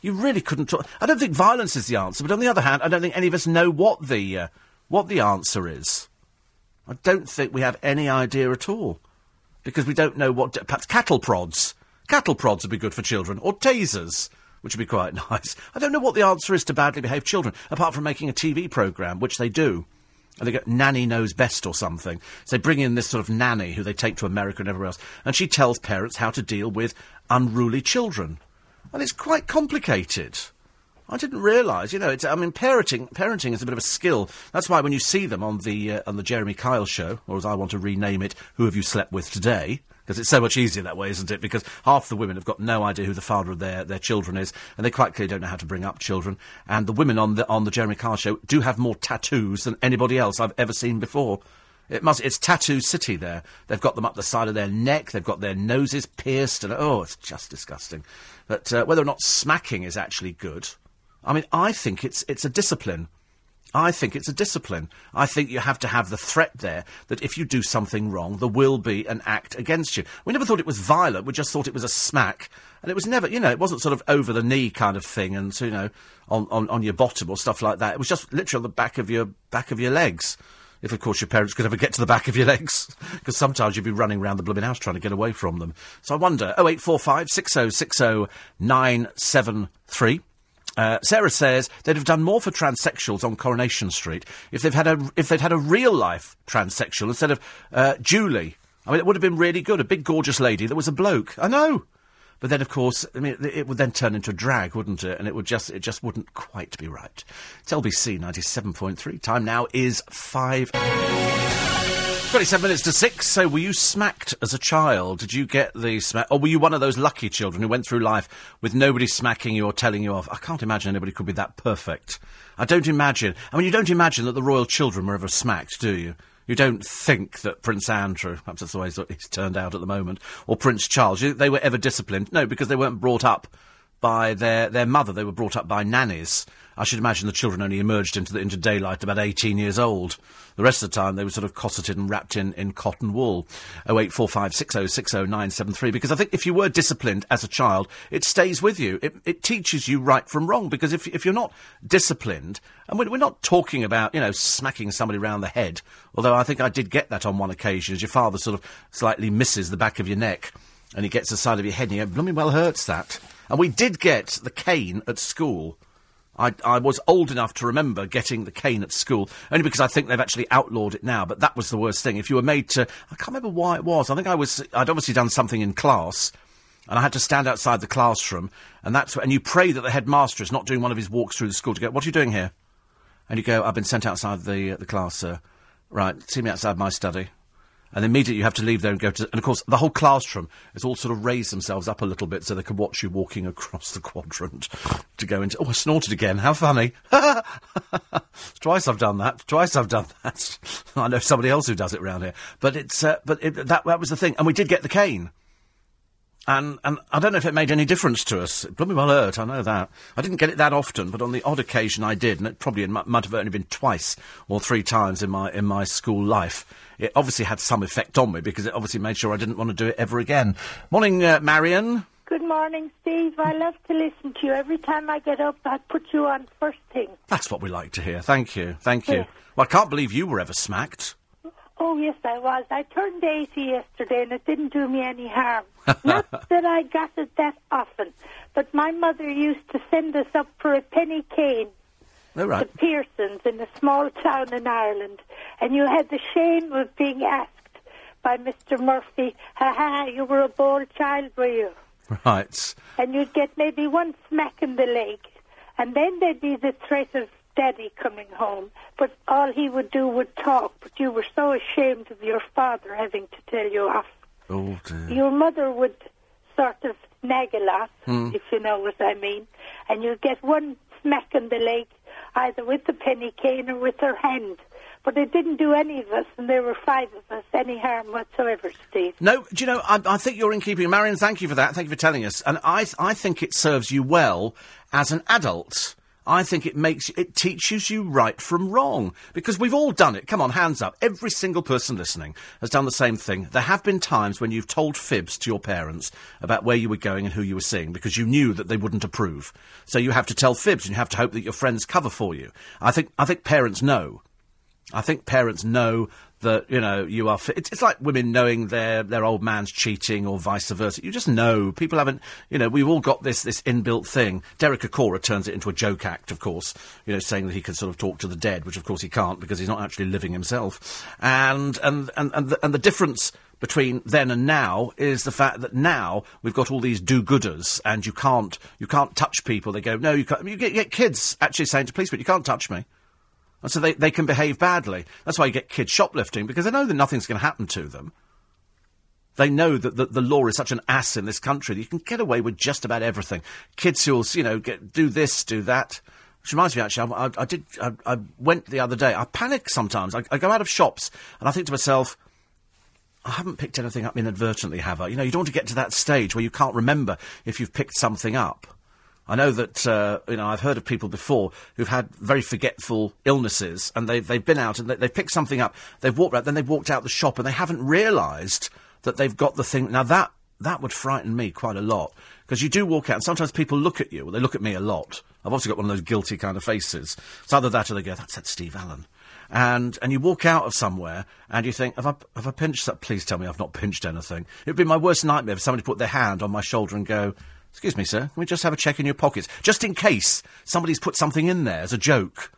You really couldn't talk. I don't think violence is the answer, but on the other hand, I don't think any of us know what the, uh, what the answer is. I don't think we have any idea at all. Because we don't know what. Perhaps cattle prods. Cattle prods would be good for children. Or tasers, which would be quite nice. I don't know what the answer is to badly behaved children, apart from making a TV programme, which they do. And they go, Nanny knows best or something. So they bring in this sort of nanny who they take to America and everywhere else. And she tells parents how to deal with unruly children. And it's quite complicated. I didn't realise, you know, it's, I mean, parenting, parenting is a bit of a skill. That's why when you see them on the, uh, on the Jeremy Kyle show, or as I want to rename it, Who Have You Slept With Today? Because it's so much easier that way, isn't it? Because half the women have got no idea who the father of their, their children is, and they quite clearly don't know how to bring up children. And the women on the, on the Jeremy Kyle show do have more tattoos than anybody else I've ever seen before. It must. It's tattoo city there. They've got them up the side of their neck. They've got their noses pierced, and oh, it's just disgusting. But uh, whether or not smacking is actually good, I mean, I think it's it's a discipline. I think it's a discipline. I think you have to have the threat there that if you do something wrong, there will be an act against you. We never thought it was violent. We just thought it was a smack. And it was never, you know, it wasn't sort of over the knee kind of thing and, you know, on, on, on your bottom or stuff like that. It was just literally on the back of your, back of your legs. If, of course, your parents could ever get to the back of your legs. Because sometimes you'd be running around the blooming house trying to get away from them. So I wonder, 0845 6060 973. Uh, Sarah says they'd have done more for transsexuals on Coronation Street if they've had a if they'd had a real life transsexual instead of uh, Julie. I mean, it would have been really good. A big, gorgeous lady that was a bloke. I know, but then of course, I mean, it, it would then turn into a drag, wouldn't it? And it would just it just wouldn't quite be right. It's LBC ninety seven point three. Time now is five. 27 minutes to 6. So, were you smacked as a child? Did you get the smack? Or were you one of those lucky children who went through life with nobody smacking you or telling you off? I can't imagine anybody could be that perfect. I don't imagine. I mean, you don't imagine that the royal children were ever smacked, do you? You don't think that Prince Andrew, perhaps that's the way he's turned out at the moment, or Prince Charles, they were ever disciplined. No, because they weren't brought up by their, their mother. They were brought up by nannies. I should imagine the children only emerged into, the, into daylight about 18 years old. The rest of the time they were sort of cosseted and wrapped in, in cotton wool. 08456060973. Because I think if you were disciplined as a child, it stays with you. It, it teaches you right from wrong. Because if, if you're not disciplined, and we're, we're not talking about, you know, smacking somebody round the head, although I think I did get that on one occasion, as your father sort of slightly misses the back of your neck and he gets the side of your head and you go, blooming well hurts that. And we did get the cane at school. I, I was old enough to remember getting the cane at school, only because I think they've actually outlawed it now, but that was the worst thing. If you were made to, I can't remember why it was. I think I was, I'd obviously done something in class, and I had to stand outside the classroom, and that's, and you pray that the headmaster is not doing one of his walks through the school to go, what are you doing here? And you go, I've been sent outside the, uh, the class, sir. Right, see me outside my study and immediately you have to leave there and go to. And of course, the whole classroom is all sort of raised themselves up a little bit so they can watch you walking across the quadrant to go into. Oh, I snorted again. How funny! Twice I've done that. Twice I've done that. I know somebody else who does it round here. But it's uh, but it, that that was the thing, and we did get the cane. And, and I don't know if it made any difference to us. It bloody well hurt, I know that. I didn't get it that often, but on the odd occasion I did, and it probably might have only been twice or three times in my, in my school life. It obviously had some effect on me because it obviously made sure I didn't want to do it ever again. Morning, uh, Marion. Good morning, Steve. I love to listen to you. Every time I get up, I put you on first thing. That's what we like to hear. Thank you. Thank you. Well, I can't believe you were ever smacked. Oh, yes, I was. I turned 80 yesterday and it didn't do me any harm. Not that I got it that often, but my mother used to send us up for a penny cane Oh, right. to Pearson's in a small town in Ireland. And you had the shame of being asked by Mr. Murphy, ha ha, you were a bold child, were you? Right. And you'd get maybe one smack in the leg. And then there'd be the threat of daddy coming home. But all he would do would talk. But you were so ashamed of your father having to tell you off. Oh, dear. Your mother would sort of nag a lot, hmm. if you know what I mean. And you'd get one smack in the leg, either with the penny cane or with her hand. But it didn't do any of us, and there were five of us, any harm whatsoever, Steve. No, do you know, I, I think you're in keeping. Marion, thank you for that. Thank you for telling us. And I, I think it serves you well as an adult. I think it makes it teaches you right from wrong because we've all done it. Come on, hands up. Every single person listening has done the same thing. There have been times when you've told fibs to your parents about where you were going and who you were seeing because you knew that they wouldn't approve. So you have to tell fibs and you have to hope that your friends cover for you. I think I think parents know. I think parents know that you know you are. Fi- it's, it's like women knowing their their old man's cheating or vice versa. You just know. People haven't. You know, we've all got this this inbuilt thing. Derek Acorah turns it into a joke act, of course. You know, saying that he can sort of talk to the dead, which of course he can't because he's not actually living himself. And and and and the, and the difference between then and now is the fact that now we've got all these do-gooders, and you can't you can't touch people. They go, no, you can't. You get, get kids actually saying to policemen, you can't touch me. And so they, they can behave badly. That's why you get kids shoplifting, because they know that nothing's going to happen to them. They know that the, the law is such an ass in this country that you can get away with just about everything. Kids who'll, you know, get, do this, do that. Which reminds me, actually, I, I, I did, I, I went the other day. I panic sometimes. I, I go out of shops and I think to myself, I haven't picked anything up inadvertently, have I? You know, you don't want to get to that stage where you can't remember if you've picked something up. I know that uh, you know I've heard of people before who've had very forgetful illnesses, and they they've been out and they, they've picked something up. They've walked out, then they've walked out the shop, and they haven't realised that they've got the thing. Now that that would frighten me quite a lot because you do walk out, and sometimes people look at you. Well, they look at me a lot. I've also got one of those guilty kind of faces. It's either that or they go, "That's that Steve Allen." And and you walk out of somewhere and you think, have I have I pinched that? Please tell me I've not pinched anything. It'd be my worst nightmare if somebody put their hand on my shoulder and go, Excuse me, sir, can we just have a check in your pockets? Just in case somebody's put something in there as a joke.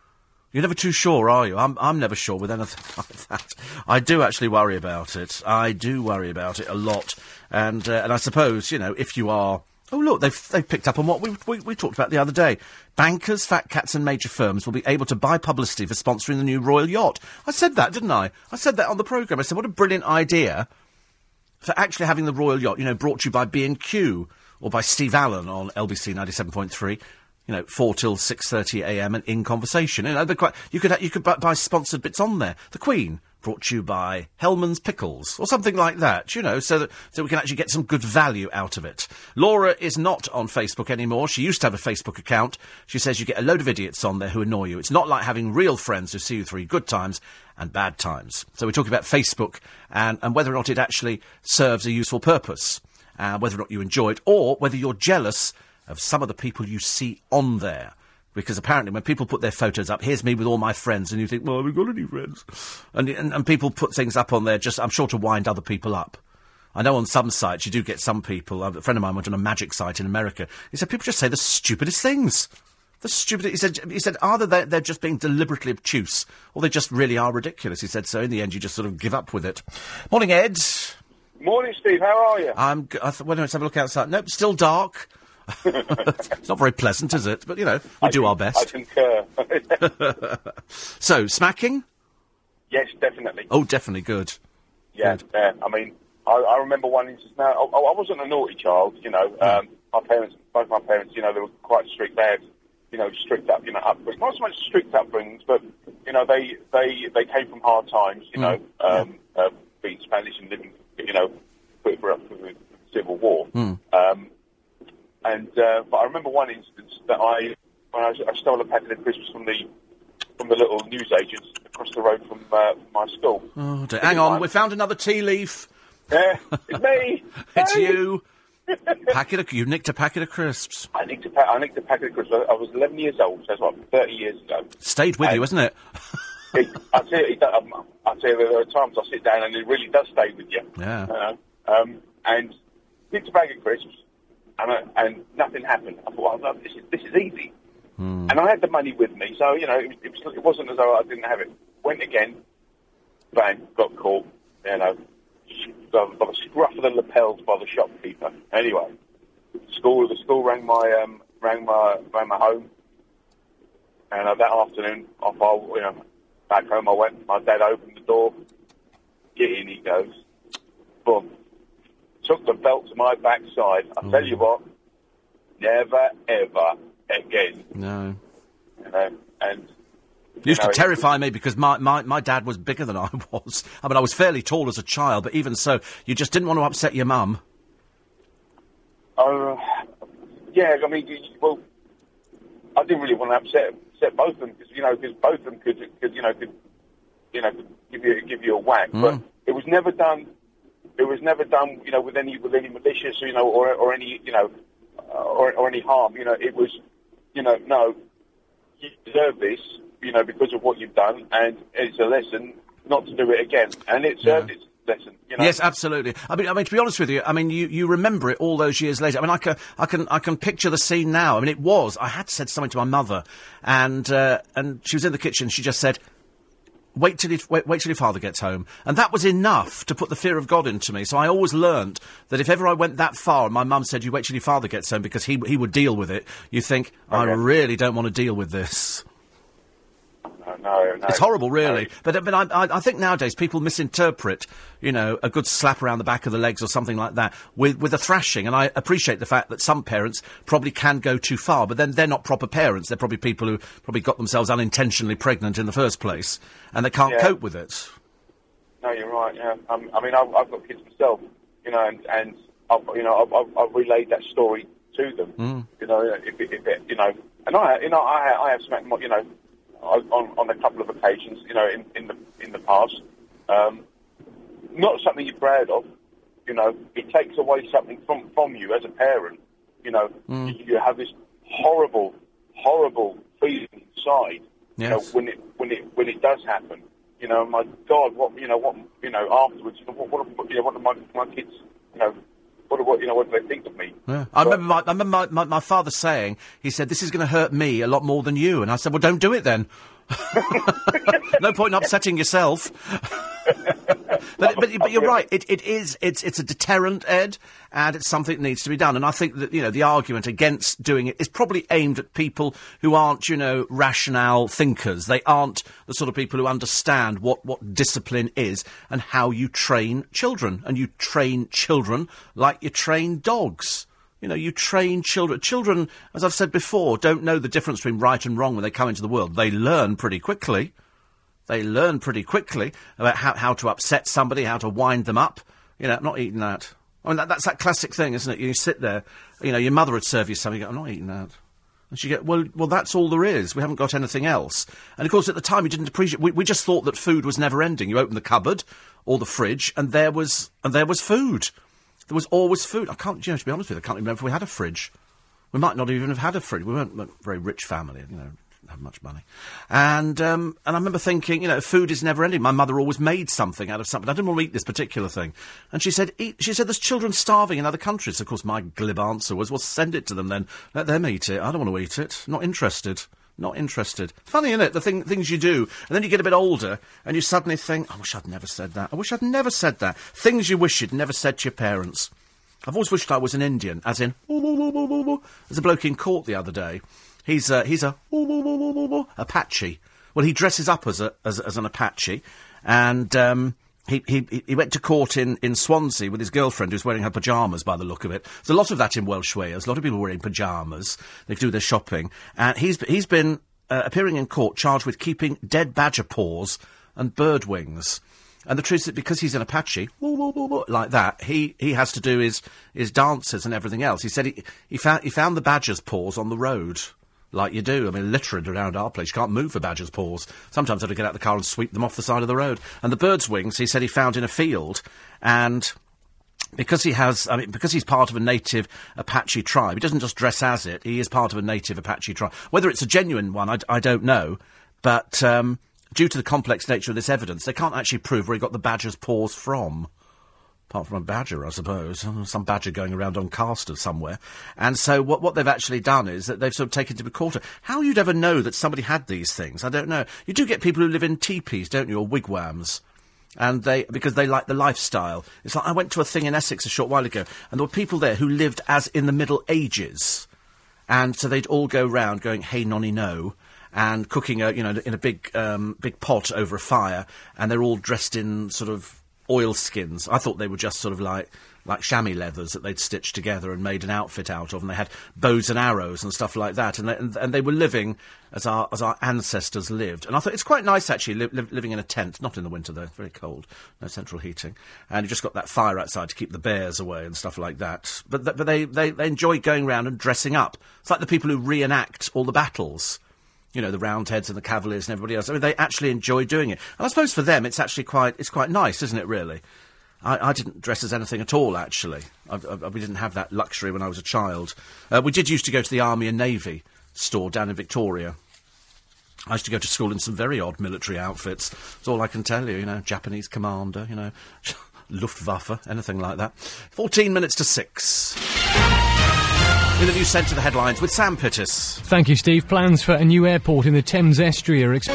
You're never too sure, are you? I'm, I'm never sure with anything like that. I do actually worry about it. I do worry about it a lot. And, uh, and I suppose, you know, if you are. Oh, look, they've, they've picked up on what we, we, we talked about the other day. Bankers, fat cats, and major firms will be able to buy publicity for sponsoring the new Royal Yacht. I said that, didn't I? I said that on the programme. I said, what a brilliant idea for actually having the Royal Yacht, you know, brought to you by B&Q or by Steve Allen on LBC 97.3. You know, four till six thirty a.m. and in conversation. You know, quite, you could you could bu- buy sponsored bits on there. The Queen brought to you by Hellmann's Pickles or something like that, you know, so that so we can actually get some good value out of it. Laura is not on Facebook anymore. She used to have a Facebook account. She says you get a load of idiots on there who annoy you. It's not like having real friends who see you through good times and bad times. So we're talking about Facebook and, and whether or not it actually serves a useful purpose, uh, whether or not you enjoy it, or whether you're jealous of some of the people you see on there. Because apparently, when people put their photos up, here's me with all my friends, and you think, well, have we got any friends. And, and, and people put things up on there just, I'm sure, to wind other people up. I know on some sites you do get some people. A friend of mine went on a magic site in America. He said people just say the stupidest things. The stupid. He said. He said either they're, they're just being deliberately obtuse, or they just really are ridiculous. He said. So in the end, you just sort of give up with it. Morning, Ed. Morning, Steve. How are you? I'm. g- I th- well, let's have a look outside. Nope, still dark. it's not very pleasant, is it? But you know, we I do con- our best. I concur. So smacking. yes, definitely. Oh, definitely good. yeah, yeah. I mean, I, I remember one instance. Now, I, I wasn't a naughty child. You know, um, my parents, both my parents, you know, they were quite strict. They had, you know, strict up, you know, upbringing. Not so much strict upbringings, but you know, they they they came from hard times. You know, um, uh, being Spanish and living, you know, put for up for the Civil War. Um, and uh, but I remember one instance that I when I, I stole a packet of crisps from the from the little newsagents across the road from, uh, from my school. Oh, dear. Hang on, we found another tea leaf. Yeah, it's me. It's Hey! you. packet of you nicked a packet of crisps. I nicked a pa- I nicked a packet of crisps. I I was 11 years old. So that's what 30 years ago. Stayed with Hey. you, isn't it? It, I tell you, it, um, I tell you, there are times I sit down and it really does stay with you. Yeah. You know? um, and nicked a bag of crisps, and I, and nothing happened. I thought, oh, no, this is this is easy. And I had the money with me, so you know, it, it, was, it wasn't as though I didn't have it. Went again, bang, got caught. You know, by, by the scruff of the lapels by the shopkeeper. Anyway, school the school rang my um, rang my rang my home, and uh, that afternoon, off I you know back home I went. My dad opened the door. Get in, he goes. Boom. Took the belt to my backside. I tell you what, never ever again. No. You know, and Used know, to terrify me because my, my, my dad was bigger than I was. I mean, I was fairly tall as a child, but even so, you just didn't want to upset your mum. Uh, yeah, I mean, well, I didn't really want to upset upset both of them because you know because both of them could could you know could you know could give you give you a whack, but it was never done. It was never done, you know, with any with any malicious, you know, or or any you know, uh, or or any harm. You know, it was, you know, no, you deserve this, you know, because of what you've done, and it's a lesson not to do it again, and it served its lesson. You know? Yes, absolutely. I mean, I mean, to be honest with you, I mean, you, you remember it all those years later. I mean, I can, I can, I can picture the scene now. I mean, it was. I had said something to my mother, and uh, and she was in the kitchen. She just said, "Wait till you, wait, wait till your father gets home," and that was enough to put the fear of God into me. So I always learnt that if ever I went that far, and my mum said, "You wait till your father gets home," because he he would deal with it. You think, I really don't want to deal with this. No, no, no. It's horrible, really. No. But but I, I, think nowadays people misinterpret, you know, a good slap around the back of the legs or something like that with with a thrashing. And I appreciate the fact that some parents probably can go too far, but then they're not proper parents. They're probably people who probably got themselves unintentionally pregnant in the first place, and they can't Yeah. cope with it. No, you're right. Yeah, um, I mean, I've, I've got kids myself, you know, and and I've, you know, I've, I've, I've relayed that story to them, you know, if, if it, you know, and I, you know, I, I have smacked, my, you know, on, on a couple of occasions, you know, in, in the in the past. Um, not something you're proud of, you know. It takes away something from from you as a parent, you know. You, you have this horrible, horrible feeling inside, you know, Yes. when it when it when it does happen. You know, my God, what you know, what you know afterwards. What what, you know, what do my my kids, you know, what do- what you know, what do they think of me? Yeah. I remember, my, I remember my, my, my father saying, he said, this is going to hurt me a lot more than you. And I said, well, don't do it then. no point in upsetting yourself. but, but, but you're right. It, it is. It's it's a deterrent, Ed, and it's something that needs to be done. And I think that you know the argument against doing it is probably aimed at people who aren't you know rationale thinkers. They aren't the sort of people who understand what what discipline is and how you train children. And you train children like you train dogs. You know, you train children. Children, as I've said before, don't know the difference between right and wrong when they come into the world. They learn pretty quickly. They learn pretty quickly about how, how to upset somebody, how to wind them up. You know, I'm not eating that. I mean, that, that's that classic thing, isn't it? You sit there, you know, your mother would serve you something, you go, I'm not eating that. And she go, well, well, that's all there is. We haven't got anything else. And of course, at the time, you didn't appreciate. We, we just thought that food was never ending. You open the cupboard or the fridge, and there was and there was food. There was always food. I can't, you know, to be honest with you, I can't remember if we had a fridge. We might not even have had a fridge. We weren't a very rich family, you know have much money. And um, and I remember thinking, you know, food is never ending. My mother always made something out of something. I didn't want to eat this particular thing. And she said, eat. She said, there's children starving in other countries. Of course, my glib answer was, well, send it to them then. Let them eat it. I don't want to eat it. Not interested. Not interested. Funny, isn't it? The thing, things you do, and then you get a bit older, and you suddenly think, I wish I'd never said that. I wish I'd never said that. Things you wish you'd never said to your parents. I've always wished I was an Indian, as in, there's a bloke in court the other day He's a, he's a Apache. Well, he dresses up as a as, as an Apache, and um, he, he he went to court in, in Swansea with his girlfriend who's wearing her pyjamas by the look of it. There's a lot of that in Welsh Wales. A lot of people wearing pyjamas. They do their shopping, and he's he's been uh, appearing in court charged with keeping dead badger paws and bird wings. And the truth is that because he's an Apache, like that, he, he has to do his, his dances and everything else. He said he, he, found, he found the badger's paws on the road like you do. I mean, literally around our place. You can't move for badger's paws. Sometimes I have to get out the car and sweep them off the side of the road. And the bird's wings, he said he found in a field, and because he has, I mean, because he's part of a native Apache tribe, he doesn't just dress as it, he is part of a native Apache tribe. Whether it's a genuine one, I, I don't know, but um, due to the complex nature of this evidence, they can't actually prove where he got the badger's paws from apart from a badger, I suppose, some badger going around on casters somewhere. And so what, what they've actually done is that they've sort of taken to quarter. How you'd ever know that somebody had these things, I don't know. You do get people who live in teepees, don't you, or wigwams. And they, because they like the lifestyle. It's like, I went to a thing in Essex a short while ago, and there were people there who lived as in the Middle Ages. And so they'd all go round going, hey, nonny, no and cooking a, you know, in a big, um, big pot over a fire, and they're all dressed in sort of oilskins. I thought they were just sort of like like chamois leathers that they'd stitched together and made an outfit out of, and they had bows and arrows and stuff like that, and they, and, and they were living as our as our ancestors lived. And I thought it's quite nice actually li- li- living in a tent, not in the winter though, very cold, no central heating, and you just got that fire outside to keep the bears away and stuff like that. But th- but they, they they enjoy going around and dressing up. It's like the people who reenact all the battles you know, the Roundheads and the Cavaliers and everybody else. I mean, they actually enjoy doing it. And I suppose for them, it's actually quite, it's quite nice, isn't it, really? I, I didn't dress as anything at all, actually. I, I, we didn't have that luxury when I was a child. Uh, we did used to go to the Army and Navy store down in Victoria. I used to go to school in some very odd military outfits. That's all I can tell you, you know, Japanese commander, you know, Luftwaffe, anything like that. 14 minutes to 6. With a new centre to the headlines with Sam Pittis. Thank you, Steve. Plans for a new airport in the Thames estuary are. Ex-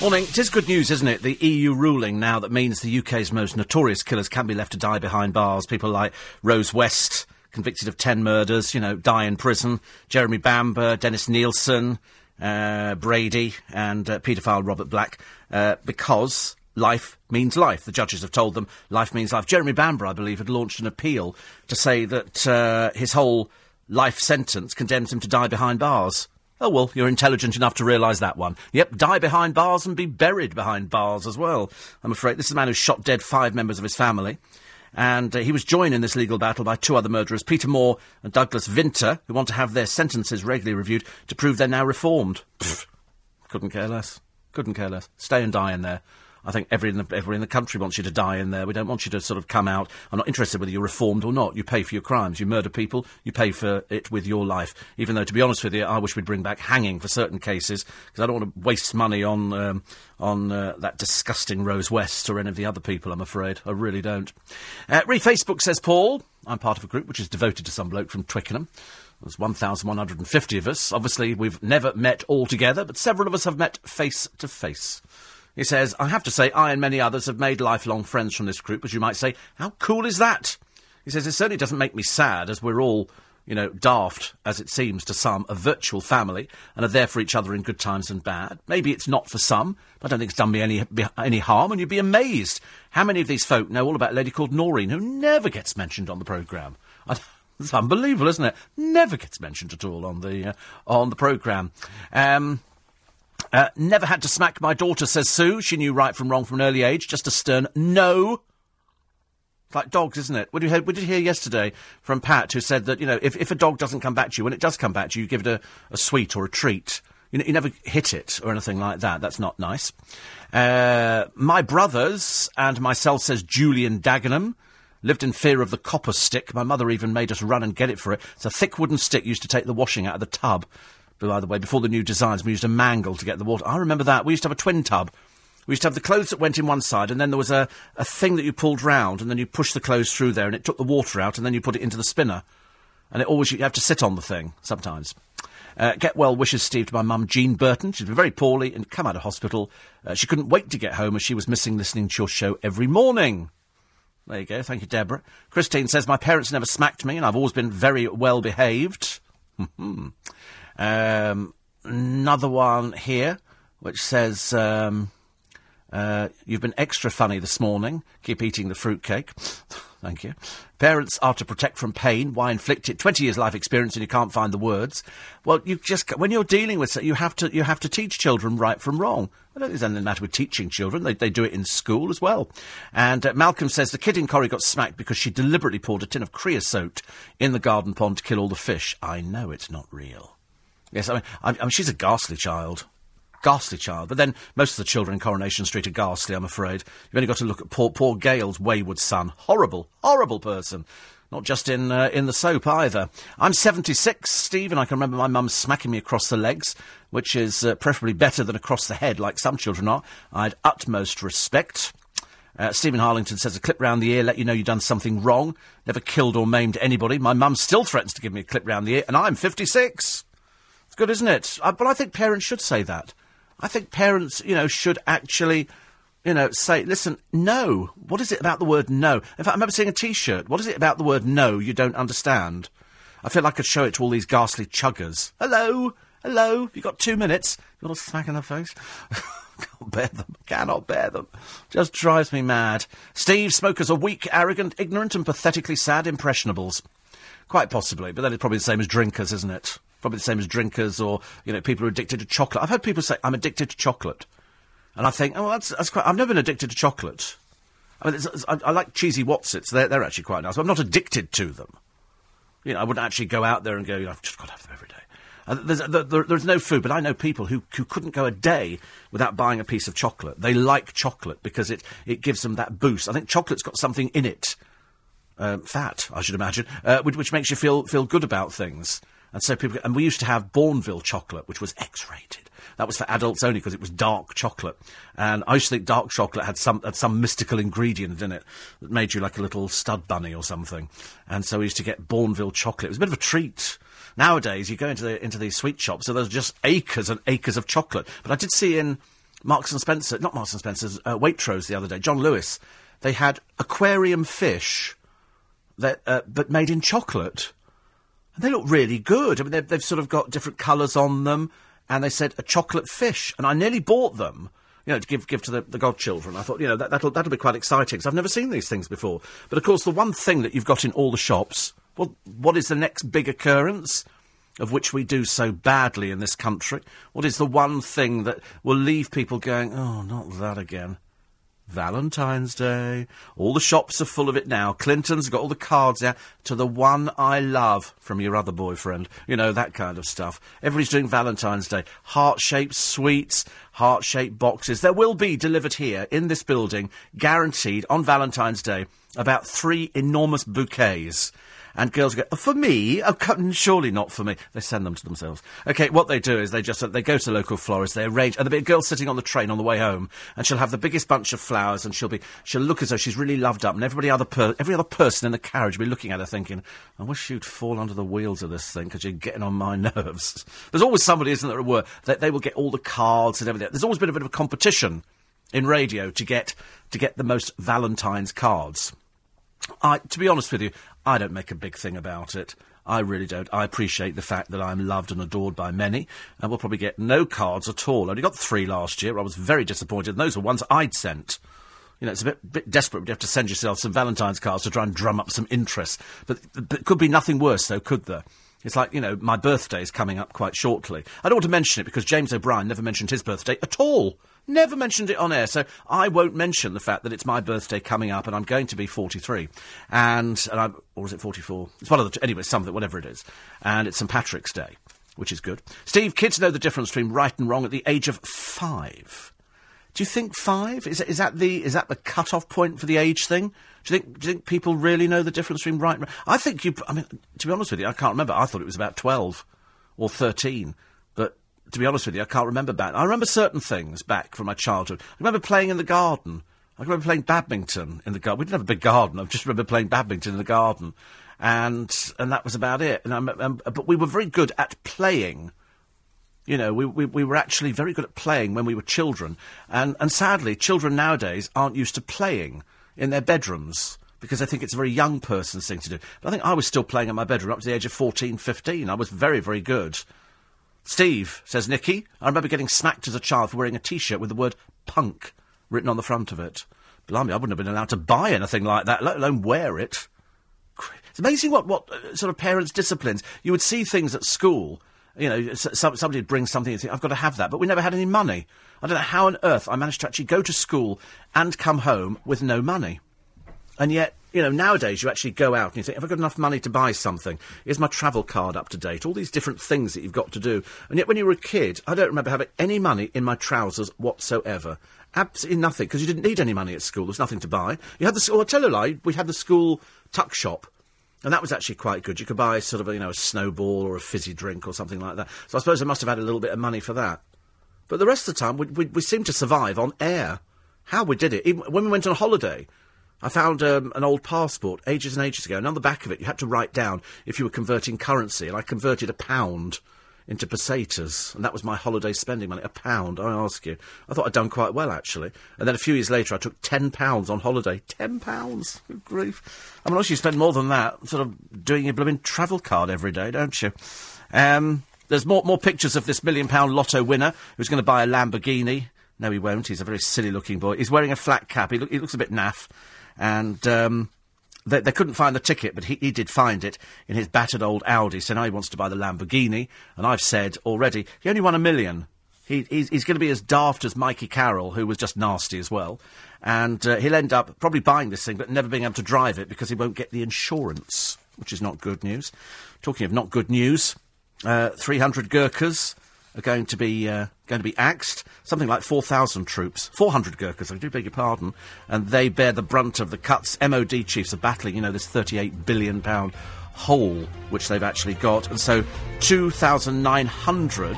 Morning. It is good news, isn't it? The EU ruling now that means the UK's most notorious killers can be left to die behind bars. People like Rose West, convicted of 10 murders, you know, die in prison. Jeremy Bamber, Dennis Nilsen, uh, Brady, and uh, paedophile Robert Black, uh, because life means life. The judges have told them life means life. Jeremy Bamber, I believe, had launched an appeal to say that uh, his whole life sentence condemns him to die behind bars. Oh, well, you're intelligent enough to realise that one. Yep, die behind bars and be buried behind bars as well. I'm afraid this is a man who shot dead five members of his family. And uh, he was joined in this legal battle by two other murderers, Peter Moore and Douglas Vinter, who want to have their sentences regularly reviewed to prove they're now reformed. Pfft, couldn't care less. Couldn't care less. Stay and die in there. I think every in, the, every in the country wants you to die in there. We don't want you to sort of come out. I'm not interested whether you're reformed or not. You pay for your crimes. You murder people, you pay for it with your life. Even though, to be honest with you, I wish we'd bring back hanging for certain cases because I don't want to waste money on um, on uh, that disgusting Rose West or any of the other people. I'm afraid I really don't. Uh, Re Facebook says Paul. I'm part of a group which is devoted to some bloke from Twickenham. There's 1,150 of us. Obviously, we've never met all together, but several of us have met face to face. He says, I have to say, I and many others have made lifelong friends from this group, as you might say. How cool is that? He says, it certainly doesn't make me sad, as we're all, you know, daft, as it seems to some, a virtual family, and are there for each other in good times and bad. Maybe it's not for some, but I don't think it's done me any, any harm, and you'd be amazed how many of these folk know all about a lady called Noreen, who never gets mentioned on the programme. It's unbelievable, isn't it? Never gets mentioned at all on the uh, on the programme. Um, Uh, never had to smack my daughter, says Sue. She knew right from wrong from an early age. Just a stern no. It's like dogs, isn't it? What did, did hear yesterday from Pat, who said that, you know, if, if a dog doesn't come back to you, when it does come back to you, you give it a, a sweet or a treat. You, you never hit it or anything like that. That's not nice. Uh, my brothers and myself, says Julian Dagenham, lived in fear of the copper stick. My mother even made us run and get it for it. It's a thick wooden stick used to take the washing out of the tub. By the way, before the new designs, we used a mangle to get the water. I remember that. We used to have a twin tub. We used to have the clothes that went in one side, and then there was a, a thing that you pulled round, and then you pushed the clothes through there, and it took the water out, and then you put it into the spinner. And it always, you have to sit on the thing, sometimes. Uh, get well wishes, Steve, to my mum, Jean Burton. She's been very poorly and come out of hospital. Uh, she couldn't wait to get home as she was missing listening to your show every morning. There you go. Thank you, Deborah. Christine says, My parents never smacked me, and I've always been very well behaved. um, another one here, which says, um, uh, You've been extra funny this morning. Keep eating the fruitcake. Thank you. Parents are to protect from pain. Why inflict it? Twenty years life experience and you can't find the words. Well, you just when you're dealing with you have to you have to teach children right from wrong. I don't think there's anything matter with teaching children. They, they do it in school as well. And uh, Malcolm says the kid in Corrie got smacked because she deliberately poured a tin of creosote in the garden pond to kill all the fish. I know it's not real. Yes, I mean, I, I mean she's a ghastly child ghastly child. But then most of the children in Coronation Street are ghastly, I'm afraid. You've only got to look at poor, poor Gail's wayward son. Horrible, horrible person. Not just in uh, in the soap either. I'm 76, Steve, and I can remember my mum smacking me across the legs, which is uh, preferably better than across the head, like some children are. I had utmost respect. Uh, Stephen Harlington says a clip round the ear, let you know you've done something wrong. Never killed or maimed anybody. My mum still threatens to give me a clip round the ear, and I'm 56. Good, isn't it? Uh, but I think parents should say that. I think parents, you know, should actually, you know, say, listen, no. What is it about the word no? In fact, I remember seeing a T-shirt. What is it about the word no you don't understand? I feel like I could show it to all these ghastly chuggers. Hello, hello. You got two minutes? You want a smack in the face? Can't bear them. Cannot bear them. Just drives me mad. Steve, smokers are weak, arrogant, ignorant, and pathetically sad impressionables. Quite possibly, but that is probably the same as drinkers, isn't it? Probably the same as drinkers or, you know, people who are addicted to chocolate. I've heard people say, I'm addicted to chocolate. And I think, oh, that's, that's quite, I've never been addicted to chocolate. I mean, it's, it's, I, I, like cheesy Wotsits. They're, they're actually quite nice. But I'm not addicted to them. You know, I wouldn't actually go out there and go, I've just got to have them every day. Uh, there's, there, there's no food, but I know people who, who couldn't go a day without buying a piece of chocolate. They like chocolate because it, it gives them that boost. I think chocolate's got something in it, uh, fat, I should imagine, uh, which, which makes you feel, feel good about things. And so people, and we used to have Bournville chocolate, which was X-rated. That was for adults only because it was dark chocolate. And I used to think dark chocolate had some had some mystical ingredient in it that made you like a little stud bunny or something. And so we used to get Bournville chocolate. It was a bit of a treat. Nowadays, you go into the into these sweet shops, so there's just acres and acres of chocolate. But I did see in Marks and Spencer, not Marks and Spencer's, uh, Waitrose the other day, John Lewis, they had aquarium fish that uh, but made in chocolate. And they look really good. I mean, they've, they've sort of got different colours on them, and they said a chocolate fish, and I nearly bought them. You know, to give give to the, the godchildren. I thought, you know, that, that'll that'll be quite exciting because I've never seen these things before. But of course, the one thing that you've got in all the shops, well, what is the next big occurrence? of which we do so badly in this country? What is the one thing that will leave people going, oh, not that again? Valentine's Day. All the shops are full of it now. Clinton's got all the cards out to the one I love from your other boyfriend. You know, that kind of stuff. Everybody's doing Valentine's Day. Heart shaped sweets, heart shaped boxes. There will be delivered here in this building, guaranteed on Valentine's Day, about three enormous bouquets and girls go, for me? Oh, mm, surely not for me. They send them to themselves. Okay, what they do is they just, uh, they go to local florists, they arrange, and there'll be a girl sitting on the train on the way home, and she'll have the biggest bunch of flowers, and she'll be, she'll look as though she's really loved up, and everybody other per, every other person in the carriage will be looking at her thinking, I wish you'd fall under the wheels of this thing, because you're getting on my nerves. There's always somebody, isn't there, at work, that they will get all the cards and everything. There's always been a bit of a competition in radio to get, to get the most Valentine's cards. I, to be honest with you, I don't make a big thing about it. I really don't. I appreciate the fact that I'm loved and adored by many, and we'll probably get no cards at all. I only got three last year. I was very disappointed, and those were ones I'd sent. You know, it's a bit, bit desperate. You have to send yourself some Valentine's cards to try and drum up some interest. But, but it could be nothing worse, though, could there? It's like, you know, my birthday is coming up quite shortly. I don't want to mention it because James O'Brien never mentioned his birthday at all. Never mentioned it on air, so I won't mention the fact that it's my birthday coming up and I'm going to be 43. And, and I'm, or is it 44? It's one of the, anyway, something, whatever it is. And it's St. Patrick's Day, which is good. Steve, kids know the difference between right and wrong at the age of five. Do you think five? Is, is that the, is that the cut-off point for the age thing? Do you think, do you think people really know the difference between right and wrong? I think you, I mean, to be honest with you, I can't remember. I thought it was about 12 or 13. To be honest with you, I can't remember back. I remember certain things back from my childhood. I remember playing in the garden. I remember playing badminton in the garden. We didn't have a big garden. I just remember playing badminton in the garden, and and that was about it. And I, um, but we were very good at playing. You know, we, we, we were actually very good at playing when we were children, and and sadly, children nowadays aren't used to playing in their bedrooms because they think it's a very young person's thing to do. But I think I was still playing in my bedroom up to the age of 14, 15. I was very, very good. Steve, says Nicky, I remember getting smacked as a child for wearing a T-shirt with the word punk written on the front of it. Blimey, I wouldn't have been allowed to buy anything like that, let alone wear it. It's amazing what, what uh, sort of parents' disciplines. You would see things at school, you know, s- some, somebody would bring something and think, I've got to have that, but we never had any money. I don't know how on earth I managed to actually go to school and come home with no money. And yet, you know, nowadays you actually go out and you think, have I got enough money to buy something? Is my travel card up to date? All these different things that you've got to do. And yet when you were a kid, I don't remember having any money in my trousers whatsoever. Absolutely nothing, because you didn't need any money at school. There was nothing to buy. You had the, s- oh, a lie, we had the school tuck shop. And that was actually quite good. You could buy sort of a, you know, a snowball or a fizzy drink or something like that. So I suppose I must have had a little bit of money for that. But the rest of the time, we, we, we seemed to survive on air. How we did it. Even when we went on holiday, I found um, an old passport ages and ages ago, and on the back of it, you had to write down if you were converting currency, and I converted a pound into pesetas, and that was my holiday spending money. A pound, I ask you. I thought I'd done quite well, actually. And then a few years later, I took ten pounds on holiday. Ten pounds? Good grief. I mean, obviously you spend more than that, sort of doing your blooming travel card every day, don't you? Um, there's more, more pictures of this million pound lotto winner who's going to buy a Lamborghini. No, he won't. He's a very silly looking boy. He's wearing a flat cap. He, he looks a bit naff. And um, they, they couldn't find the ticket, but he, he did find it in his battered old Audi. So now he wants to buy the Lamborghini. And I've said already, he only won a million. He, he's he's going to be as daft as Mikey Carroll, who was just nasty as well. And uh, he'll end up probably buying this thing, but never being able to drive it because he won't get the insurance, which is not good news. Talking of not good news, uh, 300 Gurkhas are going to be uh, going to be axed. Something like 4,000 troops, 400 Gurkhas. I do beg your pardon, and they bear the brunt of the cuts. MOD chiefs are battling, you know, this 38 billion pound hole which they've actually got, and so 2,900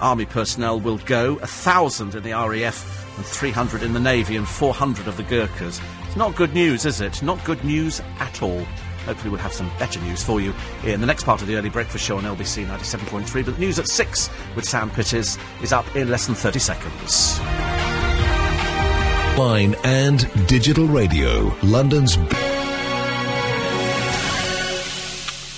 army personnel will go, a thousand in the RAF, and 300 in the navy, and 400 of the Gurkhas. It's not good news, is it? Not good news at all. Hopefully, we'll have some better news for you in the next part of the early breakfast show on LBC 97.3. But news at 6 with Sam Pittis is up in less than 30 seconds. Line and digital radio. London's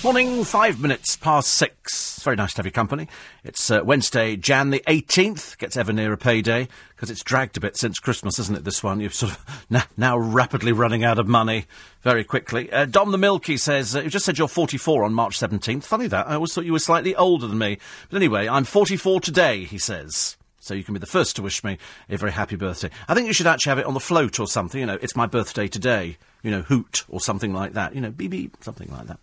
Morning, five minutes past six. It's very nice to have your company. It's uh, Wednesday, Jan the 18th. Gets ever nearer payday because it's dragged a bit since Christmas, isn't it? This one. You're sort of now, rapidly running out of money very quickly. Uh, Dom the Milky says, uh, You just said you're 44 on March 17th. Funny that. I always thought you were slightly older than me. But anyway, I'm 44 today, he says. So you can be the first to wish me a very happy birthday. I think you should actually have it on the float or something. You know, it's my birthday today. You know, hoot or something like that. You know, beep, something like that.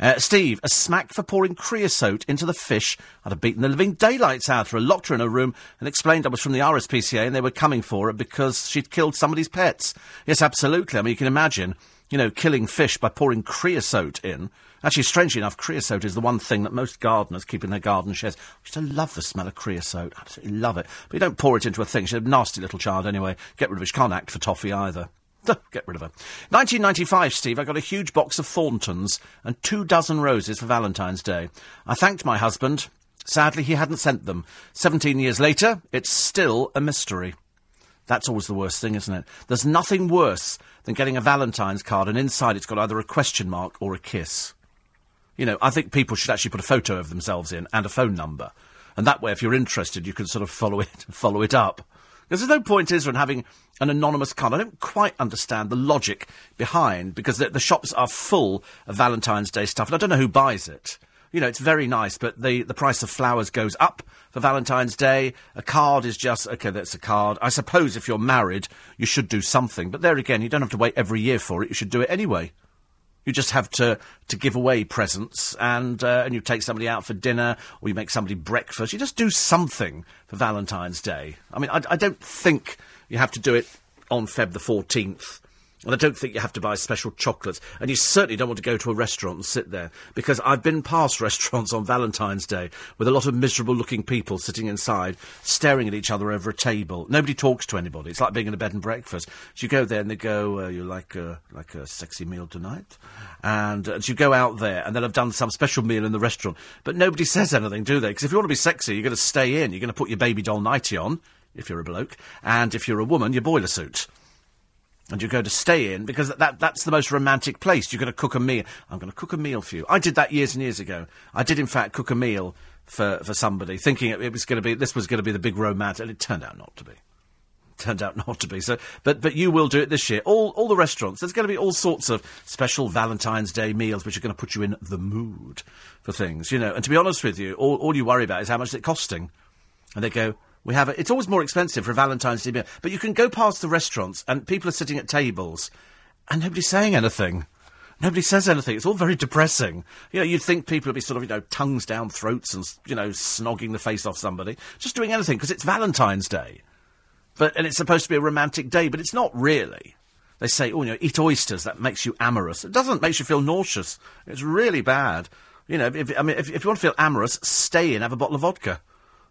Uh, Steve, a smack for pouring creosote into the fish. I'd have beaten the living daylights out of her, locked her in a room, and explained I was from the RSPCA and they were coming for her because she'd killed somebody's pets. Yes, absolutely. I mean, you can imagine, you know, killing fish by pouring creosote in. Actually, strangely enough, creosote is the one thing that most gardeners keep in their garden sheds. I used to love the smell of creosote. Absolutely love it. But you don't pour it into a thing. She's a nasty little child anyway. Get rid of her. She can't act for toffee either. Get rid of her. 1995, Steve, I got a huge box of Thorntons and two dozen roses for Valentine's Day. I thanked my husband. Sadly, he hadn't sent them. Seventeen years later, it's still a mystery. That's always the worst thing, isn't it? There's nothing worse than getting a Valentine's card and inside it's got either a question mark or a kiss. You know, I think people should actually put a photo of themselves in and a phone number. And that way, if you're interested, you can sort of follow it, follow it up. Because there's no point, is there, in having an anonymous card. I don't quite understand the logic behind, because the, the shops are full of Valentine's Day stuff, and I don't know who buys it. You know, it's very nice, but the, the price of flowers goes up for Valentine's Day. A card is just, okay, that's a card. I suppose if you're married, you should do something. But there again, you don't have to wait every year for it. You should do it anyway. You just have to, to give away presents and, uh, and you take somebody out for dinner or you make somebody breakfast. You just do something for Valentine's Day. I mean, I, I don't think you have to do it on Feb the 14th. And I don't think you have to buy special chocolates. And you certainly don't want to go to a restaurant and sit there. Because I've been past restaurants on Valentine's Day with a lot of miserable looking people sitting inside, staring at each other over a table. Nobody talks to anybody. It's like being in a bed and breakfast. So you go there and they go, uh, you like a, like a sexy meal tonight? And uh, so you go out there and they'll have done some special meal in the restaurant. But nobody says anything, do they? Because if you want to be sexy, you're going to stay in. You're going to put your baby doll nightie on, if you're a bloke. And if you're a woman, your boiler suit and you're going to stay in because that, that's the most romantic place. You're going to cook a meal. I'm going to cook a meal for you. I did that years and years ago. I did, in fact, cook a meal for, for somebody, thinking it, it was going to be this was going to be the big romance, and it turned out not to be. Turned out not to be. So, but but you will do it this year. All all the restaurants. There's going to be all sorts of special Valentine's Day meals which are going to put you in the mood for things, you know. And to be honest with you, all all you worry about is how much it's costing. And they go, we have it. It's always more expensive for a Valentine's Day meal, but you can go past the restaurants and people are sitting at tables, and nobody's saying anything. Nobody says anything. It's all very depressing. You know, you'd think people would be sort of, you know, tongues down throats and, you know, snogging the face off somebody, just doing anything because it's Valentine's Day. But and it's supposed to be a romantic day, but it's not really. They say, oh, you know, eat oysters. That makes you amorous. It doesn't. Makes you feel nauseous. It's really bad. You know, if, I mean, if, if you want to feel amorous, stay in, have a bottle of vodka.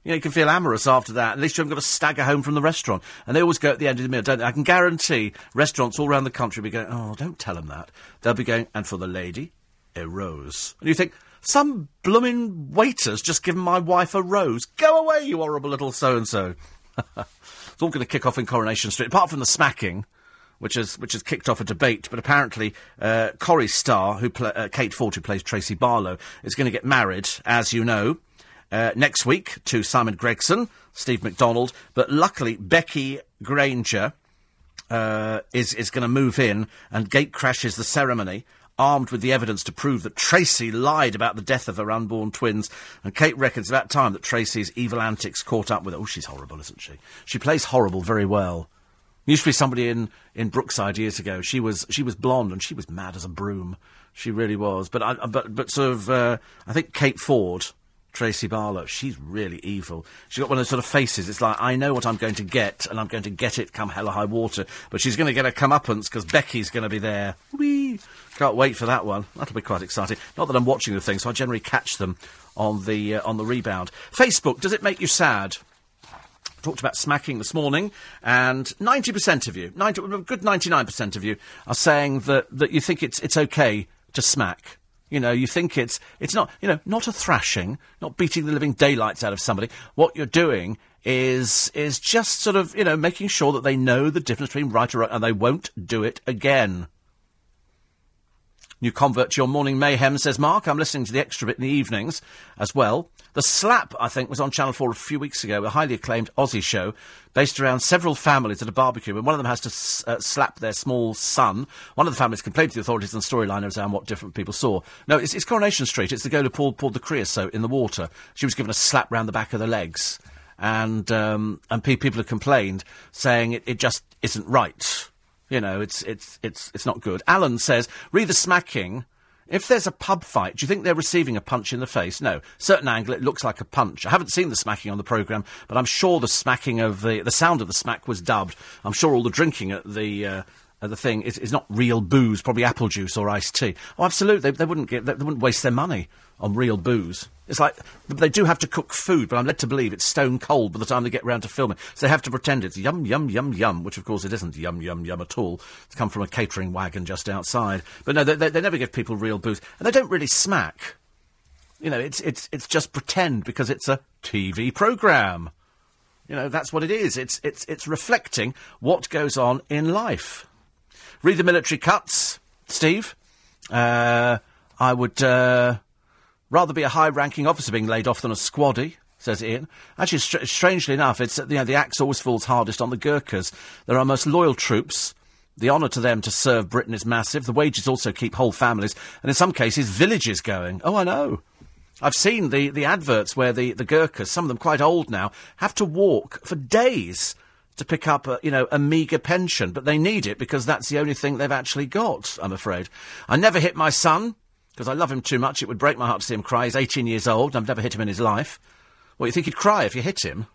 You know, you can feel amorous after that. At least you haven't got to stagger home from the restaurant. And they always go at the end of the meal, don't they? I can guarantee restaurants all around the country will be going, oh, don't tell them that. They'll be going, and for the lady, a rose. And you think, some blooming waiter's just given my wife a rose. Go away, you horrible little so-and-so. it's all going to kick off in Coronation Street, apart from the smacking which has which has kicked off a debate. But apparently, uh, Corrie Starr, who pla- uh, Kate Ford, who plays Tracy Barlow, is going to get married, as you know uh, next week to Simon Gregson, Steve McDonald, but luckily Becky Granger uh, is is going to move in and gate crashes the ceremony. Armed with the evidence to prove that Tracy lied about the death of her unborn twins, and Kate reckons about time that Tracy's evil antics caught up with her. Oh, she's horrible, isn't she? She plays horrible very well. Used to be somebody in, in Brookside years ago. She was she was blonde and she was mad as a broom. She really was. But I, but but sort of uh, I think Kate Ford Tracy Barlow, she's really evil. She's got one of those sort of faces. It's like, I know what I'm going to get, and I'm going to get it come hell or high water. But she's going to get a comeuppance because Becky's going to be there. Whee! Can't wait for that one. That'll be quite exciting. Not that I'm watching the thing, so I generally catch them on the uh, on the rebound. Facebook, does it make you sad? talked about smacking this morning, and 90% of you, 90, a good 99% of you, are saying that, that you think it's, it's okay to smack. You know, you think it's it's not you know not a thrashing, not beating the living daylights out of somebody. What you're doing is is just sort of you know making sure that they know the difference between right and wrong, and they won't do it again. New convert to your morning mayhem, says Mark. I'm listening to the extra bit in the evenings as well. The Slap, I think, was on Channel 4 a few weeks ago, a highly acclaimed Aussie show based around several families at a barbecue, and one of them has to uh, slap their small son. One of the families complained to the authorities, and the storyline around what different people saw. No, it's, it's Coronation Street. It's the girl who poured, poured the creosote in the water. She was given a slap round the back of the legs. And, um, and pe- people have complained, saying it, it just isn't right. You know, it's, it's, it's, it's not good. Alan says, read the smacking. If there's a pub fight, do you think they're receiving a punch in the face? No. Certain angle, it looks like a punch. I haven't seen the smacking on the programme, but I'm sure the smacking of the, the sound of the smack was dubbed. I'm sure all the drinking at the, uh, at the thing is, is not real booze, probably apple juice or iced tea. Oh, absolutely. They, they wouldn't get, they, they wouldn't waste their money on real booze. It's like they do have to cook food, but I'm led to believe it's stone cold by the time they get round to filming. So they have to pretend it's yum, yum, yum, yum, which of course it isn't yum, yum, yum at all. It's come from a catering wagon just outside. But no, they, they, they never give people real booze. And they don't really smack. You know, it's, it's, it's just pretend because it's a TV programme. You know, that's what it is. It's, it's, it's reflecting what goes on in life. Read the military cuts, Steve. Uh, I would. Uh, Rather be a high-ranking officer being laid off than a squaddy, says Ian. Actually, str- strangely enough, it's you know the axe always falls hardest on the Gurkhas. They're our most loyal troops. The honour to them to serve Britain is massive. The wages also keep whole families, and in some cases, villages going. Oh, I know. I've seen the, the adverts where the, the Gurkhas, some of them quite old now, have to walk for days to pick up a, you know, a meagre pension, but they need it because that's the only thing they've actually got, I'm afraid. I never hit my son because I love him too much. It would break my heart to see him cry. He's 18 years old. I've never hit him in his life. Well, you think he'd cry if you hit him?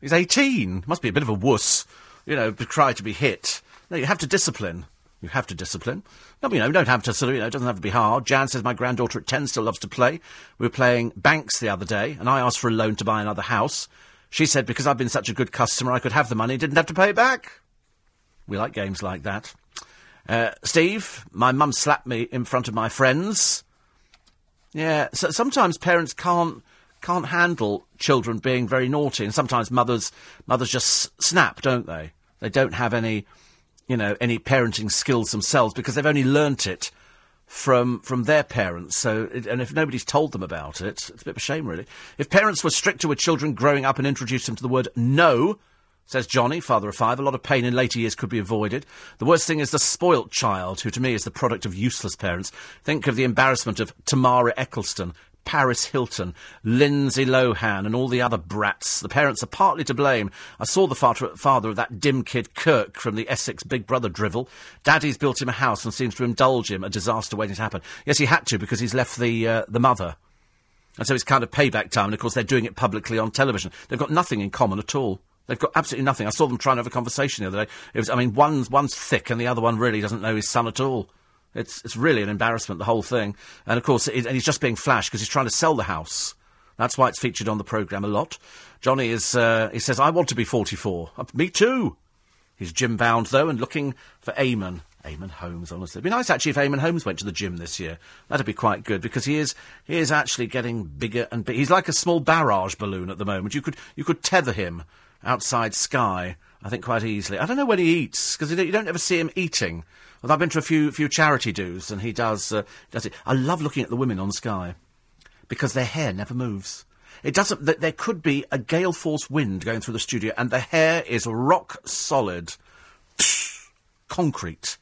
He's 18. Must be a bit of a wuss, you know, to cry to be hit. No, you have to discipline. You have to discipline. No, you know, don't have to sort of, you know, it doesn't have to be hard. Jan says my granddaughter at 10 still loves to play. We were playing banks the other day, and I asked for a loan to buy another house. She said because I've been such a good customer, I could have the money, didn't have to pay it back. We like games like that. Uh, Steve, my mum slapped me in front of my friends. Yeah, so sometimes parents can't can't handle children being very naughty, and sometimes mothers mothers just snap, don't they? They don't have any, you know, any parenting skills themselves because they've only learnt it from from their parents. So, it, and if nobody's told them about it, it's a bit of a shame, really. If parents were stricter with children growing up and introduced them to the word no, says Johnny, father of five, a lot of pain in later years could be avoided. The worst thing is the spoilt child, who to me is the product of useless parents. Think of the embarrassment of Tamara Ecclestone. Paris Hilton, Lindsay Lohan, and all the other brats. The parents are partly to blame. I saw the father, of that dim kid Kirk from the Essex Big Brother drivel. Daddy's built him a house and seems to indulge him. A disaster waiting to happen. Yes, he had to because he's left the uh, the mother. And so it's kind of payback time, and of course they're doing it publicly on television. They've got nothing in common at all. They've got absolutely nothing. I saw them trying to have a conversation the other day. It was, I mean, one's one's thick, and the other one really doesn't know his son at all. It's it's really an embarrassment, the whole thing. And of course, it, and he's just being flashed because he's trying to sell the house. That's why it's featured on the programme a lot. Johnny is, uh, he says, I want to be 44. Uh, me too. He's gym bound, though, and looking for Eamonn. Eamonn Holmes, honestly. It'd be nice, actually, if Eamonn Holmes went to the gym this year. That'd be quite good, because he is, he is actually getting bigger and bigger. He's like a small barrage balloon at the moment. You could, you could tether him outside Sky, I think, quite easily. I don't know when he eats, because you, don't- ever see him eating. I've been to a few, few charity do's, and he does, uh, does it. I love looking at the women on Sky because their hair never moves. It doesn't. Th- there could be a gale force wind going through the studio, and the hair is rock solid, concrete.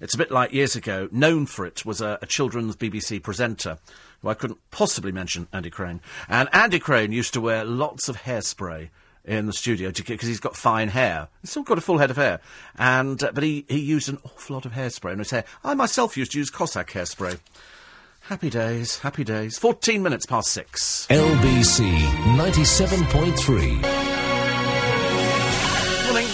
It's a bit like years ago. Known for it was a, a children's BBC presenter, who I couldn't possibly mention, Andy Crane. And Andy Crane used to wear lots of hairspray in the studio because he's got fine hair. He's still got a full head of hair, and uh, but he he used an awful lot of hairspray in his hair. I myself used to use Cossack hairspray. Happy days, happy days. Fourteen minutes past six. LBC 97.3. Morning,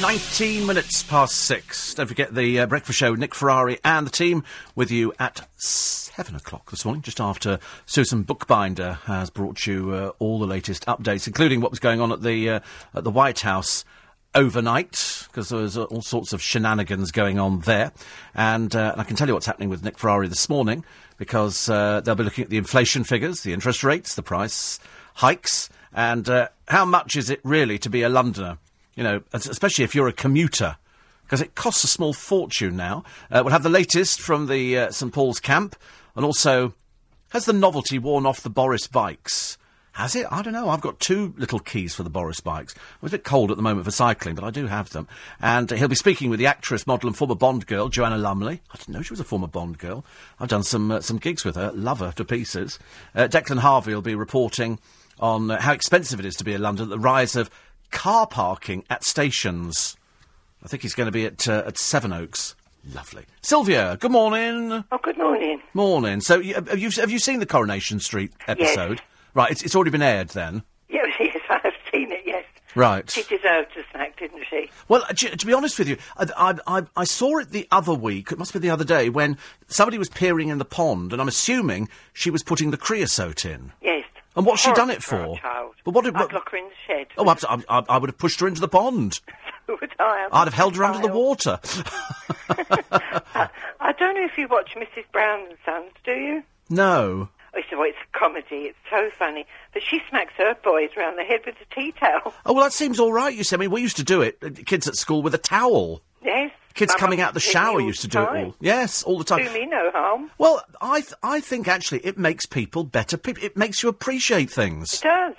19 minutes past six. Don't forget the uh, breakfast show, Nick Ferrari and the team with you at 7 o'clock this morning, just after Susan Bookbinder has brought you uh, all the latest updates, including what was going on at the, uh, at the White House overnight, because there was uh, all sorts of shenanigans going on there. And uh, I can tell you what's happening with Nick Ferrari this morning, because uh, they'll be looking at the inflation figures, the interest rates, the price hikes, and uh, how much is it really to be a Londoner? You know, especially if you're a commuter, because it costs a small fortune now. Uh, we'll have the latest from the uh, St Paul's camp, and also, has the novelty worn off the Boris bikes? Has it? I don't know. I've got two little keys for the Boris bikes. It's a bit cold at the moment for cycling, but I do have them. And uh, he'll be speaking with the actress, model, and former Bond girl, Joanna Lumley. I didn't know she was a former Bond girl. I've done some uh, some gigs with her. Love her to pieces. Uh, Declan Harvey will be reporting on uh, how expensive it is to be in London, the rise of car parking at stations. I think he's going to be at uh, at Sevenoaks. Lovely. Sylvia, good morning. Oh, good morning. Morning. So, have you have you seen the Coronation Street episode? Right. It's it's already been aired then. Yes, yes, I have seen it, yes. Right. She deserved a snack, didn't she? Well, uh, to, to be honest with you, I, I, I, I saw it the other week. It must be the other day when somebody was peering in the pond, and I'm assuming she was putting the creosote in. Yes. And what's she done it for? child. But what did- I'd what- lock her in the shed. Oh, abs- I, I, I would have pushed her into the pond. Would I? I'd have held her under the water. I don't know if you watch Mrs. Brown and Sons, do you? no. Oh, so it's a comedy. It's so funny. But she smacks her boys round the head with a tea towel. Oh well, that seems all right. You see, I mean, we used to do it. uh, Kids at school with a towel. Yes. Kids coming out the shower used to do it all. Yes, all the time. Do me no harm. Well, I th- I think actually it makes people better people. It makes you appreciate things. It does.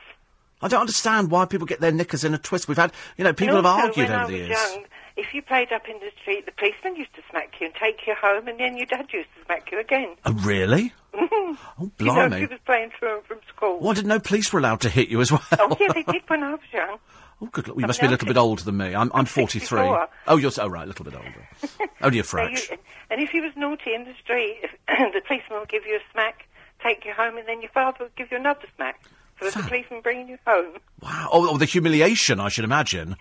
I don't understand why people get their knickers in a twist. We've had, you know, people And have argued over the years. young, if you played up in the street, the policeman used to smack you and take you home, and then your dad used to smack you again. Oh, really? Oh, blimey. You know, she was playing through from school. Why didn't know police were allowed to hit you as well. Oh, yeah, they did when I was young. Oh, good lord. You must be a little bit older than me. I'm, I'm 43. 64. Oh, you're... Oh, right, a little bit older. Only a fraction. you, and if you was naughty in the street, the policeman would give you a smack, take you home, and then your father would give you another smack. So the policeman bringing you home. Wow. Oh, oh, the humiliation, I should imagine,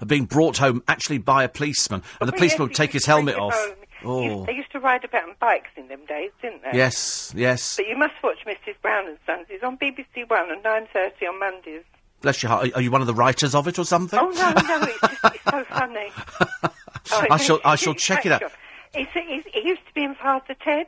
of being brought home actually by a policeman. And the Well, policeman yes, would take his used to bring helmet off. home. You- Oh. They used to ride about on bikes in them days, didn't they? Yes, yes. But you must watch Mrs. Brown and Sons. It's on BBC One at 9.30 on Mondays. Bless your heart. Are, are you one of the writers of it or something? Oh, no, no, it's, it's so funny. Oh, I shall- I shall check it oh, out. great. It's, it's, he used to be in Father Ted.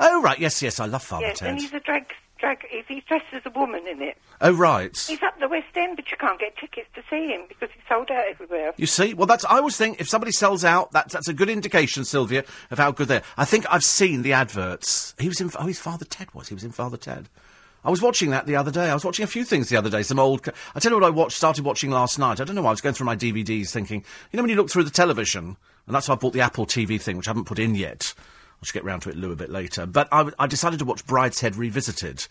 Oh, right. Yes, yes. I love Father yes, Ted. and he's a drag... drag he's, he's dressed as a woman in it. Oh, right. He's up the West End, but you can't get tickets to see him because he's sold out everywhere. You see? Well, that's. I always think if somebody sells out, that's that's a good indication, Sylvia, of how good they're. I think I've seen the adverts. He was in. Oh, his Father Ted was. He was in Father Ted. I was watching that the other day. I was watching a few things the other day. Some old. I tell you what I watched. Started watching last night. I don't know why. I was going through my DVDs, thinking. You know when you look through the television, and that's why I bought the Apple TV thing, which I haven't put in yet. I should get round to it, Lou, a bit later. But I decided to watch Brideshead Revisited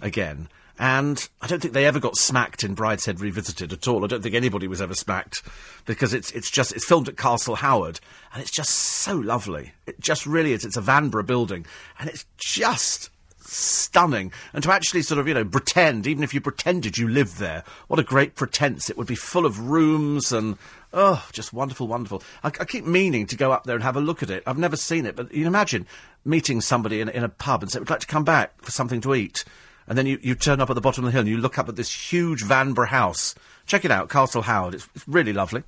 again. And I don't think they ever got smacked in Brideshead Revisited at all. I don't think anybody was ever smacked because it's it's just it's filmed at Castle Howard and it's just so lovely. It just really is. It's a Vanbrugh building and it's just stunning. And to actually sort of you know pretend, even if you pretended you lived there, what a great pretense! It would be full of rooms and oh, just wonderful, wonderful. I, I keep meaning to go up there and have a look at it. I've never seen it, but you can imagine meeting somebody in, in a pub and say, "Would like to come back for something to eat?" And then you, you turn up at the bottom of the hill and you look up at this huge Vanbrugh house. Check it out, Castle Howard. It's, it's really lovely.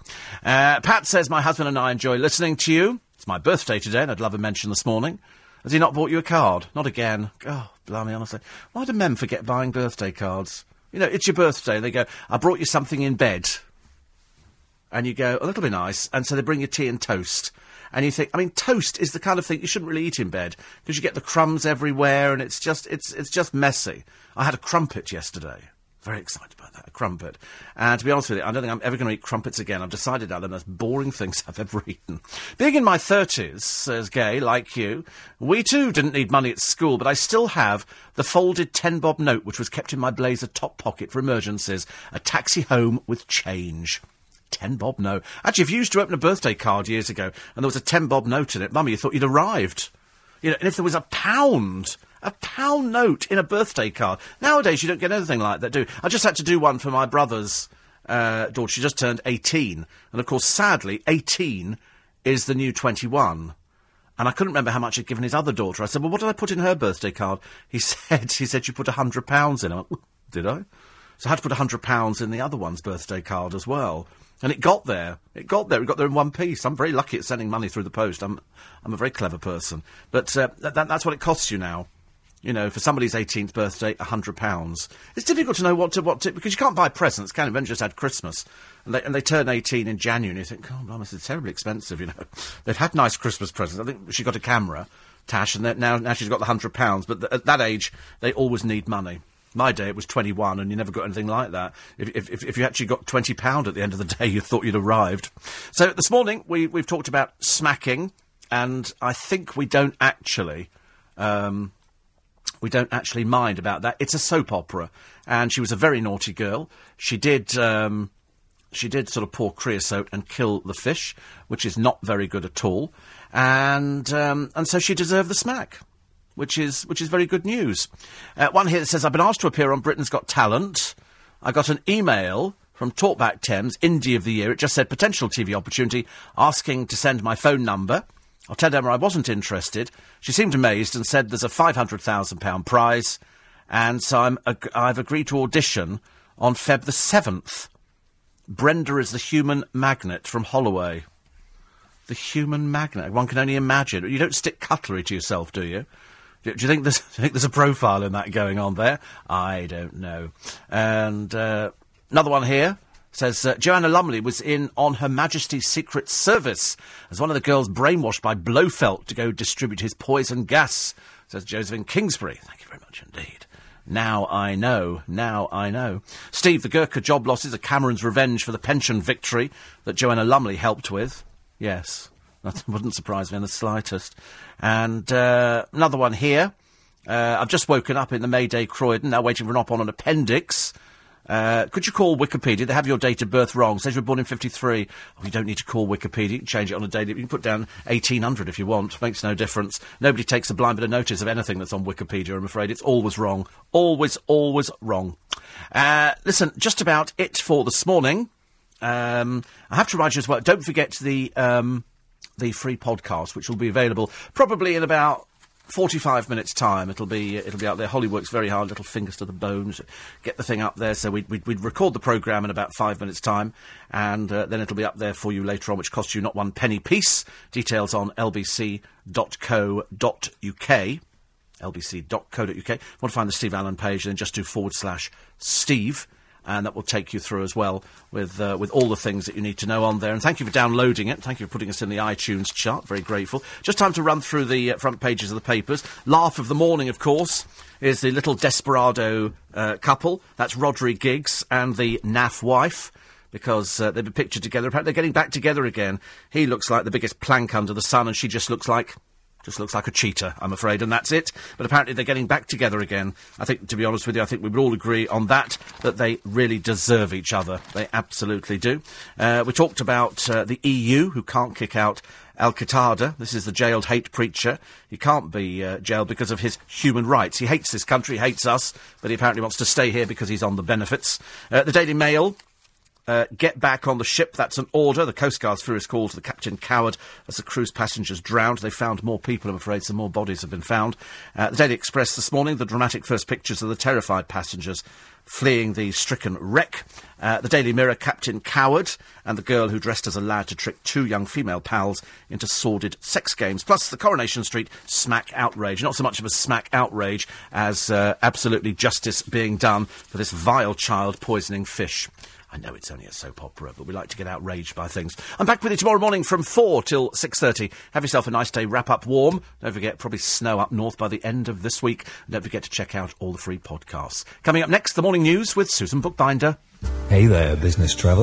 Uh, Pat says, My husband and I enjoy listening to you. It's my birthday today, and I'd love a mention this morning. Has he not bought you a card? Not again. Oh, blimey, honestly. Why do men forget buying birthday cards? You know, it's your birthday. And they go, I brought you something in bed. And you go, oh, that'll be nice. And so they bring you tea and toast. And you think, I mean, toast is the kind of thing you shouldn't really eat in bed because you get the crumbs everywhere and it's just, it's, it's just messy. I had a crumpet yesterday. Very excited about that, a crumpet. And to be honest with you, I don't think I'm ever going to eat crumpets again. I've decided they're the most boring things I've ever eaten. Being in my 30s, says Gay, like you, we too didn't need money at school, but I still have the folded 10 bob note which was kept in my blazer top pocket for emergencies. A taxi home with change. Ten bob note. Actually, if you used to open a birthday card years ago and there was a ten bob note in it, Mummy, you thought you'd arrived. You know, and if there was a pound, a pound note in a birthday card. Nowadays, you don't get anything like that, do you? I just had to do one for my brother's uh, daughter. She just turned 18. And of course, sadly, 18 is the new 21. And I couldn't remember how much he'd given his other daughter. I said, well, what did I put in her birthday card? He said, he said, you put a hundred pounds in. I went, did I? So I had to put a hundred pounds in the other one's birthday card as well. And it got there. It got there. It got there in one piece. I'm very lucky at sending money through the post. I'm, I'm a very clever person. But uh, that, that, that's what it costs you now. You know, for somebody's 18th birthday, a hundred pounds. It's difficult to know what to what to because you can't buy presents. Can you? When just had Christmas, and they and they turn 18 in January, and you think, oh, blimey, is terribly expensive. You know, they've had nice Christmas presents. I think she got a camera, Tash, and now now she's got the hundred pounds. But th- at that age, they always need money. My day, it was 21, and you never got anything like that. If, if, if, you actually got 20 pound at the end of the day, you thought you'd arrived. So this morning, we, we've talked about smacking, and I think we don't actually, um, we don't actually mind about that. It's a soap opera, and she was a very naughty girl. She did, um, she did sort of pour creosote and kill the fish, which is not very good at all, and um, and so she deserved the smack which is which is very good news. Uh, one here that says I've been asked to appear on Britain's Got Talent. I got an email from Talkback Thames, Indie of the Year. It just said potential TV opportunity, asking to send my phone number. I told Emma I wasn't interested. She seemed amazed and said there's a five hundred thousand pound prize, and so I'm I've agreed to audition on Feb the seventh. Brenda is the human magnet from Holloway. The human magnet. One can only imagine. You don't stick cutlery to yourself, do you? Do, do you think there's, do you think there's a profile in that going on there? I don't know. And uh, another one here says uh, Joanna Lumley was in on Her Majesty's Secret Service as one of the girls brainwashed by Blofeld to go distribute his poison gas. Says Josephine Kingsbury. Thank you very much indeed. Now I know. Now I know. Steve, the Gurkha job losses are Cameron's revenge for the pension victory that Joanna Lumley helped with. Yes, that wouldn't surprise me in the slightest. And uh, another one here Uh, I've just woken up in the Mayday Croydon, now waiting for an op on an appendix. Uh, could you call Wikipedia? They have your date of birth wrong. Says you were born in 53. Oh, you don't need to call Wikipedia. You can change it on a daily. You can put down 1800 if you want. Makes no difference. Nobody takes a blind bit of notice of anything that's on Wikipedia, I'm afraid. It's always wrong. Always, always wrong. Uh, listen, just about it for this morning. Um, I have to remind you as well, don't forget the, um, the free podcast, which will be available probably in about 45 minutes time it'll be it'll be out there. Holly works very hard little fingers to the bones. Get the thing up there. So we'd, we'd, we'd record the programme in about five minutes time and uh, then it'll be up there for you later on which costs you not one penny piece. Details on lbc.co.uk lbc.co.uk want to find the steve allen page then just do forward slash steve and that will take you through as well with uh, with all the things that you need to know on there. And thank you for downloading it. Thank you for putting us in the iTunes chart. Very grateful. Just time to run through the uh, front pages of the papers. Laugh of the morning, of course, is the little desperado uh, couple. That's Rhodri Giggs and the naff wife. Because uh, they've been pictured together. Apparently, they're getting back together again. He looks like the biggest plank under the sun, and she just looks like just looks like a cheater, I'm afraid, and that's it. But apparently they're getting back together again. I think, to be honest with you, I think we would all agree on that, that they really deserve each other. They absolutely do. Uh, we talked about uh, the EU, who can't kick out Al Qatada. This is the jailed hate preacher. He can't be uh, jailed because of his human rights. He hates this country, hates us, but he apparently wants to stay here because he's on the benefits. Uh, the Daily Mail uh, get back on the ship. That's an order. The Coast Guard's furious call to the captain coward as the cruise passengers drowned. They found more people, I'm afraid. Some more bodies have been found. Uh, the Daily Express this morning, the dramatic first pictures of the terrified passengers fleeing the stricken wreck. Uh, the Daily Mirror, Captain Coward, and the girl who dressed as a lad to trick two young female pals into sordid sex games. Plus, the Coronation Street smack outrage. Not so much of a smack outrage as uh, absolutely justice being done for this vile child poisoning fish. I know it's only a soap opera, but we like to get outraged by things. I'm back with you tomorrow morning from 4 till 6.30. Have yourself a nice day, wrap up warm. Don't forget, probably snow up north by the end of this week. And don't forget to check out all the free podcasts. Coming up next, the morning news with Susan Bookbinder. Hey there, business travel.